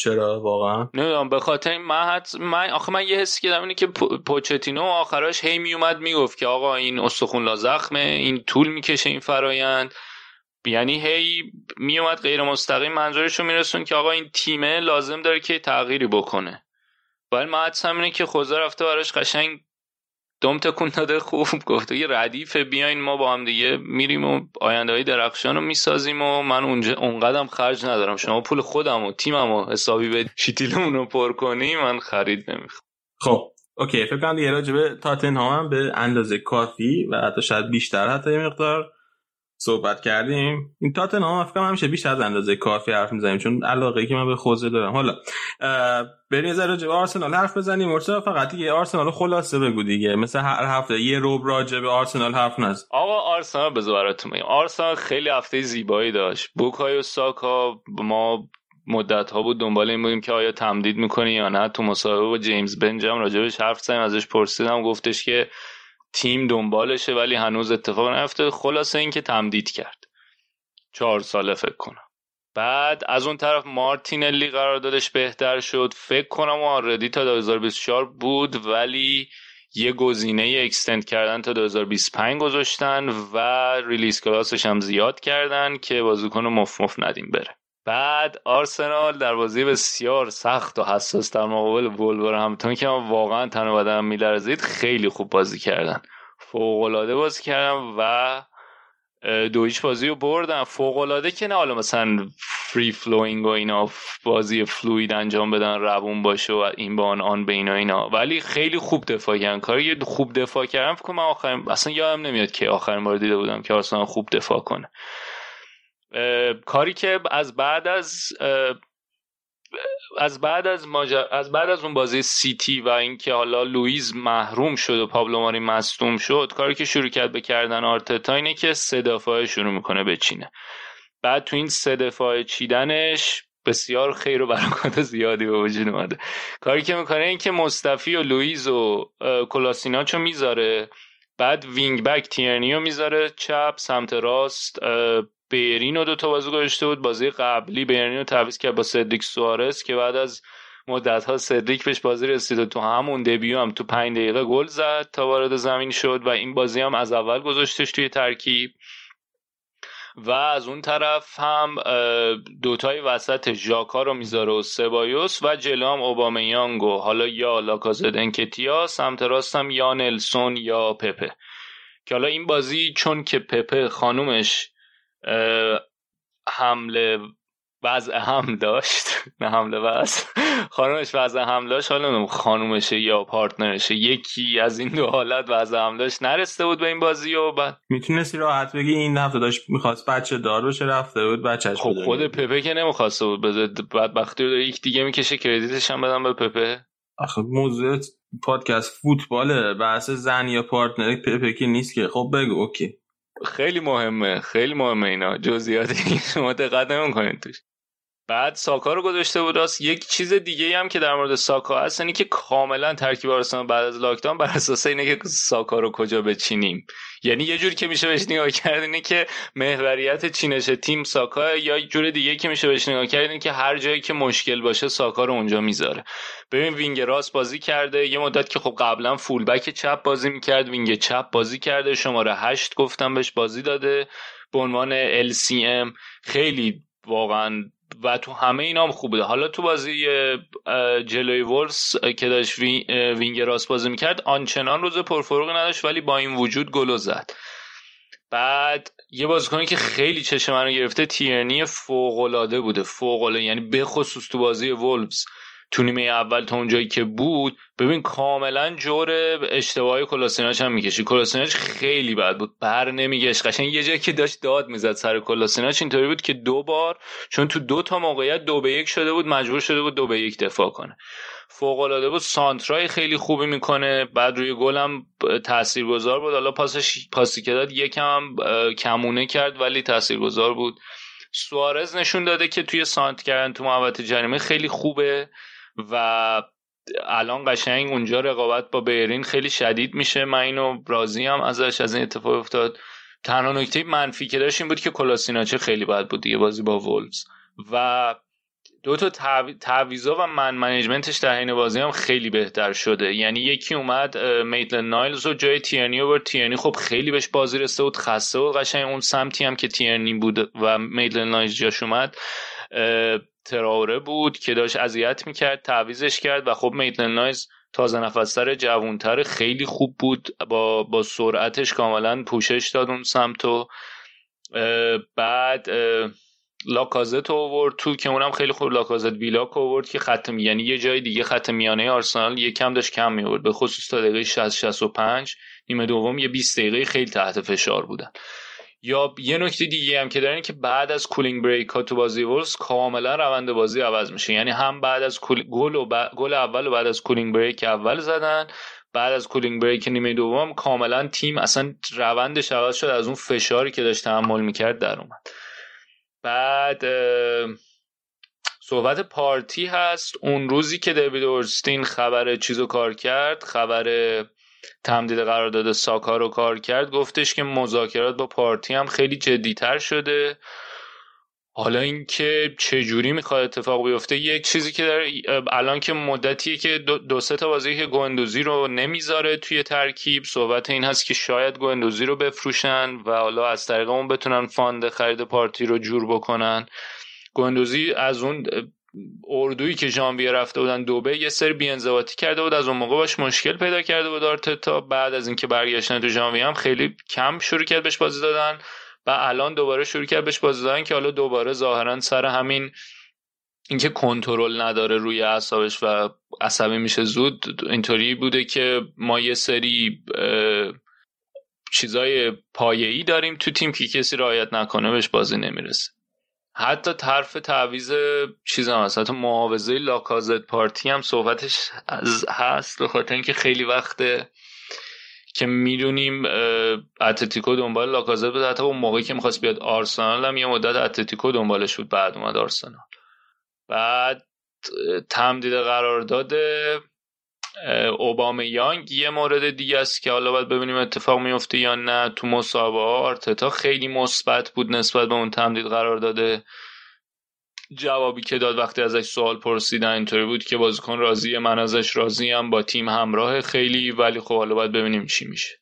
[SPEAKER 1] چرا واقعا؟
[SPEAKER 5] نمی‌دونم به خاطر من حد من آخه من یه حسی که دارم اینه که پو- پوچتینو آخراش هی میومد می‌گفت که آقا این استخون لا زخمه این طول می‌کشه این فرایند. یعنی هی میومد غیر مستقیم منظورش رو میرسون که آقا این تیمه لازم داره که تغییری بکنه. ولی من حدسم اینه که خوزه رفته براش قشنگ دم تکون داده خوب [LAUGHS] گفته یه ردیف بیاین ما با هم دیگه میریم و آینده های درخشان رو می‌سازیم و من اونجا اونقدرم خرج ندارم. شما پول خودم و تیمم و حسابی به [LAUGHS] شیتیلمون رو پر کنی من خرید نمی‌خوام.
[SPEAKER 1] خب اوکی. فکر کنم دیگه راجع به تاتنهام هم به اندازه کافی و حتی شاید بیشتر حتی یه مقدار. صحبت کردیم. این تاتنهام کنم همیشه بیشتر از اندازه کافی حرف می‌زنیم چون علاقه که من به خوزه دارم. حالا بریم یه ذره آرسنال حرف بزنیم. مرتضی فقط یه آرسنال خلاصه بگو دیگه. مثل هر هفته یه روب راجع به آرسنال حرف نزن.
[SPEAKER 5] آقا آرسنال بذار براتون آرسنال خیلی هفته زیبایی داشت. بوکایو ساکا ما مدت ها بود دنبال این بودیم که آیا تمدید می‌کنه یا نه. تو مصاحبه با جیمز بنجم راجبش حرف زدیم ازش پرسیدم. گفتش که تیم دنبالشه ولی هنوز اتفاق نیفتاده خلاصه اینکه تمدید کرد. چهار ساله فکر کنم. بعد از اون طرف مارتینلی قراردادش بهتر شد. فکر کنم already تا 2024 بود ولی یه گزینه extend کردن تا 2025 گذاشتن و release clause ش هم زیاد کردن که بازیکن مفت ندیم بره. بعد آرسنال در بازی بسیار سخت و حساس در مقابل وولورهمپتون که من واقعا تن و بدنم میلرزید خیلی خوب بازی کردن. فوق‌العاده بازی کردن و دو هیچ بازی رو بردن. فوق‌العاده که نه حالا مثلا free flowing و اینا بازی fluid انجام بدن روون باشه و این با آن آن بین و اینا. ولی خیلی خوب دفاع کردن. کاری خوب دفاع کردن فکر کنم آخرین اصلا یادم نمیاد که آخرین بار دیده بودم که آرسنال خوب دفاع کنه. کاری که از بعد از از بعد از ماجر... از بعد از اون بازی سیتی و اینکه حالا لوئیز محروم شد و پابلو ماری مصدوم شد کاری که شروع کرد به کردن آرتتا اینه که سه دفاعه شروع می‌کنه بچینه بعد تو این سه دفاعه چیدنش بسیار خیر و برکات زیادی به وجود اومده. کاری که می‌کنه این که مصطفی و لوئیز و کلاسیناچو می‌ذاره بعد wing back تیرنیو می‌ذاره چپ سمت راست بلرین رو دو تا بازی گذاشته بود. بازی قبلی بلرین رو تعویض کرد با سدریک سوارز که بعد از مدت ها سدریک بهش بازی رسید و تو همون debut هم تو پنج دقیقه گل زد تا وارد زمین شد و این بازی هم از اول گذاشتش توی ترکیب. و از اون طرف هم دوتای وسط ژاکا رو می‌ذاره و سبایوس و جلام اوبامیانگ و حالا یا لاکازت انکتیا سمت راستم یا نلسون یا پپه. که حالا این بازی چون که پپه خانومش حمله وضع هم داشت. نه حمله وضع. خانومش وضع هم داشت. حالا خانومشه یا پارتنرشه یکی از این دو حالت وضع هم داشت. نرسته بود به این بازی و بعد
[SPEAKER 1] می‌تونستی راحت بگی این هفته داشت می‌خواست بچه دار بشه رفته بود بچهش
[SPEAKER 5] خب خود پپه که نمی‌خواسته بود بعد زحمتی رو یکی دیگه می‌کشه credit ش هم بدم به پپه.
[SPEAKER 1] آخه موضوع پادکست فوتباله. بحث زن یا partner پپه که نیست که. خب بگو okay.
[SPEAKER 5] خیلی مهمه خیلی مهمه اینا. جزئیاتی شما دقت نمی‌کنید توش. بعد ساکا رو گذاشته بود راست. یک چیز دیگه هم که در مورد ساکا هست اینه که کاملا ترکیب آرسنال بعد از lockdown بر اساس اینه که ساکا رو کجا بچینیم. یعنی یه جور که میشه بهش نگاه کرد اینه که محوریت چینش تیم ساکا یا جور دیگه که میشه بهش نگاه کرد اینه که هر جایی که مشکل باشه ساکا رو اونجا می‌ذاره. ببین wing راست بازی کرده. یه مدت که خب قبلا full back چپ بازی می‌کرد. wing چپ بازی کرده. شماره هشت گفتم بهش بازی داده. به عنوان LCM خیلی واقعا و تو همه اینا هم خوب بوده. حالا تو بازی جلوی وولفز که داشت wing راست بازی می‌کرد آنچنان روز پرفروغی نداشت ولی با این وجود گلو زد. بعد یه بازیکنی که خیلی چشم من رو گرفته تیرنی فوق بوده. فوق یعنی به خصوص تو بازی وولفز. تو نیمه اول تا اونجایی که بود ببین کاملا جور اشتباهای کلاسیناچ هم می‌کشید. کلاسیناچ خیلی بد بود. بر نمیگشت. قشنگ یه جایی که داشت داد می‌زد سر کلاسیناچ اینطوری بود که دو بار چون تو دو تا موقعیت دو به یک شده بود مجبور شده بود دو به یک دفاع کنه. فوق العاده بود. سانترای خیلی خوبی می‌کنه. بعد روی گلم تاثیرگذار بود. حالا پاسش پاسی که داد یکم کمونه کرد ولی تاثیرگذار بود. سوارز نشون داده که توی سانت کردن تو محوطه جریمه خیلی خوبه. و الان قشنگ اونجا رقابت با بیرین خیلی شدید میشه. من اینو راضی هم ازش از این اتفاق افتاد. تنها نکته منفی که داشت این بود که کلاسیناچه خیلی بد بود دیگه بازی با وولز. و دو تا تعویضا و من منیجمنتش در حین بازی هم خیلی بهتر شده. یعنی یکی اومد میتلن نایلز و جای تیرنی و تیرنی خب خیلی بهش بازی رسته بود خسته بود قشنگ اون سمتی هم که تیرنی بود و میتلن نایلز جاش اومد تراوره بود که داشت اذیت می‌کرد تعویزش کرد و خب میتلن نایز تازه نفستر جوونتر خیلی خوب بود. با, با سرعتش کاملا پوشش داد اون سمت و بعد لاکازت اوورد تو که اونم خیلی خوب لاکازت ویلاک اوورد که خط یعنی یه جای دیگه خط میانه آرسنال یکم داشت کم میورد به خصوص تا دقیقه 60 65 نیمه دوم یه 20 دقیقه خیلی تحت فشار بودن. یا یه نکته دیگه هم که دارن که بعد از cooling break ها تو بازی وولفز کاملا روند بازی عوض میشه. یعنی هم بعد از گل و گل اول و بعد از cooling break اول زدن بعد از cooling break نیمه دوم کاملا تیم اصلا روندش عوض شد از اون فشاری که داشت تحمل می‌کرد در اومد. بعد صحبت پارتی هست. اون روزی که دیوید اورنستین خبر چیزو کار کرد خبر تمدید قرارداد ساکا رو کار کرد. گفتش که مذاکرات با پارتی هم خیلی جدیتر شده. حالا اینکه چه جوری می‌خواد اتفاق بیفته یک چیزی که در الان که مدتیه که دو, سه تا بازی که گوندوزی رو نمی‌ذاره توی ترکیب صحبت این هست که شاید گوندوزی رو بفروشن و حالا از طریق اون بتونن fund خرید پارتی رو جور بکنن. گوندوزی از اون اردویی که ژانویه رفته بودن دوبه یه سری بی‌انضباطی کرده بود از اون موقع باش مشکل پیدا کرده بود آرتتا. بعد از اینکه برگشتن تو ژانویه هم خیلی کم شروع کرد بهش بازی دادن و الان دوباره شروع کرد بهش بازی دادن که حالا دوباره ظاهرا سر همین اینکه کنترل نداره روی اعصابش و عصبی میشه زود اینطوری بوده که ما یه سری چیزای پایه‌ای داریم تو تیم که کسی رعایت نکنه بهش بازی نمی‌رسه. حتی طرف تعویز چیز هم هست. حتی معاوضه لاکازت پارتی هم صحبتش هست به خاطر اینکه خیلی وقته که می‌دونیم اتلتیکو دنبال لاکازت بود حتی اون موقعی که می‌خواست بیاد آرسنال هم یه مدت اتلتیکو دنبالش بود بعد اومد آرسنال. بعد تمدید قرارداد اوباما یانگ یه مورد دیگه است که حالا باید ببینیم اتفاق میفته یا نه. تو مسابقه آرتتا خیلی مثبت بود نسبت به اون تمدید قرار داده. جوابی که داد وقتی ازش سوال پرسیدن اینطوری بود که بازیکن راضیه من ازش راضی هم با تیم همراه خیلی ولی خب حالا باید ببینیم چی میشه.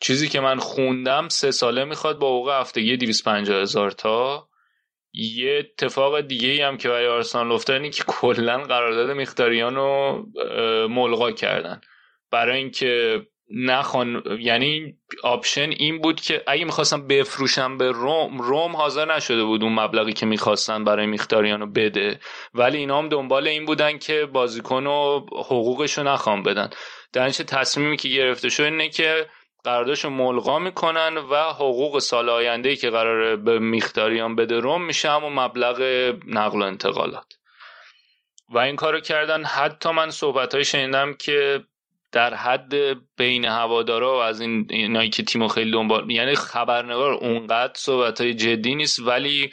[SPEAKER 5] چیزی که من خوندم سه ساله می‌خواد با حقوق هفتگی 250 هزار تا. یه اتفاق دیگه ای هم که برای آرسنال افتاد اینه که کلا قرارداد میختاریان رو ملغا کردن. برای اینکه نخوان یعنی آپشن این بود که اگه می‌خواستم بفروشم به روم روم حاضر نشده بود اون مبلغی که می‌خواستن برای میختاریانو بده. ولی اینا هم دنبال این بودن که بازیکن و حقوقش رو نخوام بدن. درنچه تصمیمی که گرفته شد اینه که قراردادش ملغا می‌کنن و حقوق سال آینده که قراره به میختاریان بده روم میشه همون مبلغ نقل و انتقالات. و این کارو کردن حتی من صحبت های شنیدم که در حد بین هوادارا و از این اینایی که تیمو خیلی دنبال یعنی خبرنگار اونقدر صحبت های جدی نیست ولی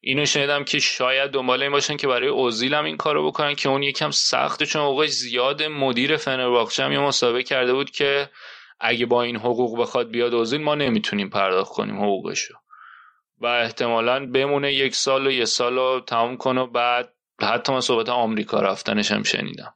[SPEAKER 5] اینو شنیدم که شاید دنبال این باشن که برای اوزیل هم این کارو بکنن که اون یکم سخته چون حقوقش زیاد مدیر فنرباخچه هم یه مسابقه کرده بود که اگه با این حقوق بخواد بیاد اوزیل ما نمی‌تونیم پرداخت کنیم حقوقشو. و احتمالا بمونه یک سال و یه سال رو تموم کنه بعد حتی من صحبت آمریکا رفتنش هم شنیدم.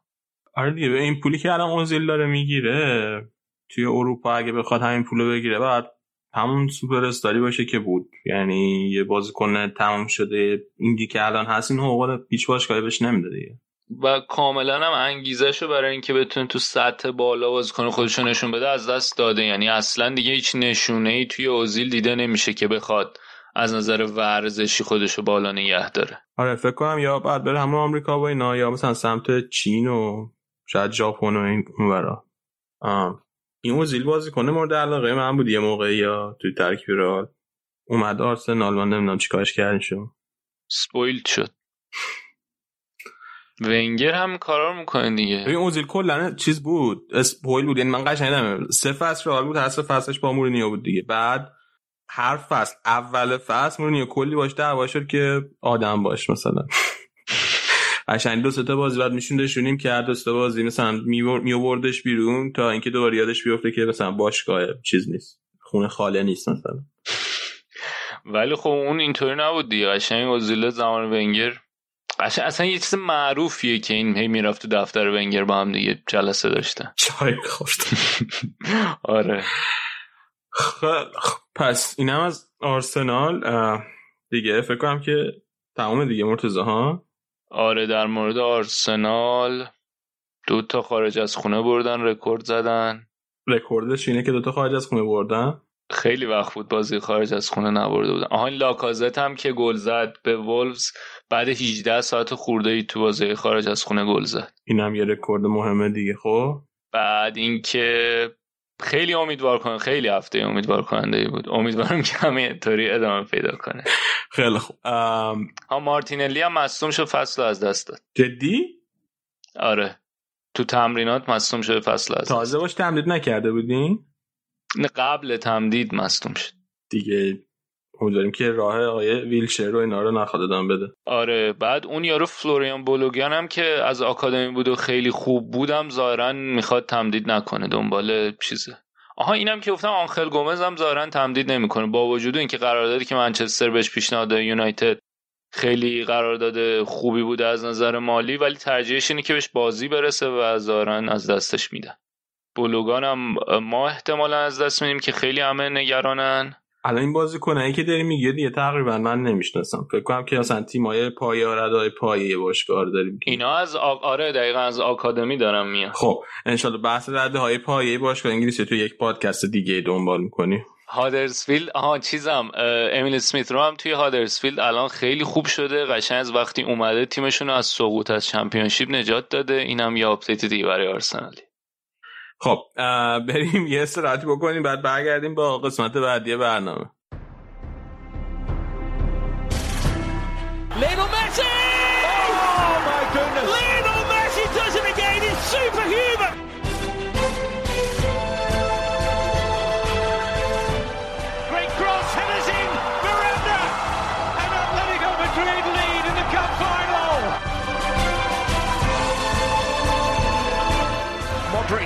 [SPEAKER 1] آره دیگه این پولی که الان اوزیل داره می‌گیره توی اروپا اگه بخواد همین پولو بگیره بعد همون سوپر استاری باشه که بود. یعنی یه بازیکن تمام شده اینجی که الان هست این حقوق هیچ باشگاهی بهش نمیده دیگه.
[SPEAKER 5] و کاملا هم انگیزه برای اینکه بتونه تو سطح بالا بازیکن خودش نشون بده از دست داده. یعنی اصلا دیگه هیچ نشونه ای توی اوزیل دیده نمیشه که بخواد از نظر ورزشی خودش رو بالا نگه داره.
[SPEAKER 1] آره فکر کنم یا بعد بره همون آمریکا و اینا یا مثلا سمت چین و شاید ژاپن و این اونورا. این اوزیل بازی کنه مورد علاقه من بود یه موقع یا توی ترکیب رئال. اومد آرسنال من نمی‌دونم چیکارش کردن شو
[SPEAKER 5] سپویل شد. ونگر هم کارا می‌کنه دیگه.
[SPEAKER 1] این اوزیل کلا چیز بود اسپویل بود. یعنی من قشنگ نمی‌دونم. سه فصل رئال بود هر سه فصلش با مورینیو بود دیگه. بعد هر فصل اول فصل مورینیو کلی باش دعوا شد که آدم باش مثلا. [LAUGHS] قشنگ دو تا بازی بعد میشوندشونیم که هر دو تا بازی. مثلا میوردش بیرون تا اینکه دوباره یادش بیفته که مثلا باشگاه چیز نیست. خونه خاله نیست مثلا. [LAUGHS]
[SPEAKER 5] ولی خب اون اینطوری نبود دیگه. قشنگ اوزیل زمان ونگر قشنگ اصلا یه چیز معروفیه که این هی می‌رفت تو دفتر ونگر با هم دیگه جلسه داشتن.
[SPEAKER 1] چای خورد [LAUGHS]
[SPEAKER 5] آره.
[SPEAKER 1] پس اینم از آرسنال. دیگه فکر کنم که تمام دیگه مرتضی ها.
[SPEAKER 5] آره در مورد آرسنال دو تا خارج از خونه بردن رکورد زدن.
[SPEAKER 1] رکوردش اینه که دو تا خارج از خونه بردن.
[SPEAKER 5] خیلی وقت بود بازی خارج از خونه نبرده بودن. آها لاکازت هم که گل زد به وولفز بعد 18 ساعت خورده ای تو بازی خارج از خونه گل زد.
[SPEAKER 1] اینم یه رکورد مهمه دیگه خب؟
[SPEAKER 5] بعد اینکه خیلی امیدوار کنه خیلی هفته امیدوار کننده ای بود. امیدوارم که همین طوری ادامه پیدا کنه. [LAUGHS]
[SPEAKER 1] خیلی خوب.
[SPEAKER 5] ها مارتینلی هم مصدوم شد فصل از دست داد.
[SPEAKER 1] جدی؟
[SPEAKER 5] آره. تو تمرینات مصدوم شده فصل از
[SPEAKER 1] تازه باش تمدید نکرده بودین؟
[SPEAKER 5] نه قبل تمدید مصدوم شد.
[SPEAKER 1] دیگه امیدواریم که راه آقای ویلچر رو اینا رو نخواد ادامه بده.
[SPEAKER 5] آره بعد اون یارو فلوریان بولوگان هم که از آکادمی بود و خیلی خوب بودم ظاهرا می‌خواد تمدید نکنه دنبال چیزه. آها اینم که گفتم آنخل گومز هم ظاهرا تمدید نمی‌کنه. با وجود اینکه قراردادی که منچستر بهش پیشنهاد یونایتد خیلی قرارداد خوبی بوده از نظر مالی ولی ترجیحش اینه که بهش بازی برسه و ظاهرا از دستش میدن. بولوگان هم ما احتمالا از دست میدیم که خیلی همه نگرانن.
[SPEAKER 1] الان این بازی کنه که داری میگه دیگه تقریبا من نمی‌شناسم. فکر کنم که اصلا تیمای پایه ردای پایه باشگاه داریم
[SPEAKER 5] اینا از آ... آره دقیقا از آکادمی دارم میاد
[SPEAKER 1] خب انشالله بحث رده های پایه باشگاه انگلیسی تو یک پادکست دیگه دنبال می‌کنی.
[SPEAKER 5] هادرسفیلد آها چیزم امیل اسمیت رو هم توی هادرسفیلد الان خیلی خوب شده قشنگ از وقتی اومده تیمشون از سقوط از Championship نجات داده اینم یه update دیگه برای آرسنالی.
[SPEAKER 1] خب بریم یه استراحتی بکنیم بعد برگردیم با قسمت بعدی برنامه
[SPEAKER 6] Messi!
[SPEAKER 4] Oh my goodness!
[SPEAKER 6] Lionel Messi does it again. It's superhuman.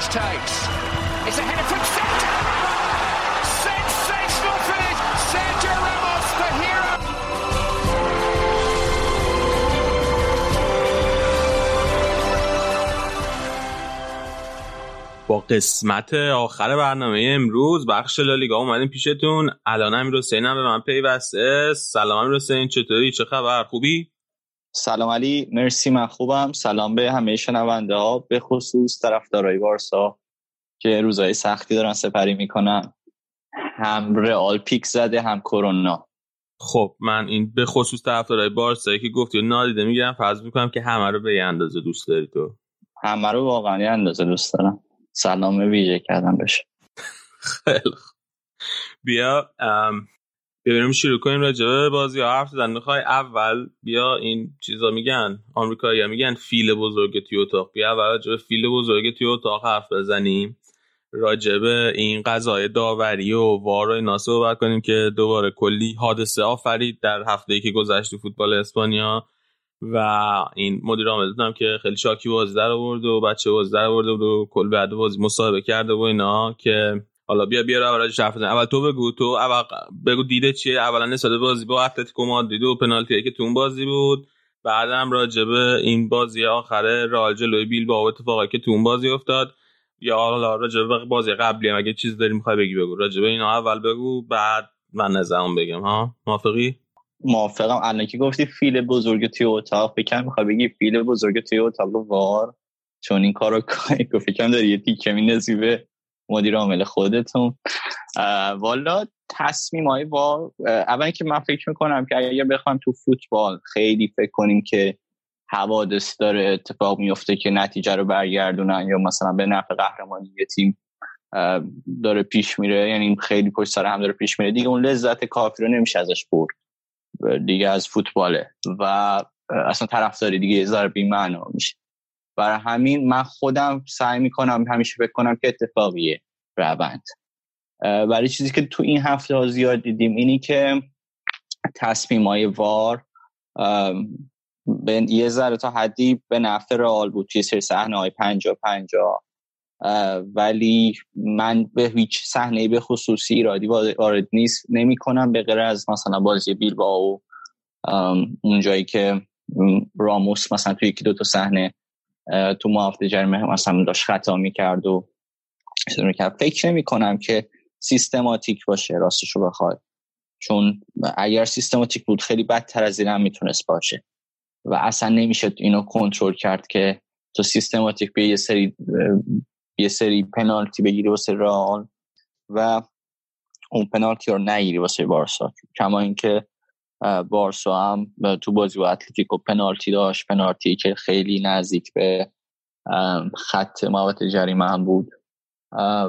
[SPEAKER 7] Modric takes. It's a header from centre. Sensational finish. Sergio Ramos, the hero.
[SPEAKER 1] با قسمت آخر برنامه امروز بخش لالیگا اومدیم پیشتون الان امیر حسین هم به من پیوسته سلام امیر حسین چطوری چه خبر خوبی
[SPEAKER 8] سلام علی مرسی من خوبم. سلام به همه شنونده ها. به خصوص طرفدارای بارسا که روزهای سختی دارن سپری می‌کنن. هم رئال پیک زده هم کرونا.
[SPEAKER 1] خب من این به خصوص طرفدارای بارسا که گفتی نادیده می‌گیرم فرض می‌کنم که همه رو به یه اندازه دوست داری تو.
[SPEAKER 8] همه رو واقعا یه اندازه دوست دارم. سلام ویژه کردم بشه. [LAUGHS]
[SPEAKER 1] خیلی. بیا ام، ببینیم شروع کنیم راجع به بازی. ها حرف زدن. می‌خوای اول بیا این چیزا میگن آمریکایی ها میگن فیل بزرگ توی اتاق. بیا اول راجع به فیل بزرگ توی اتاق حرف بزنیم. راجع به این قضای داوری و وار و اینا صحبت کنیم که دوباره کلی حادثه آفرید در هفته که گذشت فوتبال اسپانیا. و این مدیر عامل که خیلی شاکی بازی در آورد و بچه بازی در آورده بود و کل بعد بازی مصاحبه کرده و اینا که حالا بیا بیا اول راجع بزنیم. اول تو بگو تو اول بگو دیده چیه. اولا نسبت به بازی با اتلتیکو مادرید و پنالتی که تو اون بازی بود. بعدم راجع به این بازی آخره رئال جلوی بیل با اتفاقی که تو اون بازی افتاد. یا حالا راجع به بازی قبلی هم اگه چیز داری می‌خوای بگی بگو. راجع به اینا اول بگو بعد من نظرم بگم ها؟ موافقی؟
[SPEAKER 8] موافقم. الان که گفتی فیل بزرگ توی اتاق فکر می‌خوای بگی فیل بزرگ توی اتاق وار. چون این کارو [LAUGHS] فکرم داری یه تیکه میندازی به مدیر عامل خودتون. والا تصمیم های اه، اول که من فکر می‌کنم که اگر بخوایم تو فوتبال خیلی فکر کنیم که حوادث داره اتفاق میفته که نتیجه رو برگردونن یا مثلا به نفع قهرمانی یه تیم داره پیش میره یعنی خیلی پشت سر هم داره پیش میره. دیگه اون لذت کافی رو نمیشه ازش برد. دیگه از فوتباله و اصلا طرفداری دیگه یه ذره بی‌معنا میشه. برای همین من خودم سعی می‌کنم همیشه فکر کنم که اتفاقیه روند. ولی چیزی که تو این هفته ها زیاد دیدیم اینی که تصمیم های وار به یه ذره تا حدی به نفع رئال بود توی سری صحنه های پنجا پنجا ولی من به هیچ صحنه به خصوصی ایرادی وارد نیست. نمی کنم به غیر از مثلا بازی بیلبائو ام، اون جایی که راموس مثلا توی یکی دو تا صحنه تو محافظ جریمه مثلا داشت خطا می‌کرد و می‌کرد. فکر نمی کنم که سیستماتیک باشه راستشو بخواد. چون اگر سیستماتیک بود خیلی بدتر از این هم می‌تونست باشه. و اصلا نمیشه اینو کنترل کرد که تو سیستماتیک به یه سری یه سری پنالتی بگیری واسه رئال و اون پنالتی رو نگیری واسه بارسا. کما اینکه بارسا هم تو بازی با اتلتیکو پنالتی داشت. پنالتی که خیلی نزدیک به خط محوطه جریمه هم بود.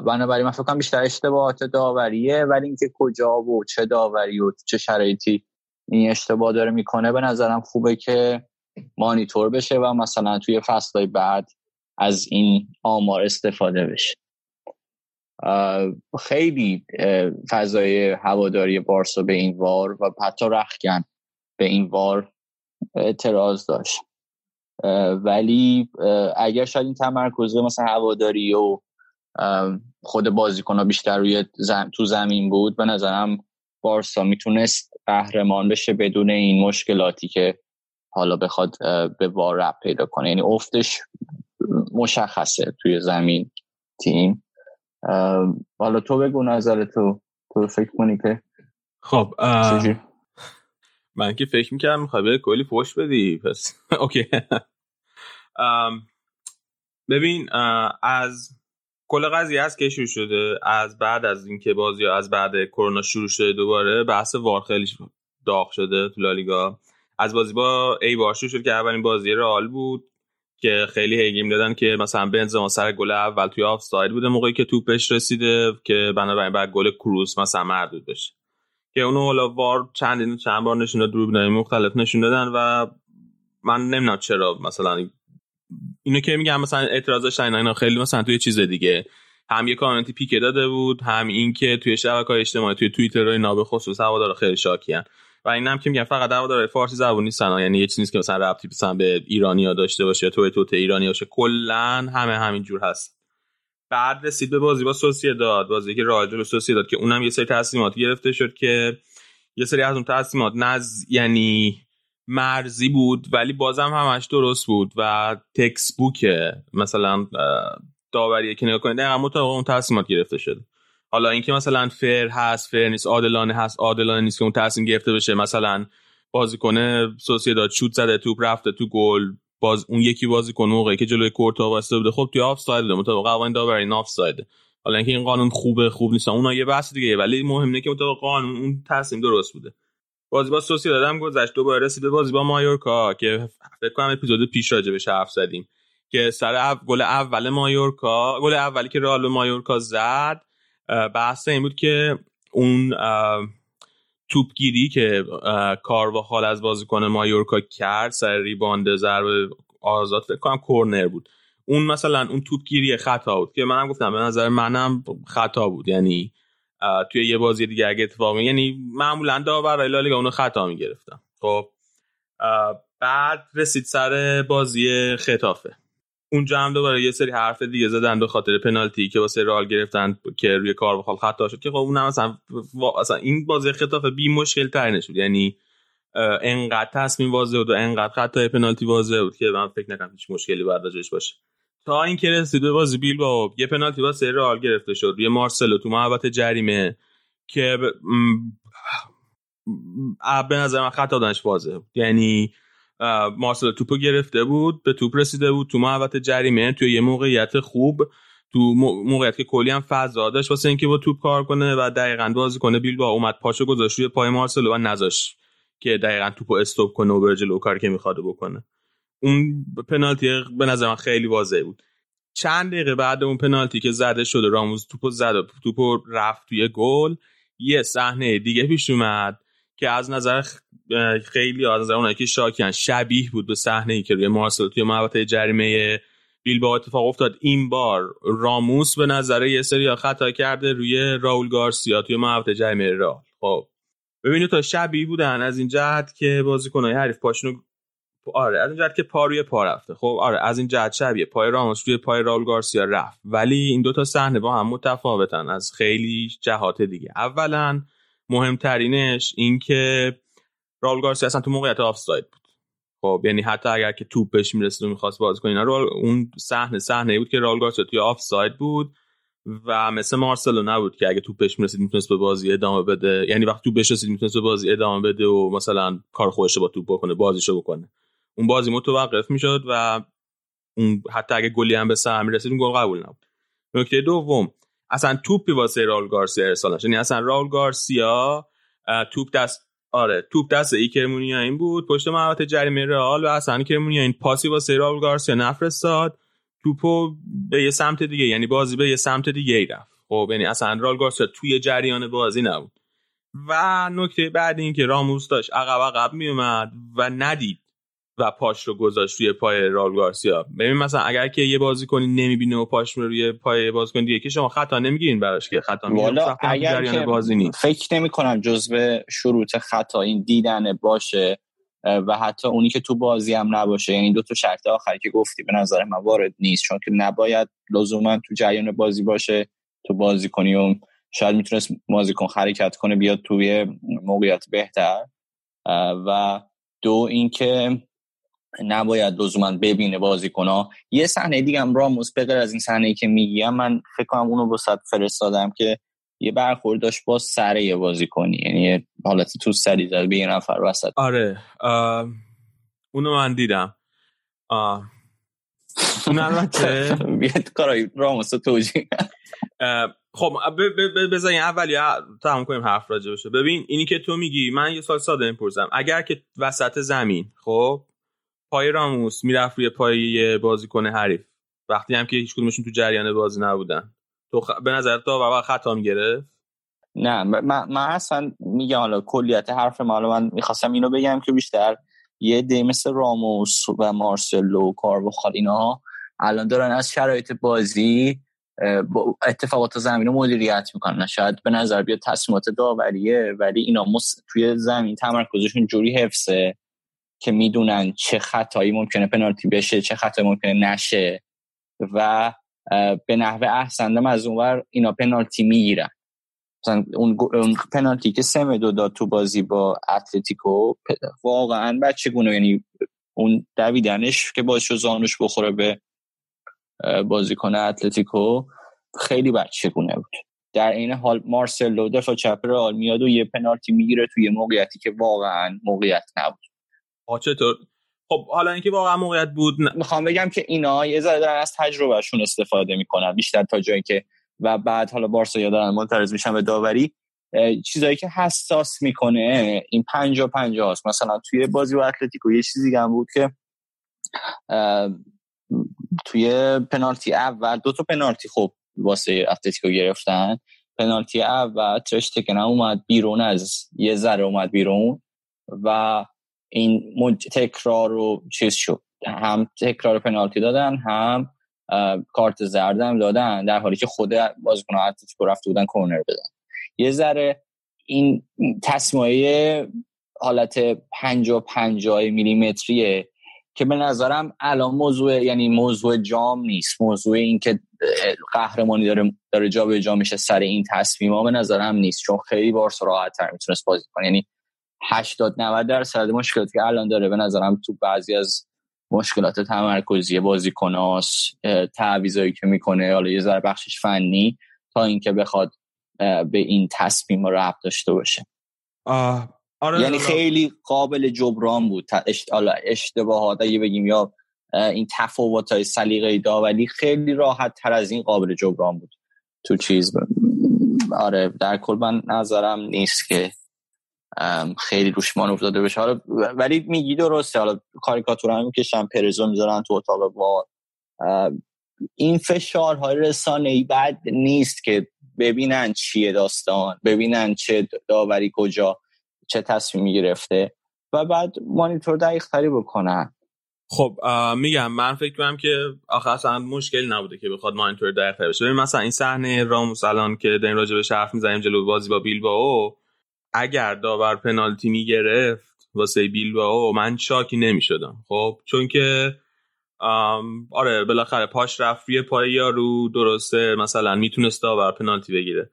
[SPEAKER 8] بنابراین من فکر بیشتر اشتباهات داوریه ولی اینکه کجا و چه داوری و چه شرایطی این اشتباه داره می‌کنه به نظرم خوبه که مانیتور بشه و مثلا توی فصلهای بعد از این آمار استفاده بشه. خیلی فضای هواداری بارسا به این وار و حتی رخکن به این وار اعتراض داشت. ولی اگر شاید این تمرکز مثلا هواداری و خود بازیکن ها بیشتر روی زم... تو زمین بود به نظرم بارسا می‌تونست قهرمان بشه بدون این مشکلاتی که حالا بخواد به وار پیدا کنه. یعنی افتش مشخصه توی زمین تیم. حالا تو بگو نظر تو. تو فکر کنی که
[SPEAKER 1] خب؟ من که فکر می‌کردم می‌خوای به کلی فوش بدی پس [LAUGHS] اوکی. ببین از کل قضیه از که شروع شده از بعد از اینکه بازی از بعد کرونا شروع شده دوباره بحث وار خیلی داغ شده تو لالیگا. از بازی با ای بار شروع شد که اولین بازی رئال بود. که خیلی هیگیم دادن که مثلا بنزما سر گل اول توی آفساید بوده موقعی که توپش رسیده که بنابراین بعد گل کروس مثلا مردود بشه. که اونو حالا وار چندین چند بار نشون داد دوربینای مختلف نشون دادن و من نمی‌دونم چرا مثلا اینو که میگم مثلا اعتراض داشتن اینا خیلی مثلا توی چیز دیگه. هم یه کامنتی پیک داده بود هم این که توی شبکه های اجتماعی توی توییتر اینا به خصوص هوادارا خیلی شاکیان. و اینم که میگم فقط هوادارهای فارسی زبون نیستن. یعنی یه چیزی نیست که مثلا ربطی مثلا به ایرانیا داشته باشه توی توت ایرانی باشه. کلا همه همین جور هست. بعد رسید به بازی با داد بازی که راجع به داد که اونم یه سری تصمیمات گرفته شد که یه سری از اون تصمیمات نز یعنی مرزی بود ولی بازم همش درست بود و تکس بوک مثلا داوریه که نگاه کنید دقیقا مطابق اون تصمیمات گرفته شده حالا اینکه مثلا فر هست فر نیست عادلانه هست عادلانه نیست که اون تصمیم گرفته بشه مثلا بازیکن داد شوت زده توپ رفته تو گل باز اون یکی بازیکن موقعی که جلوی کورتا واسطه بوده خب توی آفساید مطابق قوانین داوری آفساید حالا اینکه این قانون خوبه خوب نیست اونها یه بحث دیگه ولی مهم اینه که مطابق قانون اون تصمیم درست بوده. بازی با سوسیداد هم گذشت دوباره رسید به بازی با مایورکا که فکر کنم اپیزود پیش راجع بهش حرف زدیم که سر گل اول مایورکا گل اولی که رئال مایورکا زد بحث این بود که اون توپگیری که کارواخال از بازیکن مایورکا کرد سر ریباند ضربه آزاد فکر کنم کورنر بود. اون مثلا اون توپگیری خطا بود که منم گفتم به نظر منم خطا بود. یعنی توی یه بازی دیگه اگه اتفاق یعنی معمولا داور لالیگا اونو خطا می‌گرفتن خب بعد رسید سر بازی خطافه اونجا هم دوباره یه سری حرف دیگه زدن به خاطر پنالتی که واسه رال گرفتن که روی کار بخال خطا شد که خب اونم مثلا اصلا این بازی خطافه بی مشکل ترینش بود یعنی انقدر تصمیم واضح بود و انقدر خطای پنالتی واضح بود که من فکر نکنم هیچ مشکلی باید باشه تا اینکه رسید به بازی بیل با یه پنالتی واسه رئال گرفته شد روی مارسلو تو محوطه جریمه که به نظر من خطا دانش واضح بود یعنی مارسلو توپو گرفته بود به توپ رسیده بود. تو محوطه جریمه توی یه موقعیت خوب. تو موقعیت که کلی هم فضا داشت. واسه اینکه با توپ کار کنه و دقیقا بازی کنه بیل با اومد پاشو گذاشت روی پای مارسلو و نذاشت که دقیقا توپو استوب کنه و بره جلو کاری که می‌خواد بکنه. اون پنالتی به نظر من خیلی واضح بود. چند دقیقه بعد اون پنالتی که زده شده راموز توپو زد توپو رفت توی گل یه صحنه دیگه پیش اومد. که از نظر خیلی از نظر اونایی که شاکیان شبیه بود به صحنه ای که روی مارسل توی محوطه جریمه با اتفاق افتاد. این بار راموس به نظر یه سری خطا کرده روی راول گارسیا توی محوطه جریمه را خب ببینید تا شبیه بودن. از این جهت که بازیکنای حریف پاشونو آره از این جهت که پا روی پا رفته. خب آره از این جهت شبیه. پای راموس روی پای راول گارسیا رفت. ولی این دوتا صحنه با هم متفاوتن از خیلی جهات دیگه. اولا مهمترینش این که راول گارسیا اصلا تو موقعیت آفساید بود. خب یعنی حتی اگر که توپ بهش می‌رسید و می‌خواست بازی کنه رول اون صحنه صحنه بود که راول گارسیا توی آفساید بود و مثل مارسلو نبود که اگه توپ بهش می‌رسید می‌تونست به بازی ادامه بده. یعنی وقتی بهش رسید می‌تونست به بازی ادامه بده و مثلا کار خودش با توپ بکنه بازیشو بکنه. اون بازی متوقف می‌شد و اون حتی اگه گلی هم به سهم رسید اون گل قبول نبود. نکته دوم اصلا توپی واسه راول گارسیا ارسال نشد. یعنی اصلا راول گارسیا توپ دست آره توپ دست ایکرمونیا این بود پشت محوطه جریمه رئال و اصلا ایکرمونیا این پاسی واسه راول گارسیا نفرستاد توپو به یه سمت دیگه یعنی بازی به یه سمت دیگه ای رفت. خب یعنی اصلا راول گارسیا توی جریان بازی نبود. و نکته بعد این که راموس داشت عقب عقب میومد و ندید و پاش رو گذاشت روی پای رال گارسیا. ببین مثلا اگر که یه بازیکنی نمی‌بینه و پاش رو روی پای بازیکن دیگه که شما خطا نمی‌گیرین براش که. خطا می‌گیرین.
[SPEAKER 8] اگر که بازی نیست. فکر نمی کنم جزو شروط خطا این دیدن باشه و حتی اونی که تو بازی هم نباشه. یعنی دو تا شرط آخری که گفتی به نظر من وارد نیست. چون که نباید لزوما تو جریان بازی باشه تو بازی کنی و شاید می‌تونست بازیکن حرکت کنه بیاد توی موقعیت بهتر. و دو اینکه نباید لزوما ببینه بازیکن یه صحنه دیگه هم راموس بغیر از این صحنه که میگیم من فکر کنم اونو با صد فرستادم که یه برخورد داشت با سر یه بازیکنی. یعنی حالت تو سری زد به یه نفر وسط.
[SPEAKER 1] آره. اونو من دیدم. اون البته [LAUGHS]
[SPEAKER 8] بیاد کارای راموس توجیه
[SPEAKER 1] خب بذارین اول یا تمام کنیم حرف راجع بشه ببین اینی که تو میگی من یه سال ساده می‌پرسم. اگر که وسط زمین خب پای راموس می‌رفت روی پای بازیکن حریف. وقتی هم که هیچ کدومشون تو جریان بازی نبودن. تو خ... به نظر تو واقعا خطا می‌گرفت
[SPEAKER 8] نه من, من اصلا میگم حالا کلیت حرف ما من می‌خواستم اینو بگم که بیشتر یه دی راموس و مارسلو و کارواخال اینا الان دارن از شرایط بازی اتفاقات زمین رو مدیریت می‌کنن. شاید به نظر بیاد تصمیمات داوریه ولی اینا مس... توی زمین تمرکزشون جوری حفظه. که می‌دونن چه خطایی ممکنه پنالتی بشه چه خطایی ممکنه نشه و به نحوه احسندم از اونور اینا پنالتی می‌گیرن. مثلا اون, پنالتی که سم دو داد تو بازی با اتلتیکو واقعا بچه گونه یعنی اون دویدنش که باعث زانوش بخوره به بازیکن اتلتیکو خیلی بچگونه بود. در این حال مارسلو دفاع چپ رئال میاد و یه پنالتی می‌گیره توی موقعیتی که واقعا موقعیت نبود.
[SPEAKER 1] چطور؟ خب حالا اینکه واقعا موقعیت بود
[SPEAKER 8] ن... می‌خوام بگم که اینا یه ذره دارن از تجربهشون استفاده می‌کنن. بیشتر تا جایی که و بعد حالا بارسا یا دارن منترز میشن به داوری چیزایی که حساس می‌کنه این پنجا پنجا هست مثلا توی بازی و اتلتیکو یه چیزی هم بود که توی پنالتی اول دو تا پنالتی خب واسه اتلتیکو گرفتن. پنالتی اول ترشتگن اومد بیرون از یه ذره اومد بیرون و این تکرار رو چیز شد. هم تکرار پنالتی دادن هم کارت زردم دادن در حالی که خود بازیکن اتلتیکو رفته بودن کورنر بدن. یه ذره این تصمیه حالت پنجا پنجا میلیمتریه که به نظرم الان موضوع یعنی موضوع جام نیست. موضوع این که قهرمانی داره داره جا به جا میشه سر این تصمیم ها به نظرم نیست. چون خیلی بارسا راحت تر می‌تونست بازی کنه. یعنی 80 90 درصد مشکلاتی که الان داره. به نظرم تو بعضی از مشکلات تمرکزی بازیکناس تعویضایی که می‌کنه حالا یه ذره بخشش فنی تا اینکه بخواد به این تصمیم ربط داشته باشه.
[SPEAKER 1] آه.
[SPEAKER 8] آره یعنی خیلی قابل جبران بود. اشتباهات اگه بگیم یا این تفاوت های سلیقه داوری خیلی راحت تر از این قابل جبران بود. تو چیز آره در کل من نظرم نیست که خیلی روش مان افتاده بشه. حالا ولی میگی درسته. حالا کاریکاتور هم می‌کشن پرزو می‌ذارن تو اتاق با این فشارهای رسانه ای بد نیست که ببینن چیه داستان ببینن چه داوری کجا چه تصمیمی گرفته و بعد مانیتور دقیق تری بکنن.
[SPEAKER 1] خب میگم من فکر کنم که آخه اصلا مشکل نبوده که بخواد مانیتور دقیق بشه. مثلا این صحنه راموس الان که در راجع به حرف می‌زنیم جلو بازی با بیلبائو اگر داور پنالتی می‌گرفت واسه بیلبائو من شاکی نمی‌شدم. خب چون که آره بالاخره پاش رفت روی پای یارو درسته مثلا می‌تونست داور پنالتی بگیره.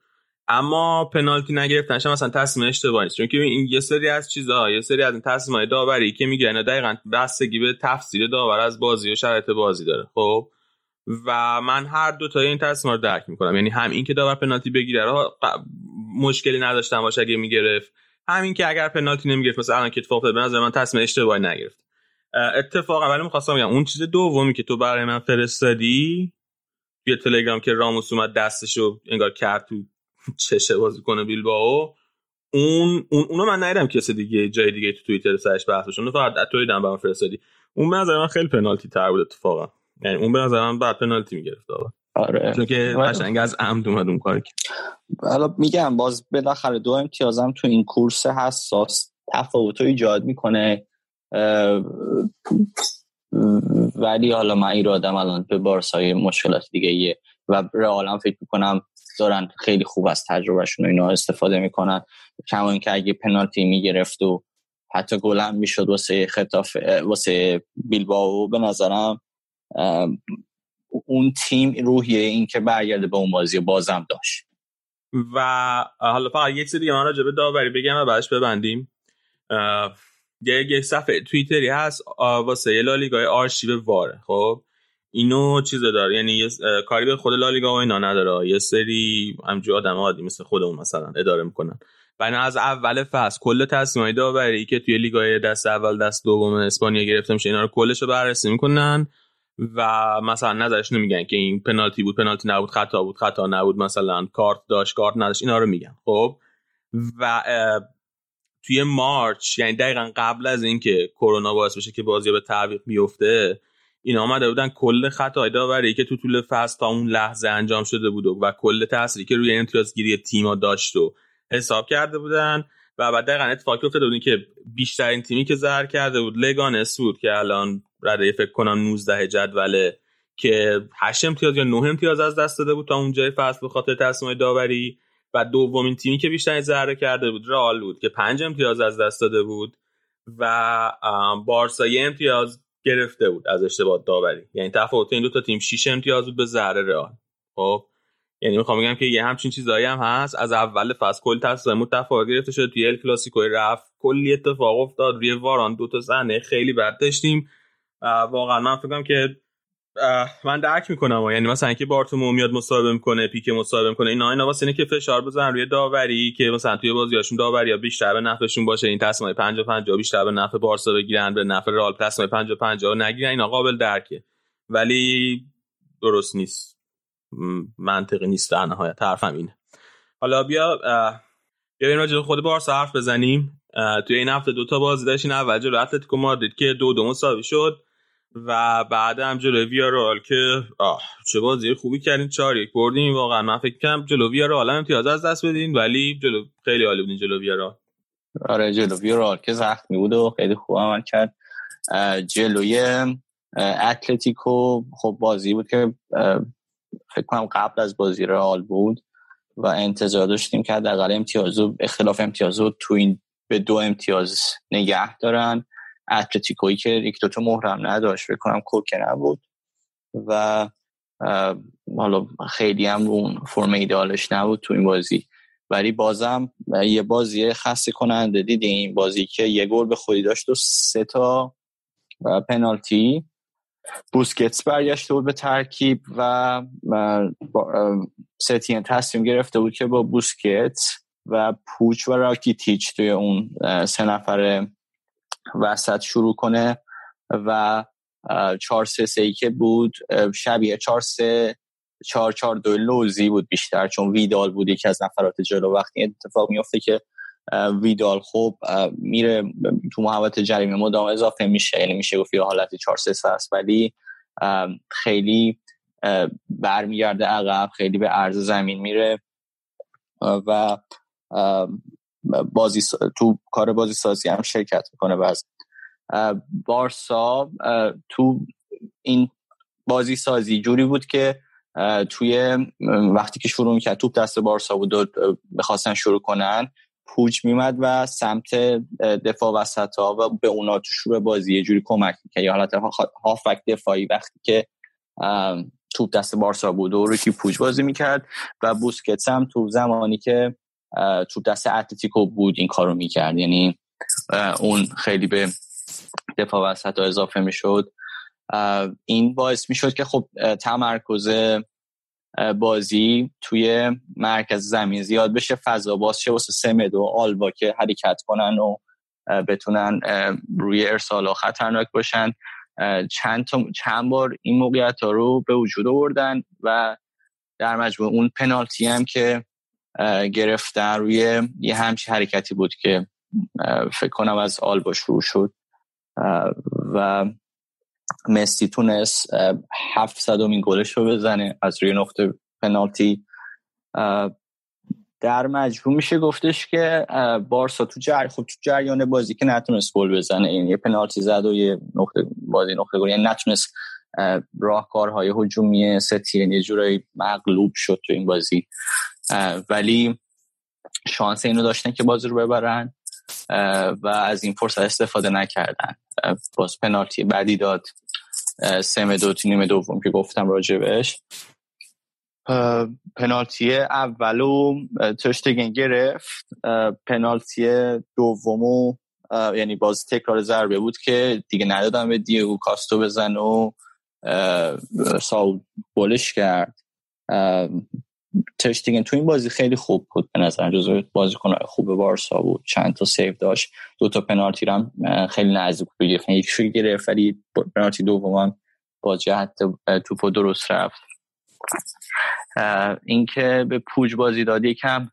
[SPEAKER 1] اما پنالتی نگرفتنش مثلا تصمیم اشتباهی است چون که این یه سری از چیزها یه سری از این تصمیم‌های داوری که میگه اینا دقیقاً بستگی به تفسیر داور از بازی و شرایط بازی داره. خب و من هر دو تا این تصمیم رو درک می‌کنم. یعنی هم این که داور پنالتی بگیره مشکلی نداشتم باشه اگه می‌گرفت. همین که اگر پنالتی نمی‌گرفت مثلا الان که اتفاق به نظر من تصمیم اشتباهی نگرفت. اتفاقا ولی می‌خواستم بگم اون چیز دومی که تو برای من فرستادی توی تلگرام که راموس اومد دستشو انگار کرد تو چشه بازی کنه بیلبائو اون اون اونو من ندیدم کسی دیگه جای دیگه تو توییتر سرش بحثش اون فقط تو دیدم برام فرستادی. اون به نظر من خیلی پنالتی تر بود اتفاقا. یعنی اون به نظر من بعد پنالتی می‌گرفت
[SPEAKER 8] آره.
[SPEAKER 1] چون که قشنگ از عمد اومد اون کار
[SPEAKER 8] حالا میگم باز بالاخره دو امتیازم تو این کورس حساس تفاوت رو ایجاد می‌کنه. ولی حالا من ایرادم الان به بارسای مشکلات دیگه ایه. و رئال فکر می‌کنم دارن خیلی خوب از تجربهشون اینا استفاده می‌کنن. کما اینکه اگه پنالتی می‌گرفت و حتی گل هم می‌شد واسه خطاف واسه بیلباو به نظرم اون تیم روحیه این که برگرده به اون بازی بازم داشت.
[SPEAKER 1] و حالا فقط یک سری من راجع به داوری بگم و بعدش ببندیم. یه یک صفحه توییتری هست واسه لالیگای آرشیو واره خب اینو چیز داره یعنی یه کاری به خود لالیگا و اینا نداره. یه سری همجور آدم عادی مثل خودمون مثلا اداره می‌کنن. اینا از اول فصل کل تصمیمای داوری که توی لیگای دست اول دست دوم اسپانیا گرفته میشه اینا رو کلش رو بررسی می‌کنن. و مثلا نظرش نمیگن که این پنالتی بود پنالتی نبود خطا بود خطا نبود مثلا کارت داشت کارت نداشت اینا رو میگن خب؟ و توی مارچ یعنی دقیقا قبل از اینکه کرونا باعث بشه که بازی به تعویق میفته این آمده بودن کل خطای داوری که تو طول فصل تا اون لحظه انجام شده بود و کل تأثیری که روی امتیازگیری تیما داشت و حساب کرده بودن و بعد دقیقا اتفاقی افتاده بود که بیشترین تیمی که زهر کرده بود لگانس بود که الان رده فکر کنم 19 جدوله که 8 امتیاز یا 9 امتیاز از دست داده بود تا اونجای فصل به خاطر تصمیم داوری. و دومین تیمی که بیشترین ضربه کرده بود رئال بود که 5 امتیاز از دست داده بود و بارسا یه امتیاز گرفته بود از اشتباه داوری. یعنی تفاوت این دو تا تیم 6 امتیاز بود به ضرر رئال. خب یعنی می‌خوام بگم که یه همچین چیزایی هم هست. از اول فصل کل تصمیم تفاوت گرفته شد. توی ال کلاسیکو رفت. کلی اتفاق افتاد. روی واران دو تا صحنه خیلی بد داشتیم. واقعا من فکر که من درک می‌کنم یعنی مثلا اینکه بارتومو میاد مصاحبه می‌کنه پیک مصاحبه می‌کنه اینا اینا واسه اینه که فشار بزنن روی داوری که مثلا توی بازیاشون داوری یا بیشتر به نفعشون باشه این تصمیم 50 50 بیشتر به نفع بارسا بگیرن به نفع رئال تصمیم 50 50 نگیرن اینا قابل درکه. ولی درست نیست. منطقی نیست در نهایت حرفم اینه. حالا بیا بیا راجع خود بارسا حرف بزنیم. توی این هفته دو تا بازی داشتین اول جلو اتلتیکو مادرید که دو دو مساوی شد. و بعد هم جلو ویارال که آه چه بازی خوبی کردین چهار یک بردین. واقعا من فکر کنم جلو ویارال هم امتیاز از دست بدین ولی جلو خیلی عالی بودین جلو ویارال.
[SPEAKER 8] آره جلو ویارال که زخمی بود و خیلی خوب عمل کرد. جلوی اتلتیکو خب بازی بود که فکر کنم قبل از بازی رئال بود و انتظار داشتیم که حداقل امتیازو اختلاف امتیازو تو این به دو امتیاز نگه دارن. اتلتیکویی که یک دوتا مهرم نداشت بکنم کوکه نبود. و حالا خیلی هم اون فرم ایدالش نبود تو این بازی. ولی بازم یه بازی خسته کننده دیدیم. بازی که یه گل به خودی داشت و سه تا پنالتی. بوسکتس برگشته بود به ترکیب و ستین تصمیم گرفته بود که با بوسکتس و پوچ و راکیتیچ توی اون سه نفر وسط شروع کنه و چهار سه سه که بود شبیه چهار سه چهار چهار دو لوزی بود بیشتر چون ویدال بود یکی از نفرات جلو. وقتی اتفاق میفته که ویدال خوب میره تو محوط جریمه مدام اضافه میشه. یعنی میشه گفت یه حالت 4 3 است ولی خیلی برمیگرده عقب خیلی به عرض زمین میره و بازی تو کار بازی سازی هم شرکت می‌کنه بعض بارسا تو این بازی سازی جوری بود که توی وقتی که شروع می‌کرد توپ دست بارسا بود و بخواستن شروع کنن پوچ میمد و سمت دفاع وسط ها و به اونا تو شروع بازی یه جوری کمک می‌کرد. یا حالت هافک دفاعی وقتی که توپ دست بارسا بود و روی پوچ بازی می‌کرد و بوسکتس هم تو زمانی که توپ دست اتلتیکو بود این کارو می‌کرد. یعنی اون خیلی به دفاع وسط اضافه می‌شد. این باعث می‌شد که خب تمرکز بازی توی مرکز زمین زیاد بشه فضا باز شه. واسه سمد و آلبا که حرکت کنن و بتونن روی ارسال خطرناک باشن. چند, چند بار این موقعیت ها رو به وجود آوردن و در مجموع اون پنالتی هم که گرفتن. روی یه همچی حرکتی بود که فکر کنم از آلبا شروع شد. و مسی تونست 700 این گلش رو بزنه از روی نقطه پنالتی. در مجموع میشه گفتش که بارسا تو جر خب تو جریان بازی که نتونست گل بزنه این یه پنالتی زد و یه نقطه بازی نقطه گل یعنی نتونست راهکارهای هجومی ستی یعنی یه جورایی مغلوب شد تو این بازی. ولی شانس اینو داشتن که بازی رو ببرن و از این فرصت استفاده نکردن. باز پنالتی بعدی داد. سم دو نیمه دوم که گفتم راجبش پنالتی اولو تشتگن گرفت. پنالتی دومو یعنی باز تکرار ضربه بود که دیگه ندادم به دیگو کاستو بزن و ساول بولش کرد. تشتیگن تو این بازی خیلی خوب بود به نظر جزو بازیکن خوب بارسا بود. چند تا سیو داشت. دو تا پنالتی هم خیلی نزدیک بود. گرفت یکیشو گرفت ولی پنالتی دوم با جهت توپو درست رفت. اینکه به پوج بازی داد یکم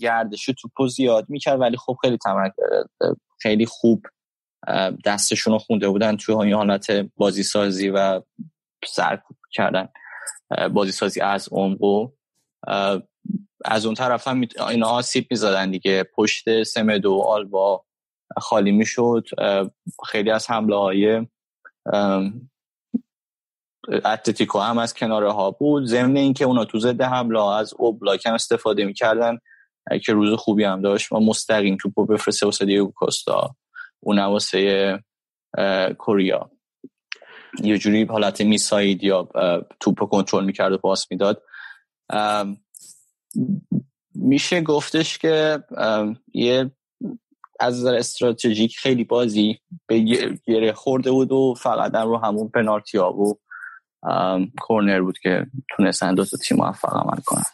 [SPEAKER 8] گردش توپو زیاد می‌کرد ولی خب خیلی خیلی خوب دستشون رو خونده بودن توی این حالت بازی سازی و سرکوب کردن. بازی سازی از عمق از اون طرف هم اینا آسیب می‌زدن دیگه. پشت سمدو و آلبا خالی می‌شد. خیلی از حمله های اتلتیکو هم از کناره ها بود. ضمن اینکه اونا تو ضد حمله از اوبلاک هم استفاده می‌کردن که روز خوبی هم داشت و مستقیم توپو بفرسته واسه دیگو کوستا. اون واسه کوریا. یه جوری حالت میساید یا توپو کنترل می‌کرد و پاس می‌داد. میشه گفتش که یه از نظر استراتژیک خیلی بازی به گره خورده بود و فقط رو همون پنالتی ها و کورنر بود که تونستن دو تا تیم موفق عمل کنن.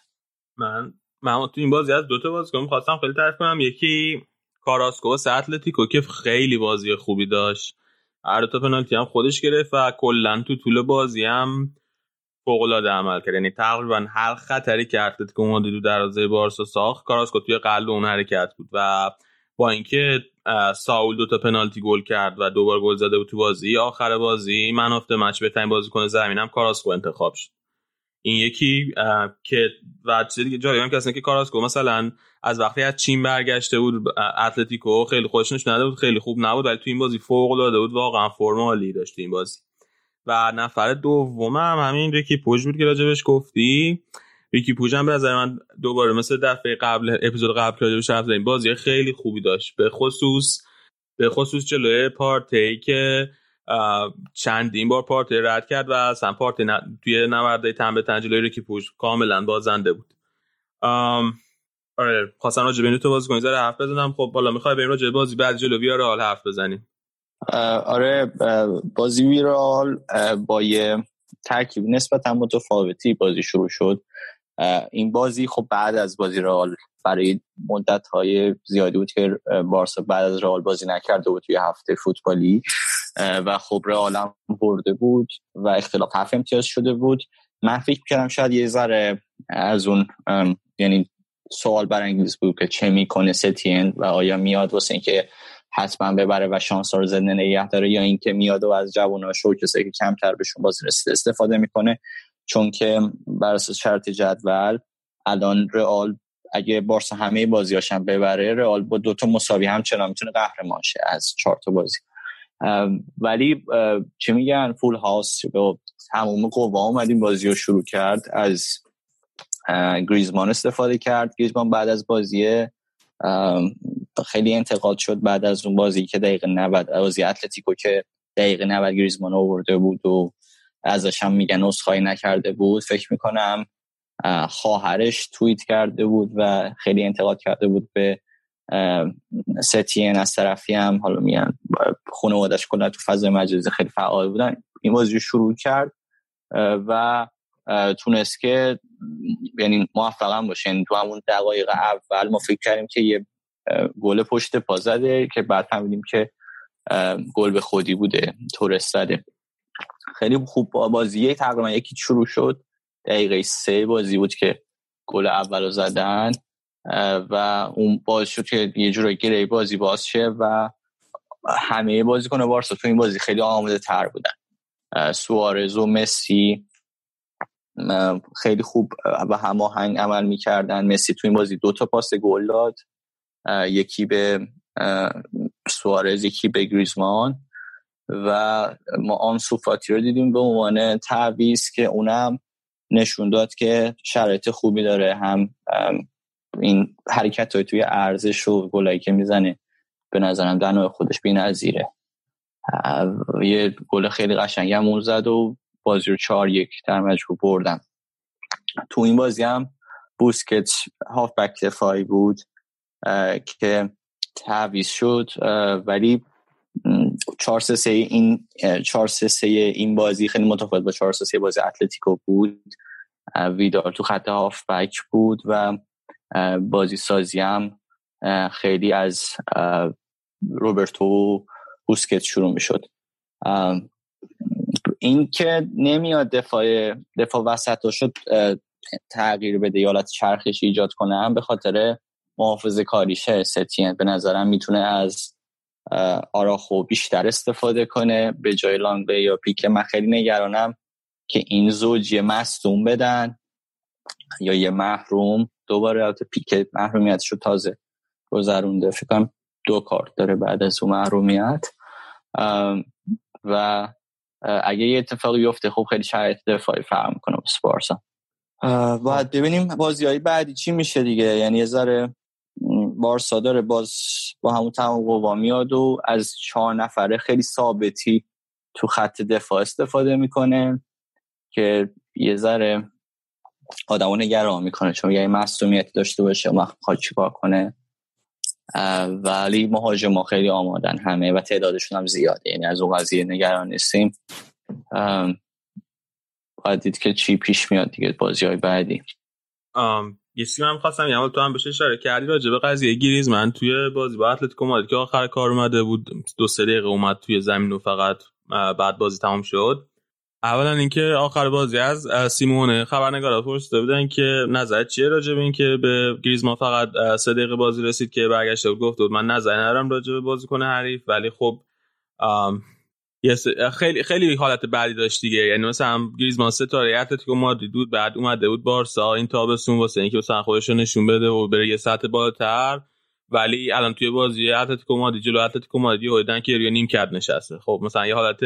[SPEAKER 1] من من تو این بازی از دو تا بازیکن خواستم خیلی تعریف کنم. یکی کاراسکو و اتلتیکو که خیلی بازی خوبی داشت. هر تا پنالتی هم خودش گرفت و کلا تو طول بازی هم فوق العاده عمل کرد. یعنی تقریبا هر خطری که اتلتیکو مادرید در دروازه بارسا ساخت کاراسکو توی قلب اون حرکت بود و با اینکه ساول دو تا پنالتی گل کرد و دوبار گل زده بود تو بازی آخر بازی من افته مچ بهترین بازیکن زمینم کاراسکو انتخاب شد. این یکی که و چیز دیگه هم که که کاراسکو مثلا از وقتی از چین برگشته بود اتلتیکو خیلی خوش نشون بود خیلی خوب نبود ولی تو این بازی فوق العاده بود واقعا فرم عالی داشت این بازی. و نفر دوم هم همین ریکی پوج بود که راجبش گفتی. ریکی پوج هم به نظر من دوباره مثل دفعه قبل اپیزود قبل راجبش حرف بازی خیلی خوبی داشت. به خصوص به خصوص جلوی پارتی که چندین بار پارتی رد کرد و اصلا پارتی. توی نورده تن به ریکی پوج کاملا بازنده بود. آره خواستم راجع به تو بازی کنید حرف بزنم. خب بالا می‌خوای بریم راجع بازی بعد جلو ویارال حرف بزنیم.
[SPEAKER 8] آره بازی ویرال با یه ترکیب نسبتا متفاوتی بازی شروع شد. این بازی خب بعد از بازی رئال برای مدت های زیادی بود که بارسا بعد از رئال بازی نکرده بود توی هفته فوتبالی. و خب رئال هم برده بود و اختلاف هفت امتیاز شده بود. من فکر کردم شاید یه ذره از اون یعنی سوال برانگیز بود که چه می‌کنه ستین و آیا میاد واسه اینکه حتما ببره و شانس رو زنده نگه داره یا اینکه میاد و از جواناش و کسایی که کمتر بهشون بازی رسیده استفاده می‌کنه. چون که بر اساس شرط جدول الان رئال اگه بارسا همه بازیاشم ببره رئال با دوتا مساوی همچنان می‌تونه قهرمان شه از چهار تا بازی؟ ولی چه میگن؟ فول هاوس به تمام قوا اومدیم بازی رو شروع کرد از گریزمان استفاده کرد. گریزمان بعد از بازی خیلی انتقاد شد بعد از اون بازی که دقیقه 90 بازی اتلتیکو که دقیقه 90 گریزمان آورده بود و ازش هم میگن نسخه نکرده بود. فکر می‌کنم خواهرش توییت کرده بود و خیلی انتقاد کرده بود به ستین. از طرفی هم حالا میگن خانوادش کلا تو فضای مجازی خیلی فعال بودن. این بازی شروع کرد و تونست که یعنی موفقا باشه یعنی تو همون دقایق اول ما فکر کردیم که یه گل پشت پا زده که بعد فهمیدیم که گل به خودی بوده تورست زده خیلی خوب بازیه تقریبا یکی شروع شد. دقیقه سه بازی بود که گل اول رو زدن و اون باز شد که یه جورایی گره بازی باز شه و همه بازیکن بارسا تو این بازی خیلی آماده تر بودن سوارز و مسی خیلی خوب و هماهنگ عمل می‌کردن. مسی تو این بازی دو تا پاس گل داد. یکی به سوارز یکی به گریزمان. و ما آن صوفاتی رو دیدیم به عنوان تعویز که اونم نشون داد که شرایط خوبی داره. هم این حرکت های توی ارزش و گلایی که می‌زنه به نظرم دنو خودش بی نظیره یه گل خیلی قشنگی هم زد و بازی رو چهار یک در مجموع بردم تو این بازی هم بوسکت بک دفاعی بود که تعویز شد ولی 4 3 این 4 3 این بازی خیلی متفاوت با 4 3 بازی اتلتیکو بود. ویدار تو خط بک بود و بازی سازی هم خیلی از روبرتو بوسکت شروع می‌شد. این که نمیاد دفاع دفاع وسط شد تغییر بده یا حالت چرخش ایجاد کنم به خاطر محافظه کاریشه ستین. به نظرم می‌تونه از آراخو بیشتر استفاده کنه به جای لانگوی یا پیکه من خیلی نگرانم که این زوج یه مستون بدن یا یه محروم. دوباره البته پیک محرومیتش رو تازه گذرونده. فکر کنم دو کارت داره بعد از اون محرومیت. و اگه یه اتفاقی بیفته خب خیلی شرایط دفاعی فرق می‌کنه واسه بارسا باید ببینیم بازی های بعدی چی میشه دیگه. یعنی یه ذره بارسا داره باز با همون تمام قوا میاد و از چهار نفره خیلی ثابتی تو خط دفاع استفاده می‌کنه که یه ذره آدمو نگران می‌کنه. چون یه مصومیتی داشته باشه و چیکار کنه؟ ولی مهاجما خیلی آمادن همه و تعدادشون هم زیاده. یعنی از اون قضیه نگران نیستیم. باید دید که چی پیش میاد دیگه بازی های بعدی.
[SPEAKER 1] یه سی هم خواستم یه تو هم بشه اشاره کردی راجع به قضیه گریز. من توی بازی با اتلتیکو مادرید که آخر کار اومده بود دو سه دقیقه اومد توی زمین و فقط بعد بازی تمام شد. اولا اینکه آخر بازی از سیمونه خبرنگارا پرسیده بودن که نظر چیه راجع به اینکه به گریزمان فقط سه دقیقه بازی رسید که برگشته بود گفت بود من نظر ندارم راجع به بازیکن حریف ولی خب خیلی خیلی حالت بعدی داشت دیگه. یعنی مثلا گریزمان ستاره اتلتیکو مادرید بود بعد اومده بود بارسا این تابستون واسه اینکه مثلا خودش نشون بده و بره یه سطح بالاتر. ولی الان توی بازی اتلتیکو مادرید جلو اتلتیکو مادرید هودن که نیم کرد نشسته. خب مثلا یه حالت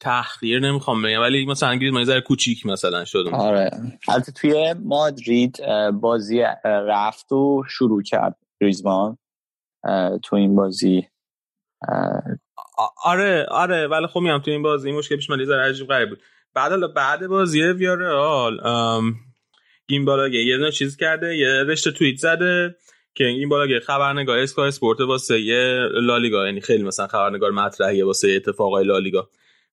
[SPEAKER 1] تحقیر نمی‌خوام بگم ولی مثلا گریزمان یه کوچیک مثلا شد.
[SPEAKER 8] آره. البته توی مادرید بازی رفت و شروع کرد گریزمان تو این بازی.
[SPEAKER 1] آره آره ولی خب میام تو این بازی این مشکل پیش من یه عجیب غریب بود. بعد حالا بعد بازی ویارال گیم بالا یه دونه چیز کرده یه رشته توییت زده. که این بالا خبرنگار اسکای اسپورت واسه لالیگا یعنی خیلی مثلا خبرنگار مطرحیه واسه اتفاقای لالیگا.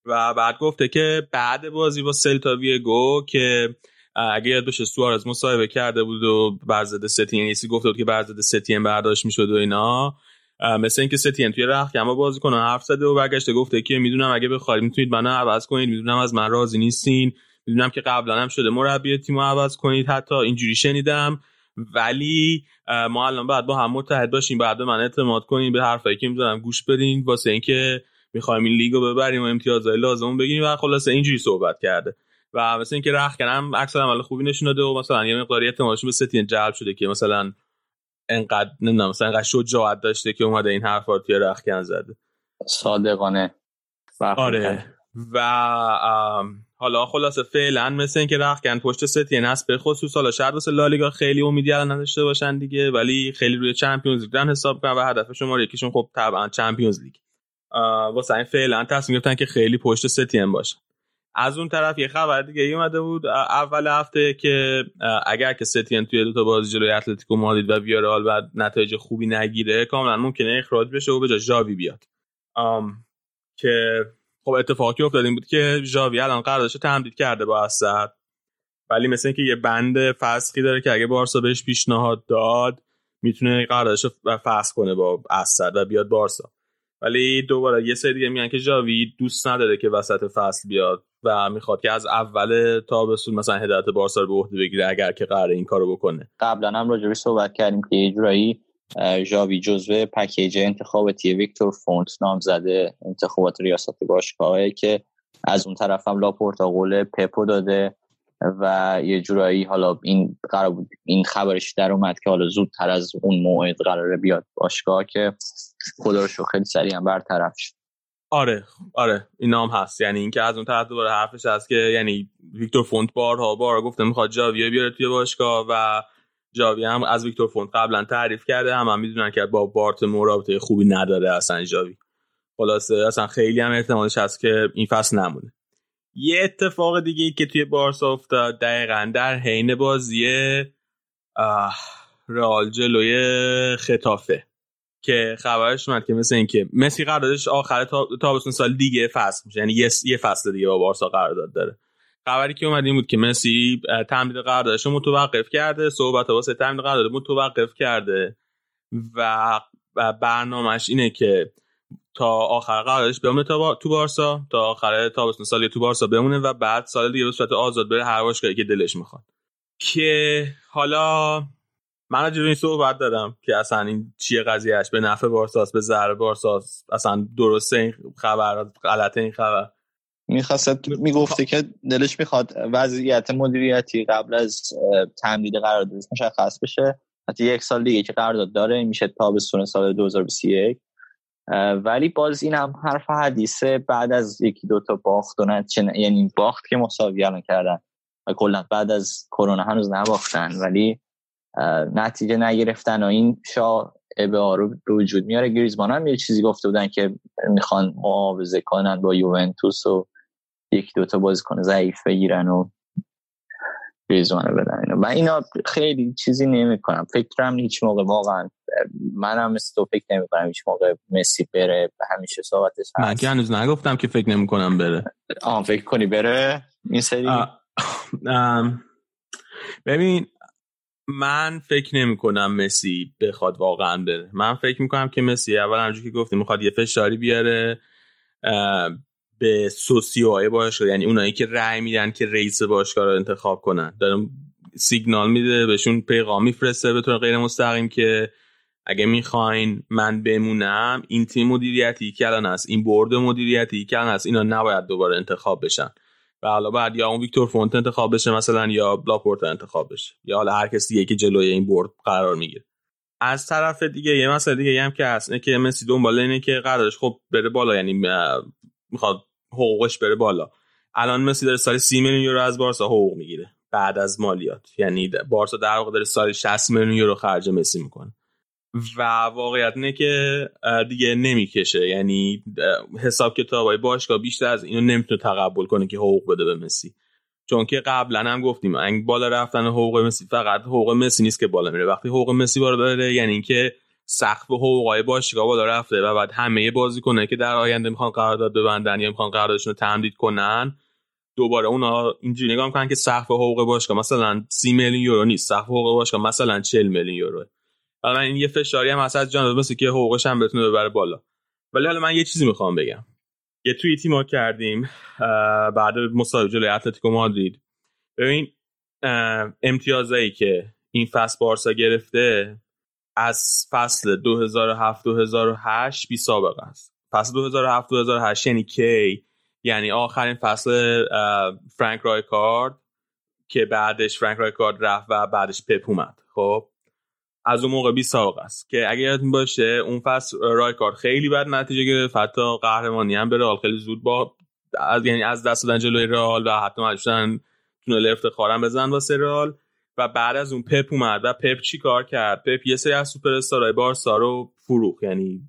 [SPEAKER 1] و بعد گفته که بعد بازی با سلتا ویگو که اگه یاد بشه سوارز مصاحبه کرده بود و برزد ستین یعنی گفته بود که برزد ستین برداشت می‌شد و اینا. مثل اینکه ستین توی رخ کما بازی کنه حرف زده و برگشته گفته که می‌دونم اگه بخواید می‌تونید منو عوض کنید می‌دونم از من راضی نیستین. می‌دونم که قبلا هم شده مربی تیمو عوض کنید. حتی اینجوری شنیدم. ولی ما الان بعد با هم متحد باشیم بعد من اعتماد کنیم به حرفایی که می‌ذارم گوش بدین واسه اینکه می‌خوایم این لیگو ببریم و امتیازهای لازم بگیریم. و خلاصه اینجوری صحبت کرده. و مثلا اینکه رخ کنم اکثر عمل خوبی نشون داده و مثلا یه مقداری اعتمادش به ستین جلب شده که مثلا انقدر نمی‌دونم مثلا انقدر شجاعت داشته که اومده این حرفا توی رخکن زده.
[SPEAKER 8] صادقانه.
[SPEAKER 1] آره. و حالا خلاصه فعلا مثل اینکه رخکن پشت ستین هست به خصوص حالا شاید واسه لالیگا خیلی امیدی الان نداشته باشن دیگه ولی خیلی روی چمپیونز لیگ حساب کنن و هدف شما یکیشون خب طبعا چمپیونز لیگ. واسه این فعلا تصمیم گرفتن که خیلی پشت ستین باشن. از اون طرف یه خبر دیگه ای اومده بود اول هفته که اگر که ستین توی دو تا بازی جلوی اتلتیکو مادرید و ویارال و نتایج خوبی نگیره کاملا ممکنه اخراج بشه و به جای ژاوی بیاد. که خب اتفاقی افتاد این بود که ژاوی الان قراردادش تمدید کرده با اسد. ولی مثل اینکه یه بند فسخی داره که اگه بارسا بهش پیشنهاد داد می‌تونه قراردادش رو فسخ کنه با اسد و بیاد بارسا. ولی دوباره یه سری دیگه میگن که جاوی دوست نداره که وسط فصل بیاد و می‌خواد که از اول تابستون مثلا هدایت بارسا رو به عهده بگیره اگر که قراره این کارو بکنه.
[SPEAKER 8] قبلا هم راجبی صحبت کردیم که یه جورایی ژاوی جزو پکیج انتخاباتی ویکتور فونت نام زده انتخابات ریاست باشگاهه که از اون طرف هم لاپورتا قول پپو داده و یه جورایی حالا این قرار بود این خبرش در اومد که حالا زودتر از اون موعد قراره بیاد باشگاه که خدا رو خیلی سریع هم برطرف شد.
[SPEAKER 1] آره آره این نام هست. یعنی اینکه از اون طرف دوباره حرفش هست که یعنی ویکتور فونت بارها بار گفته می‌خواد جاویه بیاره توی باشگاه و جاوی هم از ویکتور فونت قبلا تعریف کرده هم, هم می‌دونن که با بارت مرابطه خوبی نداره اصلا جاوی. خلاصه اصلا خیلی هم احتمالش هست که این فصل نمونه. یه اتفاق دیگه که توی بارسا افتاد دقیقا در حین بازی رئال جلوی خطافه که خبرش اومد که مثل اینکه مسی قراردادش آخر تابستون سال دیگه فصل میشه یعنی یه فصل دیگه با بارسا قرارداد داره. خبری که اومد این بود که مسی تمدید قراردادش رو متوقف کرده صحبت واسه تمدید قرارداد متوقف کرده و برنامهش اینه که تا آخر قراردادش بمونه تا تو بارسا تا آخر تابستون سال تو بارسا بمونه و بعد سال دیگه به صورت آزاد بره هر باشگاهی که دلش می‌خواد. که حالا من راجع این صحبت دارم که اصلا این چیه قضیهش به نفع بارساس به ضرر بارساس اصلا درسته این خبر غلطه این خبر.
[SPEAKER 8] می‌خواست می‌گفته که دلش می‌خواد وضعیت مدیریتی قبل از تمدید قراردادش مشخص بشه. حتی یک سال دیگه که قرارداد داره میشه تابستون سال 2021 ولی باز این هم حرف حدیثه. بعد از یکی دوتا باخت و یعنی باخت که مساوی الان کردن و کلا بعد از کرونا هنوز نباختن. ولی نتیجه نگرفتن و این شا ابه رو به وجود میاره. گریزمان هم یه چیزی گفته بودن که می‌خوان معاوضه کنن با یوونتوس و یک دوتا بازیکن ضعیف بگیرن و گریزمان رو بدن اینو. من اینا خیلی چیزی نمی کنم فکرم هیچ موقع واقعا منم مثل تو فکر نمی کنم هیچ موقع مسی بره. همیشه صحبتش هست.
[SPEAKER 1] من که هنوز نگفتم که فکر نمی کنم بره.
[SPEAKER 8] آه فکر کنی بره؟ این سری؟
[SPEAKER 1] ببین من فکر نمی کنم مسی بخواد واقعا بره. من فکر می‌کنم که مسی اول همجور که گفتیم می‌خواد یه فشاری بیاره به سوسیوهای باشگاه یعنی اونایی که رأی میدن که رئیس باشگاه رو انتخاب کنن. دارم سیگنال میده بهشون پیغام میفرسته به طور غیر مستقیم که اگه می‌خواین من بمونم این تیم مدیریتی که الان هست این برد مدیریتی که الان هست اینا نباید دوباره انتخاب بشن. و حالا بعد یا اون ویکتور فونت انتخاب بشه مثلا یا لاپورت انتخاب بشه. یا حالا هر کسی دیگه که جلوی این برد قرار می‌گیره. از طرف دیگه یه مسئله دیگه هم که هست که مسی دنبال اینه که قراردادش خب بره بالا یعنی می‌خواد حقوقش بره بالا. الان مسی داره سال 30 میلیون یورو از بارسا حقوق می‌گیره. بعد از مالیات. یعنی بارسا در واقع داره سال 60 میلیون یورو خرج مسی می‌کنه. و واقعیت اینه که دیگه نمی‌کشه. یعنی حساب کتابای باشگاه بیشتر از اینو نمی‌تونه تقبل کنه که حقوق بده به مسی. چون که قبلا هم گفتیم انگ بالا رفتن حقوق مسی فقط حقوق مسی نیست که بالا میره. وقتی حقوق مسی بالا داره یعنی اینکه سقف حقوقای باشگاه بالا رفته و بعد همه کنه که در آینده می‌خوان قرارداد ببندن یا می‌خوان قراردادشون رو تمدید کنن دوباره اونا اینجوری نگاه می‌کنن که سقف حقوق باشگاه مثلا 30 میلیون یورو نیست سقف حقوق باشگاه مثلا 40 میلیون یورو حالا این یه فشاری هم از جان مثل که حقوقش هم بتونه ببره بالا. ولی حالا من یه چیزی می‌خوام بگم. یه توییتی ما کردیم بعد مسابقه جلوی اتلتیکو مادرید. ببین امتیازایی که این فصل بارسا گرفته از فصل 2007 2008 بی سابقه است. فصل 2007 2008 یعنی کی؟ یعنی آخرین فصل فرانک رایکارد که بعدش فرانک رایکارد رفت و بعدش پپ اومد. خب؟ از اون موقع 20 سابقه است. که اگر یادتون باشه اون فصل رایکارد خیلی بد نتیجه گرفت. حتی قهرمانی هم به رئال خیلی زود با از یعنی از دست دادن جلوی رئال و حتی مجبورن تونل افتخارم بزنن واسه رئال. و بعد از اون پپ اومد و پپ چی کار کرد؟ پپ یه سری از سوپر استارای بارسا رو فروخ یعنی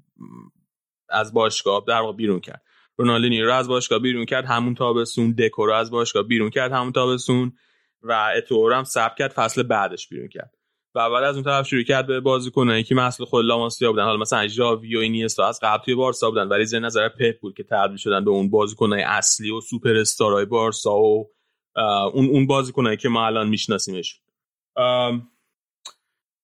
[SPEAKER 1] از باشگاه در واقع بیرون کرد. رونالدینیو رو از باشگاه بیرون کرد همون تابستون دکو رو از باشگاه بیرون کرد همون تابستون و اتوئو هم ثبت کرد فصل بعدش بیرون کرد. و بعد از اون طرف شروع کرد به بازیکنایی که مثل خود لاماسیا بودن حالا مثلا ژاوی و اینیستا از قبل توی بارسا بودن ولی زیر نظر پپ بود که تبدیل شدن به اون بازیکنای اصلی و سوپر استارای بارسا و اون اون بازیکنایی که ما الان میشناسیمش.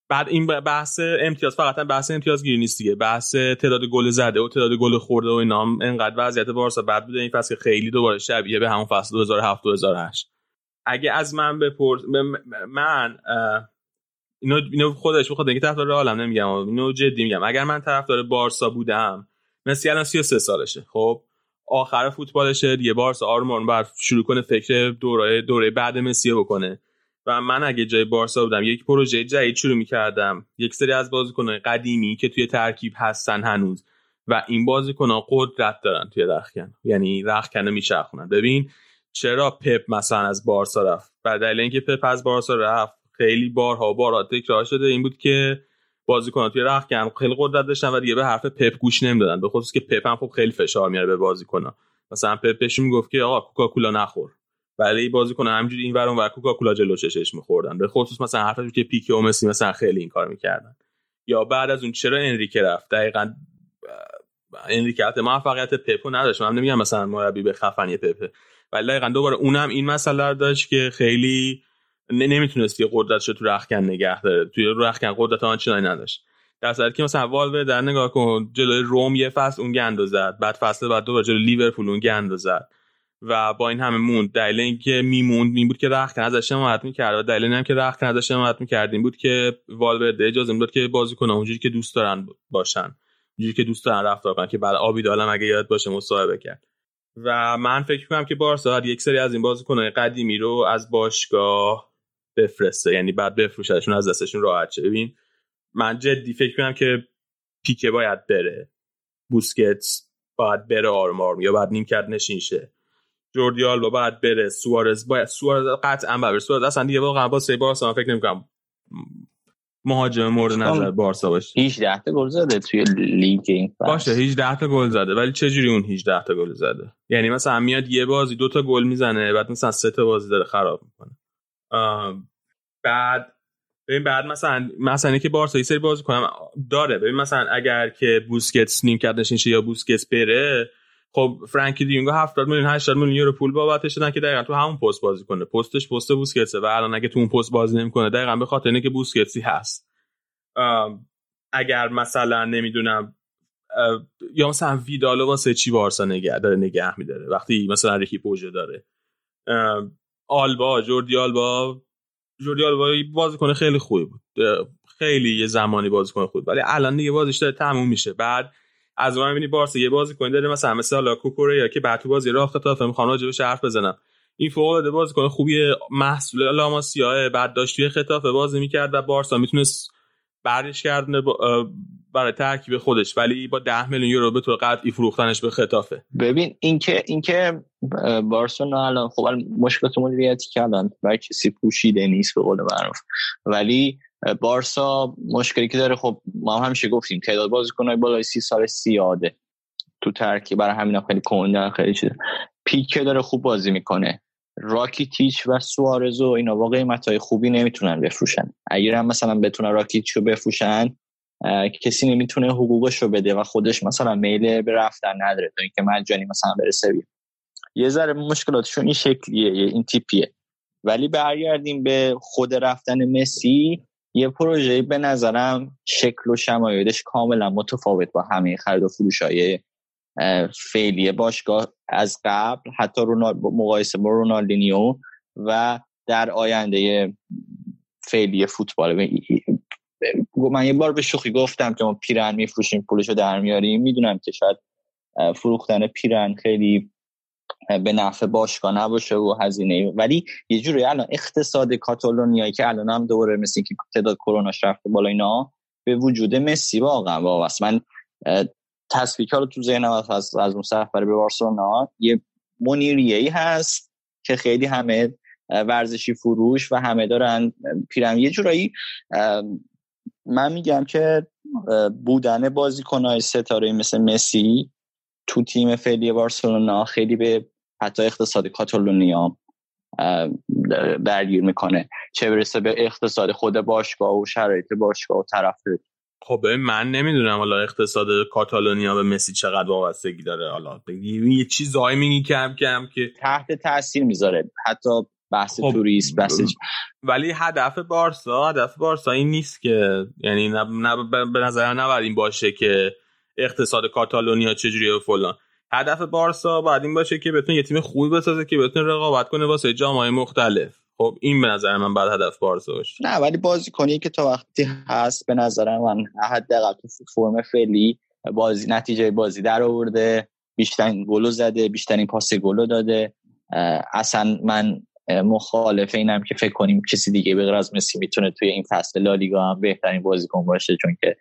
[SPEAKER 1] بعد این بحث امتیاز فقط بحث امتیاز گیری نیست دیگه. بحث تعداد گل زده و تعداد گل خورده و اینا انقدر وضعیت بارسا بعد بوده. این فصل خیلی دوباره شبیه به همون فصل 2007 2008 اگه از من بپرس من اینو اینو خودش بخواد اینکه طرفدار عالم نمیگم. اینو جدی میگم. اگر من طرفدار بارسا بودم مسی الان 33 سالشه. خب؟ آخر فوتبالشه دیگه. بارسا آرمان بعد شروع کنه فکر دوره دوره بعد مسی بکنه. و من اگه جای بارسا بودم یک پروژه جدید شروع می‌کردم. یک سری از بازیکنان قدیمی که توی ترکیب هستن هنوز. و این بازیکنان قدرت دارن توی رخکن یعنی رخکن میچرخونن. ببین چرا پپ مثلا از بارسا رفت؟ بعد دلیل اینکه پپ از بارسا رفت خیلی بارها بارها تکرار شده این بود که بازیکنان توی رخکن خیلی قدرت داشتن و دیگه به حرف پپ گوش نمی‌دادن. به خصوص که پپ هم خب خیلی فشار میاره به بازیکنان مثلا پپ بهش می‌گفت که آقا کوکاکولا نخور. ولی بازیکن همینجوری این ور اون کوکاکولا جلو چشش میخوردن. به خصوص مثلا حرفش که پیکی و مسی مثلا خیلی این کار می‌کردن. یا بعد از اون چرا انریکه رفت؟ دقیقا انریکه حتی موفقیت پپو نداشت. من نمیگم مثلا مربی به خفنی پپ. ولی دقیقا دوباره اونم این مسئله داشت که خیلی نمی‌تونست یه قدرتش تو رخکن نگه داره. توی رخکن قدرت آنچنانی نداشت. در صورتی که مثلا والور در نگاه کن جلوی روم یه فصل اون گند زد. بعد فصل بعد دوباره جلوی لیورپول اون گند زد. و با این همه موند. دلیل اینکه میموند این بود که رخکن ازش حمایت می‌کرد و دلیل اینکه رخکن ازش حمایت می‌کرد این بود که والورده اجازه می‌داد که بازیکن اونجوری که دوست دارن باشن اونجوری که دوست دارن رفتار کنن که بعد آبی دالم اگه یاد باشه مصاحبه کرد. و من فکر می‌کنم که بارسا یک سری از این بازیکن‌های قدیمی رو از باشگاه بفرسته. یعنی بعد بفروششون از دستشون راحت شه. ببین من جدی فکر می‌کنم که پیکه باید بره. بوسکتس باید بره آرم آرم یا باید نیمکت نشین شه. جوردی آلبا باید بره سوارز باید سوارز قطعا باید سوارز اصلا دیگه واقعا با سه بارسا فکر نمی‌کنم مهاجم مورد نظر بارسا باشه.
[SPEAKER 8] 18 تا گل زده توی لیگ این فصل.
[SPEAKER 1] باشه 18 تا گل زده ولی چه جوری اون 18 تا گل زده؟ یعنی مثلا میاد یه بازی دو تا گل می‌زنه بعد مثلا سه تا بازی داره خراب می‌کنه. بعد ببین بعد مثلا مثلا که بارسا یه سری بازی کنم داره. ببین مثلا اگر که بوسکتس نیم کرد نشین یا بوسکتس بره خب فرانکی دیونگو 70 میلیون 80 میلیون یورو پول بابتش دادن که دقیقا تو همون پست بازی کنه. پستش پست بوسکتسه و الان اگه تو اون پست بازی نمی‌کنه دقیقا به خاطر اینکه بوسکتسی هست. اگر مثلا نمی‌دونم یا مثلا ویدالو واسه چی بارسا نگه داره نگه میداره؟ وقتی مثلا ریکی پوژه داره. آلبا جوردی آلبا جوردی آلبا بازیکن خیلی خوبی بود. خیلی یه زمانی بازیکن خوب ولی الان دیگه بازیش داره تموم میشه. بعد از اون می‌بینی بارسا یه بازیکن داره مثلا مثل حالا کوکوره یا که بعد تو بازی راه خطاف می‌خوام راجبش حرف بزنم این فوق العاده بازیکن خوبی محصول لاماسیا بعد داشت توی خطافه بازی می‌کرد و بارسا می‌تونست برش کردن برای ترکیب خودش ولی با 10 میلیون یورو به طور قطعی فروختنش به خطافه.
[SPEAKER 8] ببین اینکه اینکه بارسلونا الان خب مشکلات مدیریتی کردن و کسی پوشیده نیست به قول معروف. ولی بارسا مشکلی که داره خب ما هم همیشه گفتیم تعداد بازیکن‌های بالای 30 سال زیاده تو ترکیب برای همین خیلی کندن خیلی چیز. پیکه داره خوب بازی می‌کنه. راکیتیچ و سوارز و اینا با قیمت خوبی نمی‌تونن بفروشن. اگر هم مثلا بتونن راکیتیچ رو بفروشن کسی نمی‌تونه حقوقش رو بده و خودش مثلا میل به رفتن نداره تا اینکه مجانی مثلا بره سویه یه ذره مشکلاتشون این شکلیه این تیپیه. ولی برگردیم به خود رفتن مسی. یه پروژه به نظرم شکل و شمایلش کاملا متفاوت با همه خرید و فروش های فعلی باشگاه از قبل حتی مقایسه با رونالدینیو و در آینده فعلی فوتبال. من یه بار به شوخی گفتم که ما پیرن میفروشیم پولشو در میاریم. می‌دونم که شاید فروختن پیرن خیلی به نفع باشگاه نباشه و هزینه. ولی یه جوری الان اقتصاد کاتالونیایی که الان هم دوره مثل که تعداد کرونا رفته بالا اینا به وجود مسی واقعا وابست من تصویر رو تو ذهنم از از اون سفر به بارسلونا یه منیریه ای هست که خیلی همه ورزشی فروش و همه دارن پیرم یه جورایی من میگم که بودن بازیکنهای ستاره مثل مسی تو تیم فعلی بارسلونا خیلی به حتی اقتصاد کاتالونیا درگیر می‌کنه. چه برسه به اقتصاد خود باشگاه و شرایط باشگاه و طرف.
[SPEAKER 1] خب من نمی‌دونم حالا اقتصاد کاتالونیا به مسی چقدر وابستگی داره. حالا یه چیزایی میگی کم کم که
[SPEAKER 8] تحت تاثیر می‌ذاره. حتی بحث خب توریست بحث
[SPEAKER 1] ولی هدف بارسا هدف بارسا این نیست که یعنی نه, نه به نظر نباید این باشه که اقتصاد کاتالونیا چجوریه و فلان. هدف بارسا باید این باشه که بتونه یه تیم خوبی بسازه که بتونه رقابت کنه واسه جام‌های مختلف. خب این به نظر من بعد هدف بارسا باشه.
[SPEAKER 8] نه ولی بازیکنی که تا وقتی هست به نظر من حداقل تو فرم فعلی بازی نتیجه بازی در آورده بیشترین گل زده بیشترین پاس گل داده. اصلا من مخالف اینم که فکر کنیم کسی دیگه به از مسی می‌تونه توی این فصل لالیگا هم بهترین بازیکن باشه چون که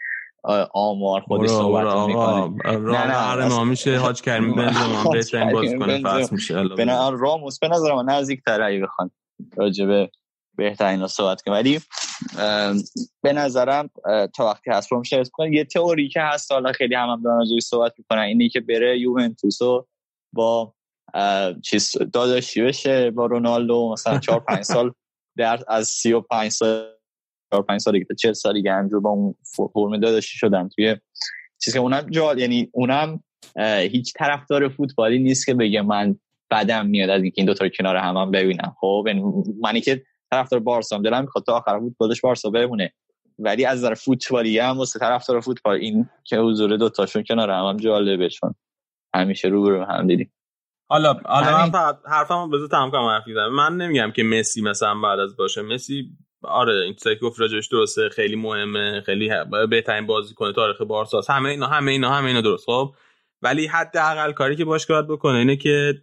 [SPEAKER 8] آمار خودش صحبت می‌کنه.
[SPEAKER 1] نه نه ما میشه حاج کریم بنزما بهترین بازیکن فصل میشه
[SPEAKER 8] به راموس به نظر من نزدیک تر بخوان راجبه بهترین رو صحبت کنم ولی به نظرم تا وقتی هست رو میشه یه تئوری که هست حالا خیلی هم هم دارن صحبت می‌کنن اینه که بره یوونتوس با چیز داداشی بشه با رونالدو مثلا 4 5 سال در از 35 سال 4 5 سال دیگه 40 سال دیگه همجور با اون فرم داداشی شدن. توی چیز که اونم جال یعنی اونم هیچ طرفدار فوتبالی نیست که بگه من بدم میاد از اینکه این دو تا کنار هم, هم ببینم. خب یعنی منی که طرفدار بارسا دلم می‌خواد تا آخر فوتبالش بارسا بمونه. ولی از نظر فوتبالی هم واسه طرفدار فوتبال این که حضور دو تاشون کنار هم, هم جالبه چون همیشه رو هم دیدیم.
[SPEAKER 1] حالا حالا من فقط حرفمو بذار تمام کنم حرف من نمیگم که مسی مثلا بعد از باشه. مسی آره این چیزی که گفت راجعش درسته خیلی مهمه خیلی بهترین بازیکن تاریخ بارسا همه اینا همه اینا همه اینا درست. خب ولی حداقل کاری که باشگاه باید بکنه اینه که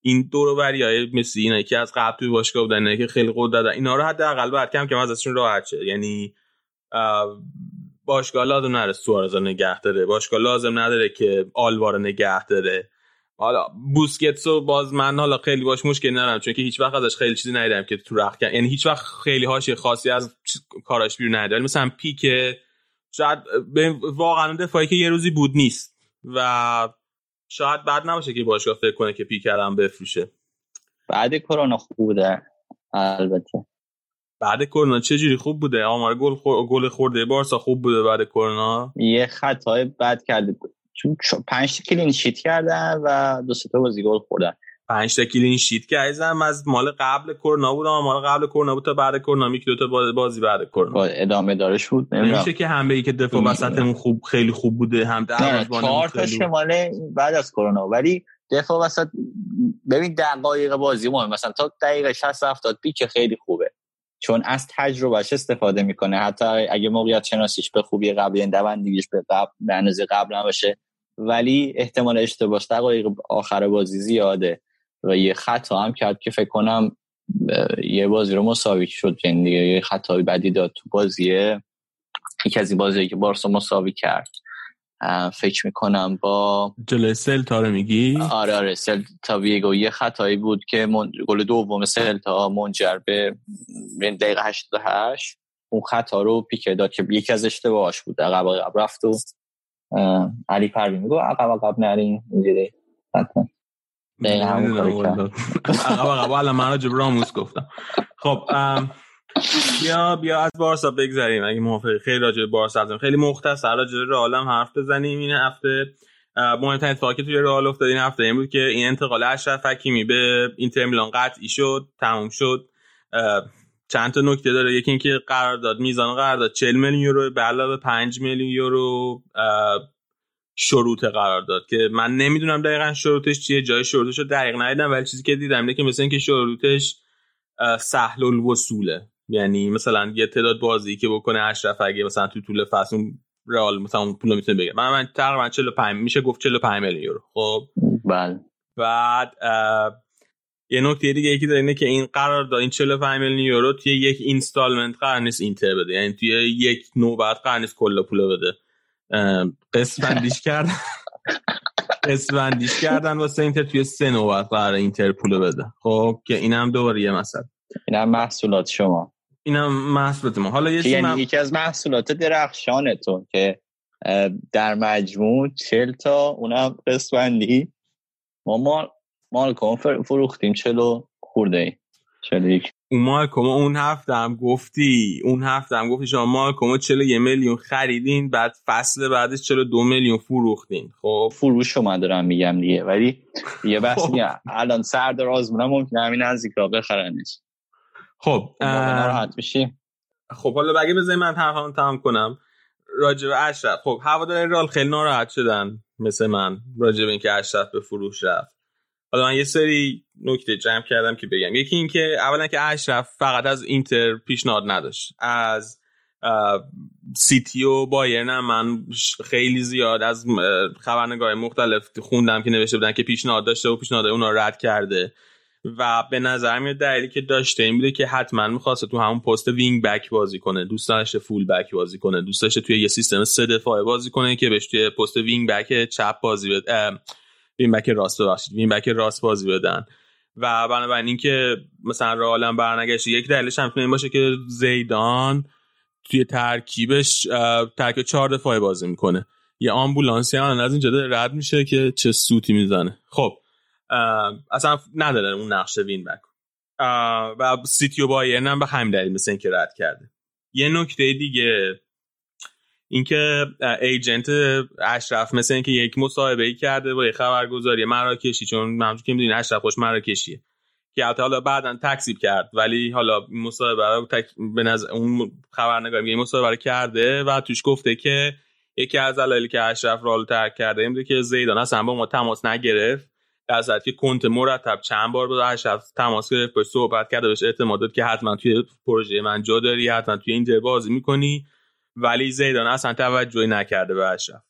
[SPEAKER 1] این دور و های مثل اینا که از قبل توی باشگاه بودن که خیلی قدرت دادن اینا رو حداقل باید کم کم ازشون راحت شه. یعنی باشگاه لازم نداره سوارز نگه داره باشگاه لازم نداره که آلوار نگه داره. حالا بوسکتسو باز من حالا خیلی باش مشکل ندارم چون که هیچ وقت ازش خیلی چیزی ندیدم که تو رخ یعنی هیچ وقت خیلی هاش خاصی از کاراش بیرون نداره مثلا پیک شاید واقعا دفاعی که یه روزی بود نیست و شاید بعد نباشه که باشگاه فکر کنه که پیک کردم بفروشه.
[SPEAKER 8] بعد کرونا خوب بوده البته.
[SPEAKER 1] بعد کرونا چه جوری خوب بوده؟ آمار گل خور... گل خورده بارسا خوب بوده بعد کرونا.
[SPEAKER 8] یه خطای بد کرده بود. چون پنج کلین شیت کردن و دو تا بازی گل خوردن.
[SPEAKER 1] پنج تا کلین شیت که عزیزم از مال قبل کرونا بود مال قبل کرونا بود تا بعد کرونا می دو تا بازی بعد کرونا.
[SPEAKER 8] ادامه دارش بود
[SPEAKER 1] نمیشه که همه ای که دفاع وسطمون خوب خیلی خوب بوده هم
[SPEAKER 8] در چهار تا شمال بعد از کرونا. ولی دفاع وسط ببین دقایق بازی مهم مثلا تا دقیقه 60 70 پیک خیلی خوبه. چون از تجربهش استفاده می‌کنه. حتی اگه موقعیت شناسیش به خوبی قبل این دوندگیش به قبل به اندازه قبل نباشه ولی احتمال اشتباهش دقایق آخر بازی زیاده و یه خطا هم کرد که فکر کنم یه بازی رو مساوی شد. یعنی یه خطای بدی داد تو بازیه. یکی از این بازی که بارسا مساوی کرد. فکر می‌کنم با
[SPEAKER 1] جلوی سلتا رو میگی؟
[SPEAKER 8] آره آره سلتا ویگو. یه خطایی بود که من... گل دوم سلتا منجر به دقیقه 88 اون خطا رو پیکه داد که یکی از اشتباهاش بود. عقب عقب رفت و علی پروین میگو عقب عقب نرین اینجوری.
[SPEAKER 1] دقیقا همون کاری کرد. عقب عقب الان من راجب راموس گفتم. خب بیا بیا از بارسا بگذریم. اگه موافقی خیلی راجع به بارسا هستیم خیلی مختصر راجع به رئال هم حرف بزنیم. این هفته مهمترین اتفاقی که توی رئال افتاد این هفته این بود که این انتقال اشرف حکیمی به اینتر میلان قطعی شد تموم شد. چند تا نکته داره. یکی اینکه قرارداد میزان قرارداد 40 میلیون یورو به علاوه 5 میلیون یورو شروط قرار داد که من نمی‌دونم دقیقا شروطش چیه جای شروطش رو دقیق ندیدم ولی چیزی که دیدم اینه که مثل اینکه شروطش سهل الوصوله. یعنی مثلا یه تعداد بازی که بکنه اشرف اگه مثلا تو طول فصل رئال مثلا اون پول می‌تونه بگیره. من من تقریبا 45 میشه گفت 45 میلیون یورو. خب؟
[SPEAKER 8] بله.
[SPEAKER 1] بعد یه نکته دیگه یکی داره اینه که این قرار داد این 45 میلیون یورو توی یک اینستالمنت قرار نیست اینتر بده. یعنی توی یک نوبت قرار نیست کل پول بده. قسط بندیش [LAUGHS] کردن قسط بندیش کردن واسه اینتر توی سه نوبت قرار اینتر پول بده. خب؟ که اینم دوباره یه مسئله.
[SPEAKER 8] اینم محصولات شما.
[SPEAKER 1] اینم محصولات ما. حالا یه
[SPEAKER 8] یعنی یکی از محصولات درخشانتون که در مجموع چل تا اونم قسمندی ما مال مال فروختیم چلو خورده ای. چلو یک.
[SPEAKER 1] اون مالکوم اون هفته هم گفتی اون هفته هم گفتی شما مالکوم چلو یه میلیون خریدین بعد فصل بعدش چلو دو میلیون فروختین. خب.
[SPEAKER 8] فروش شما دارم میگم دیگه ولی یه بحث الان سر دراز مونم ممکنه همین نزدیک را بخرنش.
[SPEAKER 1] خب
[SPEAKER 8] ناراحت میشیم.
[SPEAKER 1] خب حالا بگه بذاری من حرفمو تمام کنم راجع به اشرف. خب هوادار رال خیلی ناراحت شدن مثل من راجع به اینکه اشرف به فروش رفت. حالا من یه سری نکته جمع کردم که بگم. یکی اینکه اولا که اشرف فقط از اینتر پیشنهاد نداشت. از سیتی و بایرن من خیلی زیاد از خبرنگارای مختلف خوندم که نوشته بودن که پیشنهاد داشته و پیشنهاد اونا رد کرده. و به نظر میاد دلیلی که داشته این بوده که حتما می‌خواسته تو همون پست wing back بازی کنه. دوست داشته full back بازی کنه. دوست داشته توی یه سیستم سه دفاعه بازی کنه که بهش توی پست wing back چپ بازی بده wing back راست ببخشید. wing back راست بازی بدن. و بنابراین اینکه مثلا رئال برنگشت یک دلیلش هم این باشه که زیدان توی ترکیبش ترکیب چهار دفاعه بازی می‌کنه. یه آمبولانسی هم از اینجا رد میشه که چه سوتی می‌زنه. خب اصلا نداره اون نقش وین بک و سیتی و بایرن هم به همین دلیل مثل اینکه رد کرده. یه نکته دیگه اینکه ایجنت اشرف مثل اینکه یک مصاحبه ای کرده با یه خبرگزاری مراکشی چون منظور که می‌دونی اشرف خوش مراکشیه که البته حالا بعدا تکسیب کرد ولی حالا مصاحبه رو تک... به نظر اون خبرنگار میگه مصاحبه رو کرده و توش گفته که یکی از دلایلی که اشرف رالو ترک کرده این که زیدان اصلا با ما تماس نگرفت. در صورتی که کنت مرتب چند بار با اشرف تماس گرفت باش صحبت کرده بهش اعتماد داد که حتما توی پروژه من جا داری حتما توی اینتر بازی می‌کنی. ولی زیدان اصلا توجهی نکرده به اشرف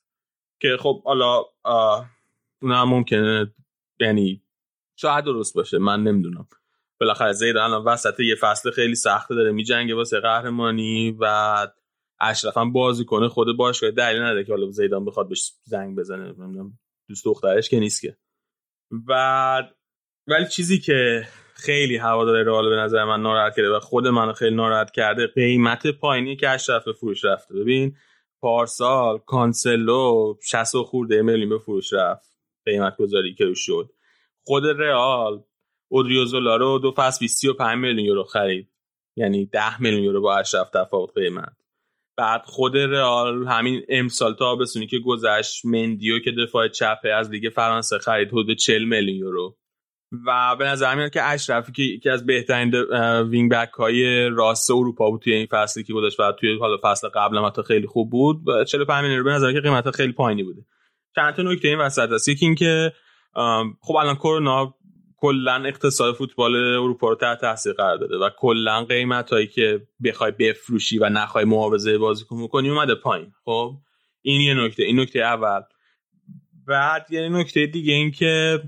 [SPEAKER 1] که خب حالا اون هم ممکنه یعنی شاید درست باشه من نمی‌دونم. بالاخره زید الان وسط یه فصل خیلی سخته داره میجنگه واسه قهرمانی و اشرف هم بازی کنه خود باشگاه دلیل نداره که حالا زیدان بخواد بهش زنگ بزنه دوست دخترش که نیست که. و ولی چیزی که خیلی هوادار رئال به نظر من ناراحت کرده و خود منو خیلی ناراحت کرده قیمت پایینی که اشرف به فروش رفته. ببین پارسال کانسلو 60 خورده میلیون به فروش رفت. قیمت گذاری که شد. خود رئال اودریوزولا رو دو فصل 35 میلیون یورو خرید. یعنی 10 میلیون یورو با اشرف تفاوت قیمت. بعد خود رئال همین امسال تابستونی که گذشت مندیو که دفاع چپه از لیگ فرانسه خرید حدود 40 میلیون یورو. و به نظر میاد که اشرفی که یکی از بهترین wing back های راست اروپا بود توی این فصلی که گذشت و توی حالا فصل قبل هم حتی خیلی خوب بود و 45 میلیون به نظر که قیمت خیلی پایینی بوده. چند تا نکته این وسط هست. یکی اینکه خب الان کرونا کلا اقتصاد فوتبال اروپا رو تحت تاثیر قرار داده و کلا قیمت هایی که بخوای بفروشی و نخوای محافظه بازیکن بکنی اومده پایین. خب؟ این یه نکته. این نکته اول. بعد یه نکته دیگه این که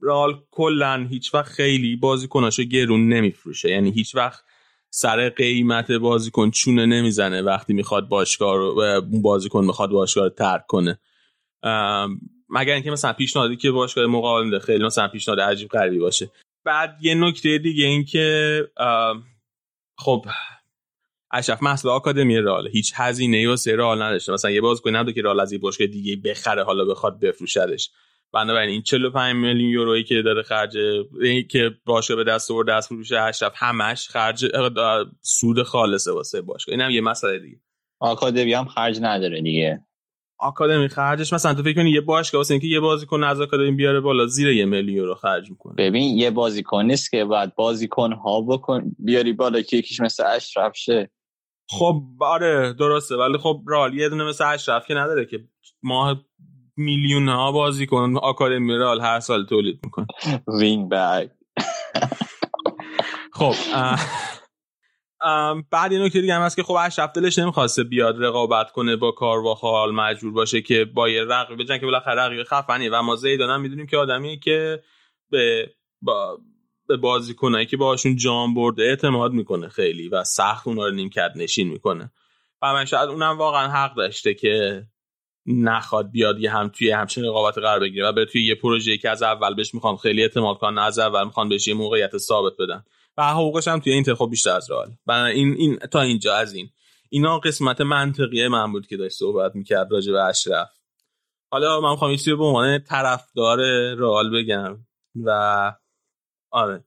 [SPEAKER 1] رال کلا هیچ وقت خیلی بازیکناشو گرون نمیفروشه. یعنی هیچ وقت سر قیمت بازیکن چونه نمی‌زنه وقتی می‌خواد باشگاه بازیکن می‌خواد باشگاه ترک کنه. مگر اینکه مثلا پیشنهادی که باشگاه مقابل میده خیلی مثلا پیشنهاد عجیب غریبی باشه. بعد یه نکته دیگه این که خب اشرف محصول آکادمی رال هیچ هزینه ای واسه رال نداشته. مثلا یه بازیکن نبوده که رال از یه باشگاه دیگه بخره حالا بخواد بفروشدش. بنابراین این 45 میلیون یورویی که داره خرج که باشه به دست آورد دست فروش اشرف همش خرج سود خالصه واسه باشگاه. اینم یه مسئله دیگه.
[SPEAKER 8] آکادمی هم خرج نداره دیگه.
[SPEAKER 1] آکادمی خرجش مثلا تو فکر کنی یه باشگاه واسه اینکه یه بازیکن از آکادمی بیاره بالا زیر یه میلیون یورو خرج می‌کنه.
[SPEAKER 8] ببین یه بازیکن نیست که بعد بازیکن ها بکن بیاری بالا که یکیش مثل اشرف شه.
[SPEAKER 1] خب آره درسته ولی خب رال یه دونه مثل اشرف که نداره که ماه میلیون ها بازیکن آکادمی رال هر سال تولید می‌کنه.
[SPEAKER 8] وینگ بک
[SPEAKER 1] خب [LAUGHS] بعد این نکته دیگه هم هست که خب اشرف دلش نمی‌خواسته بیاد رقابت کنه با کارواخال مجبور باشه که با یه رقیب بجن که بالاخره رقیب خفنیه. و ما زیدان می‌دونیم که آدمیه که به با به بازیکنایی که باهاشون جام برده اعتماد می‌کنه خیلی و سخت اونا رو نیمکت نشین می‌کنه. و من شاید اونم واقعا حق داشته که نخواد بیاد یه هم توی همچین رقابت قرار بگیره و بره توی یه پروژه که از اول بهش می‌خوان خیلی اعتماد کنن از اول می‌خوان بهش یه موقعیت ثابت بدن. حقوقش هم توی خب بیشتر از رئال. این این تا اینجا از این. اینا قسمت منطقیه من بود که داشت صحبت می‌کرد راجع به اشرف. حالا من می‌خوام یه به عنوان طرفدار رئال بگم و آره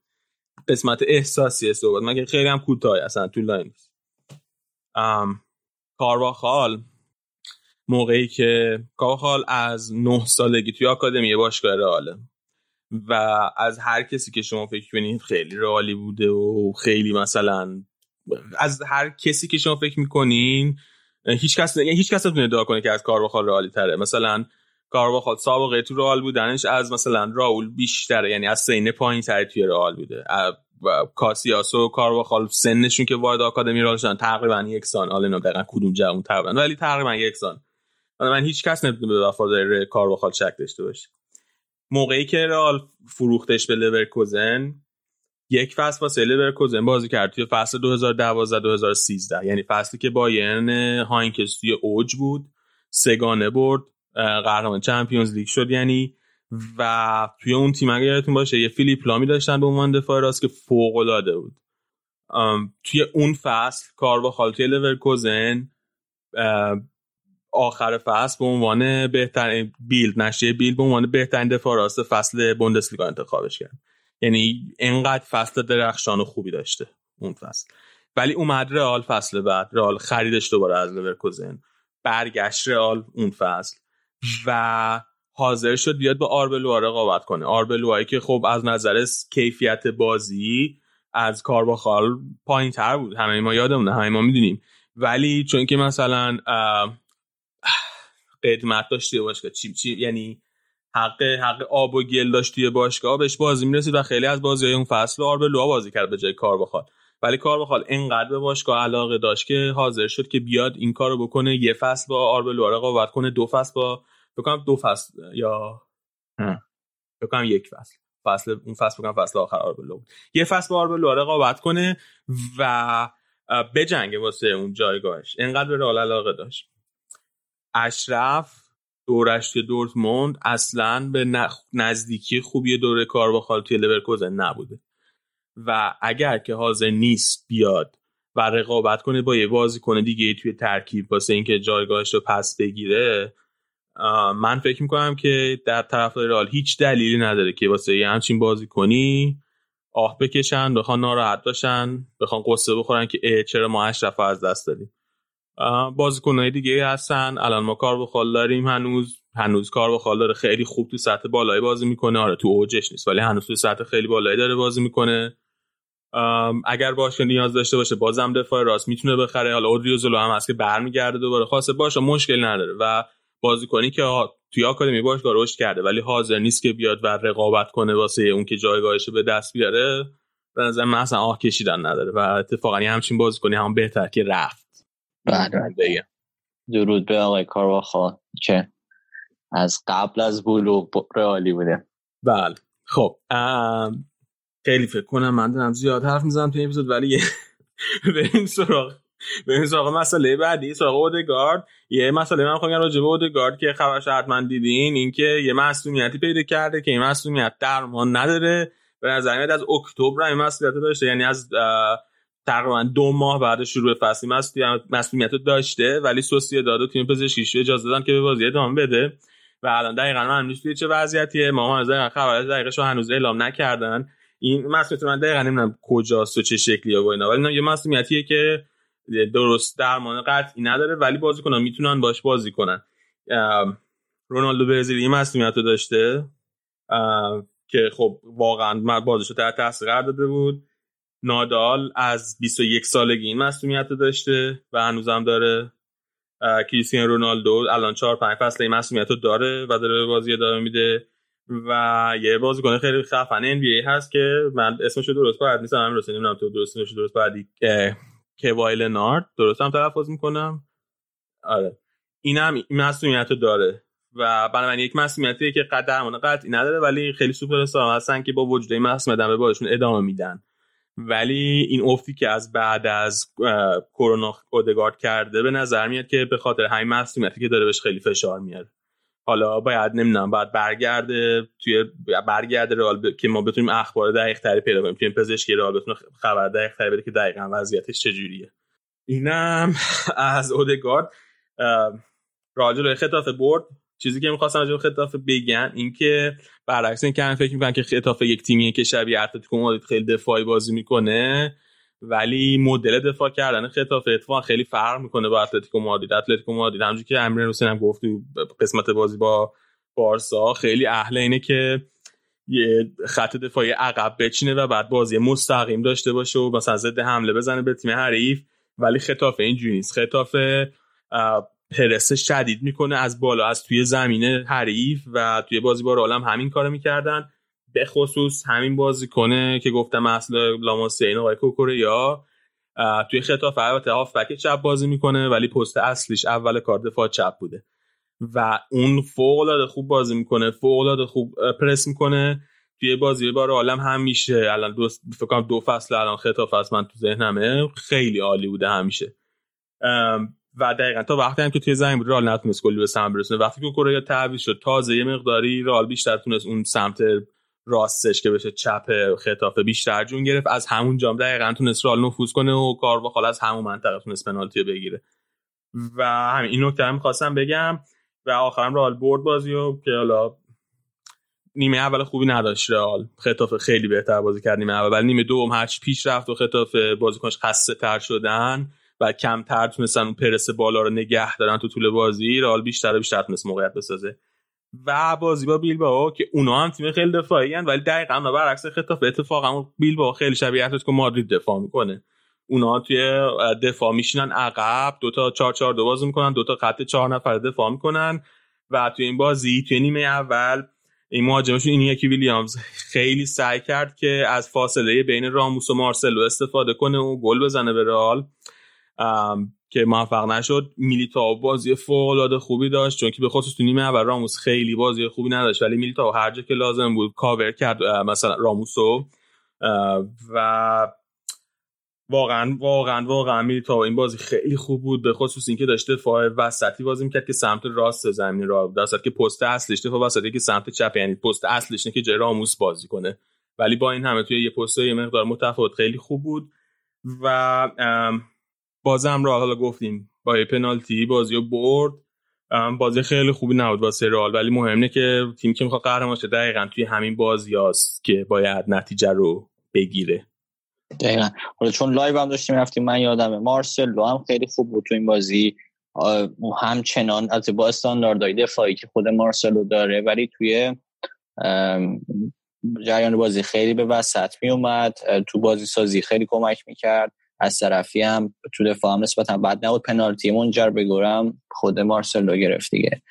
[SPEAKER 1] قسمت احساسی صحبت. من خیلی هم کوتاه اصلا لاین ام کارواخال موقعی که کارواخال از نه سالگی توی آکادمی باشگاه رئاله. و از هر کسی که شما فکر کنید خیلی رئالی بوده و خیلی مثلا از هر کسی که شما فکر می‌کنین هیچ کس یعنی هیچ کس نتونه ادعا کنه که از کارواخال رئالی تره. مثلا کارواخال سابقه تو رئال بودنش از مثلا راول بیشتره یعنی از سین پایین تر توی رئال بوده. کاسیاس و کارواخال سنشون که وارد آکادمی رئال شدن تقریبا یکسان. حالا اینا دقیقاً کدوم جوون تقریبا ولی تقریبا یکسان. من هیچ کس نمی‌تونه به وفاداری کارواخال شک داشته باشه. موقعی که رئال فروختش به لورکوزن یک فصل واسه لورکوزن بازی کرد توی فصل 2012 2013 یعنی فصلی که بایرن هاینکس توی اوج بود سه‌گانه برد قهرمان Champions League شد یعنی. و توی اون تیم اگه یادتون باشه یه فیلیپ لامی داشتن به عنوان دفاع راست که فوق العاده بود توی اون فصل کارواخال توی لورکوزن آخر فصل به عنوان بهترین بیلد نشریه بیلد به عنوان بهترین دفاع راست فصل بوندسلیگا انتخابش کرد. یعنی انقدر فصل درخشان و خوبی داشته اون فصل. ولی اومد رئال فصل بعد. رئال خریدش دوباره از لورکوزن. برگشت رئال اون فصل. و حاضر شد بیاد با آربلوا رقابت کنه. آربلوایی که خب از نظر کیفیت بازی از کارباخال پایین تر بود. همه ما یادمونه همه ما می‌دونیم. ولی چون که مثلا قدمت داشت توی باشگاه. چی, چی یعنی حق حق آب و گل داشت توی باشگاه بهش بازی می‌رسید و خیلی از بازی های اون فصل آربلوا بازی کرد به جای کار بخواد ولی کار بخواد اینقدر به باشگاه علاقه داشت که حاضر شد که بیاد این کارو بکنه. یه فصل با آربلوا رقابت کنه دو فصل با فکر کنم دو فصل یا فکر کنم یک فصل. فصل اون فصل بکنم فصل آخر آربلو بود. یه فصل با آربلو رقابت کنه و بجنگه واسه اون جایگاهش. انقدر به رئال علاقه داشت. اشرف دورش دورتموند اصلا به نزدیکی خوبی دوره کار با خال توی لورکوزن نبوده. و اگر که حاضر نیست بیاد و رقابت کنه با یه بازیکن دیگه توی ترکیب واسه اینکه جایگاهش رو پس بگیره من فکر می‌کنم که در طرف رئال هیچ دلیلی نداره که واسه یه همچین بازی کنی آه بکشن بخوان ناراحت باشن بخوان قصه بخورن که چرا ما اشرف از دست دادیم. بازیکنهای دیگه هستن. الان ما کار بخال داریم. هنوز هنوز کار بخال داره. خیلی خوب تو سطح بالایی بازی می‌کنه. آره تو اوجش نیست ولی هنوز تو سطح خیلی بالایی داره بازی می‌کنه. اگر باشه نیاز داشته باشه بازم دفاع راست می‌تونه بخره. حالا اودریوزولو هم هست که برمیگرده دوباره. خاصه باشه مشکل نداره. و بازیکنی که توی آکادمی باشگاه رشد کرده ولی حاضر نیست که بیاد و رقابت کنه واسه اون که جایگاهش به دست بیاره. به نظر من اصلا آه کشیدن نداره. و اتفاقا همچین بازیکنی هم بهتر که رفت.
[SPEAKER 8] بله. درود به آقای کارواخا که از قبل از بولو رئالی بوده.
[SPEAKER 1] بله. خب خیلی فکر کنم من دارم زیاد حرف می‌زنم تو این اپیزود ولی [LAUGHS] بریم سراغ بریم سراغ مسئله بعدی سراغ اودگارد. یه مسئله من خواهم راجع به اودگارد که خبرش حتما دیدین اینکه یه مسئولیتی پیدا کرده که این مسئولیت درمان نداره. به نظر از اکتبر این مسئولیت داشته یعنی از تقریبا دو ماه بعد شروع فصل مسئولیت داشته ولی سوسیه داده تیم پزشکیش اجازه دادن که به بازی ادامه بده. و الان دقیقا من توی چه وضعیتیه؟ ما هنوز خبر دقیقش رو هنوز اعلام نکردن. این مسئولیت من دقیقا نمی‌دونم کجاست و چه شکلیه و اینا. ولی یه مسئولیتیه که درست درمان قطعی نداره ولی بازیکنان می‌تونن باش بازی کنن. رونالدو برزیلی این مسئولیت رو داشته که خب واقعا بازیش رو تحت تاثیر قرار داده بود. نادال از 21 سالگی این مسئولیت داشته و هنوزم داره کریستیان رونالدو الان 4 5 فصل این مسئولیت رو داره و داره بازی ادامه میده و یه بازیکن خیلی خفن ان هست که من اسمش رو درست باید نیستم همین رسید نمی‌دونم تو درست اسمش درست باید کوایل نارد درست هم تلفظ می‌کنم. آره. اینم این مسئولیت رو داره و بنابراین یک مسئولیتیه که قد درمان قطعی نداره ولی خیلی سوپر هستن که با وجود این مسئولیت به بازشون ادامه میدن. ولی این افتی که از بعد از کرونا اودگارد کرده به نظر میاد که به خاطر همین مسئولیتی که داره بهش خیلی فشار میاره. حالا باید نمی‌دونم باید برگرده توی برگرده رئال که ما بتونیم اخبار دقیق تری پیدا کنیم. توی پزشکی رئال بتونه خبر دقیق تری بده که دقیقا وضعیتش چجوریه. اینم [LAUGHS] از اودگارد راجع به خطاف برد. چیزی که می‌خواستم راجع به خطاف بگم اینکه برعکس اینکه من فکر می‌کنم که خطاف یک تیمیه که شبیه اتلتیکو مادرید خیلی دفاعی بازی می‌کنه ولی مدل دفاع کردن خطاف اتفاقا خیلی فرق می‌کنه با اتلتیکو مادرید. اتلتیکو مادرید همونجوری که امیر حسین هم گفت قسمت بازی با بارسا خیلی اهل اینه که یه خط دفاعی عقب بچینه و بعد بازی مستقیم داشته باشه و مثلا ضد حمله بزنه به تیم حریف. ولی خطاف اینجوری نیست. خطاف پرس شدید می‌کنه از بالا از توی زمینه حریف و توی بازی با رالم همین کارو می‌کردن. به خصوص همین بازی کنه که گفتم اصل لاماسین و کوکوریا توی خطاف البته هافبک چپ بازی می‌کنه ولی پست اصلیش اول کار دفاع چپ بوده. و اون فوق العاده خوب بازی می‌کنه فوق العاده خوب پرس می‌کنه. توی بازی بار عالم هم میشه الان دو فکر دو فصل الان خطاف است من تو ذهنمه خیلی عالی بوده همیشه. و دقیقا تا وقتی هم که توی زمین بود رال نتونست گلی به سمت برسونه وقتی که کره تعویض شد تازه یه مقداری رال بیشتر تونست اون سمت راستش که بشه چپ خطافه بیشتر جون گرفت. از همون جام دقیقا تونست رال نفوذ کنه و کار با از همون منطقه تونست پنالتی بگیره. و همین این نکته هم خواستم بگم. و آخرم رال برد بازی و که حالا نیمه اول خوبی نداشت رئال. خطاف خیلی بهتر بازی کرد نیمه اول. نیمه دوم هرچی پیش رفت و خطاف بازیکنش خسته تر شدن. و کمتر تونستن اون پرس بالا رو نگه دارن تو طول بازی رئال بیشتر و بیشتر تونست موقعیت بسازه. و بازی با بیلبائو که اونا هم تیم خیلی دفاعی هن ولی دقیقا برعکس خطاف اتفاقا بیلبائو خیلی شبیه اتلتیکو مادرید دفاع می‌کنه. اونا توی دفاع میشینن عقب دوتا چهار چهار دو بازی می‌کنن دوتا خط چهار نفر دفاع می‌کنن. و توی این بازی توی نیمه اول این مهاجمشون این یکی ویلیامز خیلی سعی کرد که از فاصله بین راموس و مارسلو استفاده کنه و گل بزنه به رئال. که موفق نشد. میلیتاو بازی فوق العاده خوبی داشت چون که به خصوص تو نیمه اول راموس خیلی بازی خوبی نداشت ولی میلیتاو هر جا که لازم بود کاور کرد مثلا راموسو. و واقعا واقعا واقعا میلیتاو این بازی خیلی خوب بود به خصوص اینکه داشته دفاع وسطی بازی می‌کرد که سمت راست زمین را در که پست اصلیش دفاع وسطی که سمت چپ یعنی پست اصلیش که جای راموس بازی کنه. ولی با این همه توی یه پست یه مقدار متفاوت خیلی خوب بود. و بازم را حالا گفتیم با یه پنالتی بازی برد. بازی خیلی خوبی نبود با رئال ولی مهمه که تیم که می‌خواد قهرمان شه دقیقا توی همین بازی هست که باید نتیجه رو بگیره.
[SPEAKER 8] دقیقا. حالا چون live هم داشتیم رفتیم من یادمه مارسلو هم خیلی خوب بود تو این بازی. همچنان از با استانداردهای دفاعی که خود مارسلو داره ولی توی جریان بازی خیلی به وسط می اومد تو بازی سازی خیلی کمک می‌کرد. از طرفی هم تو دفاع هم نسبتا بد نبود. پنالتی منجر به گورم خود مارسلو گرفت دیگه.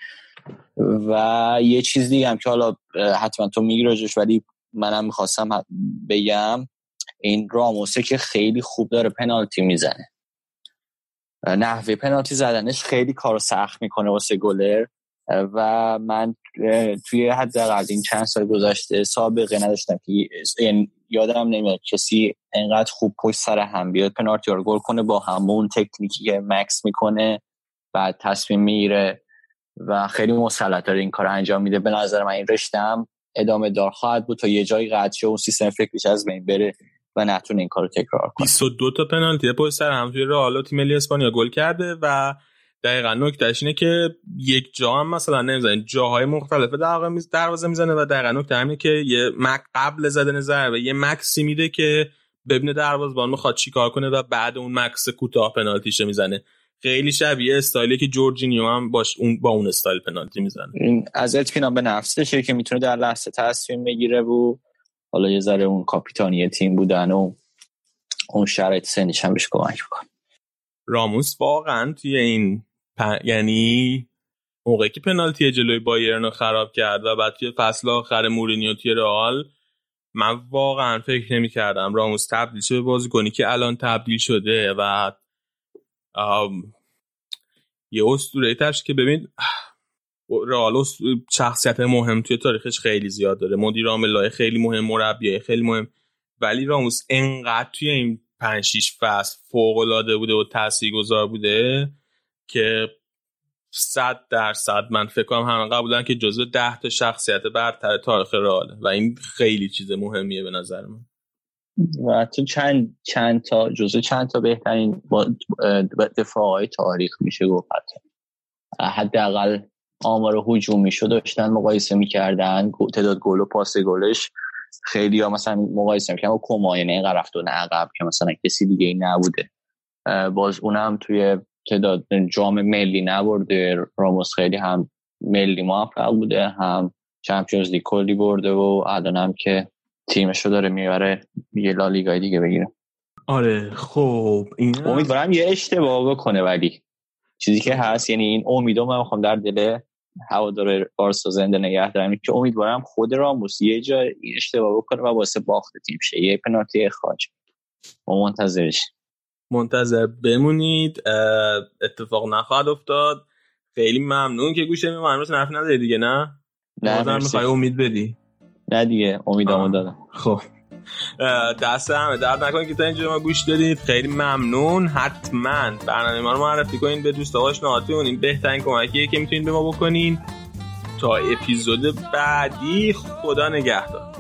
[SPEAKER 8] و یه چیز دیگه هم که حالا حتما تو میگی ولی منم می‌خواستم بگم این راموسه که خیلی خوب داره پنالتی می‌زنه. نحوه پنالتی زدنش خیلی کارو سخت می‌کنه واسه گلر. و من توی حداقل این چند سال گذشته سابقه نداشتم که یعنی یادم نمیاد کسی انقدر خوب پشت سر هم بیاد پنالتی رو گل کنه با همون تکنیکی که مکس می‌کنه بعد تصمیم می‌گیره و خیلی مسلط داره این کار انجام میده. به نظر من این رشتم ادامه دار خواهد بود تا یه جایی قطع شه و سیستم فکریش از بین بره و نتونه این کارو تکرار کنه.
[SPEAKER 1] 22 تا پنالتی پشت سر هم توی رئال تیم ملی اسپانیا گل کرده و دقیقا نکتهش اینه که یک جا هم مثلا نمی‌زنه جاهای مختلف دروازه می‌زنه و دقیقا نکته همینه که یه مک قبل زدن ضربه یه مکسی میده که ببینه دروازه‌بان می‌خواد چیکار کنه و بعد اون مکس کوتاه پنالتیش می‌زنه. خیلی شبیه استایلی که جورجینیو هم باش اون با اون استایل پنالتی می‌زنه.
[SPEAKER 8] این از اطمینان به نفسشه که می‌تونه در لحظه تصمیم بگیره و حالا یه ذره اون کاپیتانی تیم بودن و اون شرایط سنیش هم بهش کمک می‌کنه.
[SPEAKER 1] راموس واقعا توی این یعنی موقعی که پنالتی جلوی بایرن رو خراب کرد و بعد توی فصل آخر مورینیو توی رئال من واقعا فکر نمی کردم راموس تبدیل شده بازیکنی که الان تبدیل شده و یه اسطوره تش که ببین رئال شخصیت مهم توی تاریخش خیلی زیاد داره. مدیر عامل خیلی مهم مربی خیلی مهم. ولی راموس انقدر توی این 5 6 فصل فوق العاده بوده و تاثیرگذار بوده که صد درصد من فکر کنم همه قبولن که جزو ده تا شخصیت برتر تاریخ رئاله و این خیلی چیز مهمیه به نظر من.
[SPEAKER 8] و تو چند چند تا جزو چند تا بهترین دفاع تاریخ میشه گفت حداقل آمار هجومی شو داشتن مقایسه می‌کردن. تعداد گل و پاس گلش. خیلی ها مثلا مقایسه می‌کنن و کما یعنی رفت عقب که مثلا کسی دیگه ای نبوده باز اونم توی تعداد جام ملی نبرده راموس خیلی هم ملی موفق بوده هم چمپیونز لیگ کلی برده و الانم که تیمشو داره می‌بره یه لالیگای دیگه بگیره.
[SPEAKER 1] آره خب این
[SPEAKER 8] امیدوارم یه اشتباه بکنه ولی چیزی که هست یعنی این امیدو من می‌خوام در دل هوادار بارسا زنده نگه دارم که امیدوارم خود راموس یه جا اشتباه بکنه و واسه باخت تیم شه. یه پنالتی اخراج ما منتظرش.
[SPEAKER 1] منتظر بمونید. اتفاق نخواهد افتاد. خیلی ممنون که گوشه می امروز نرف نداری دیگه نه؟
[SPEAKER 8] نه
[SPEAKER 1] می‌خوای امید بدی؟
[SPEAKER 8] نه دیگه امیدامو دادم
[SPEAKER 1] خب. دست همه درد نکنید که تا اینجا ما گوش دادید. خیلی ممنون. حتما برنامه ما رو معرفی کنید به دوست آشناهاتون این بهترین کمکیه که می‌تونید به ما بکنین. تا اپیزود بعدی خدا نگهدار.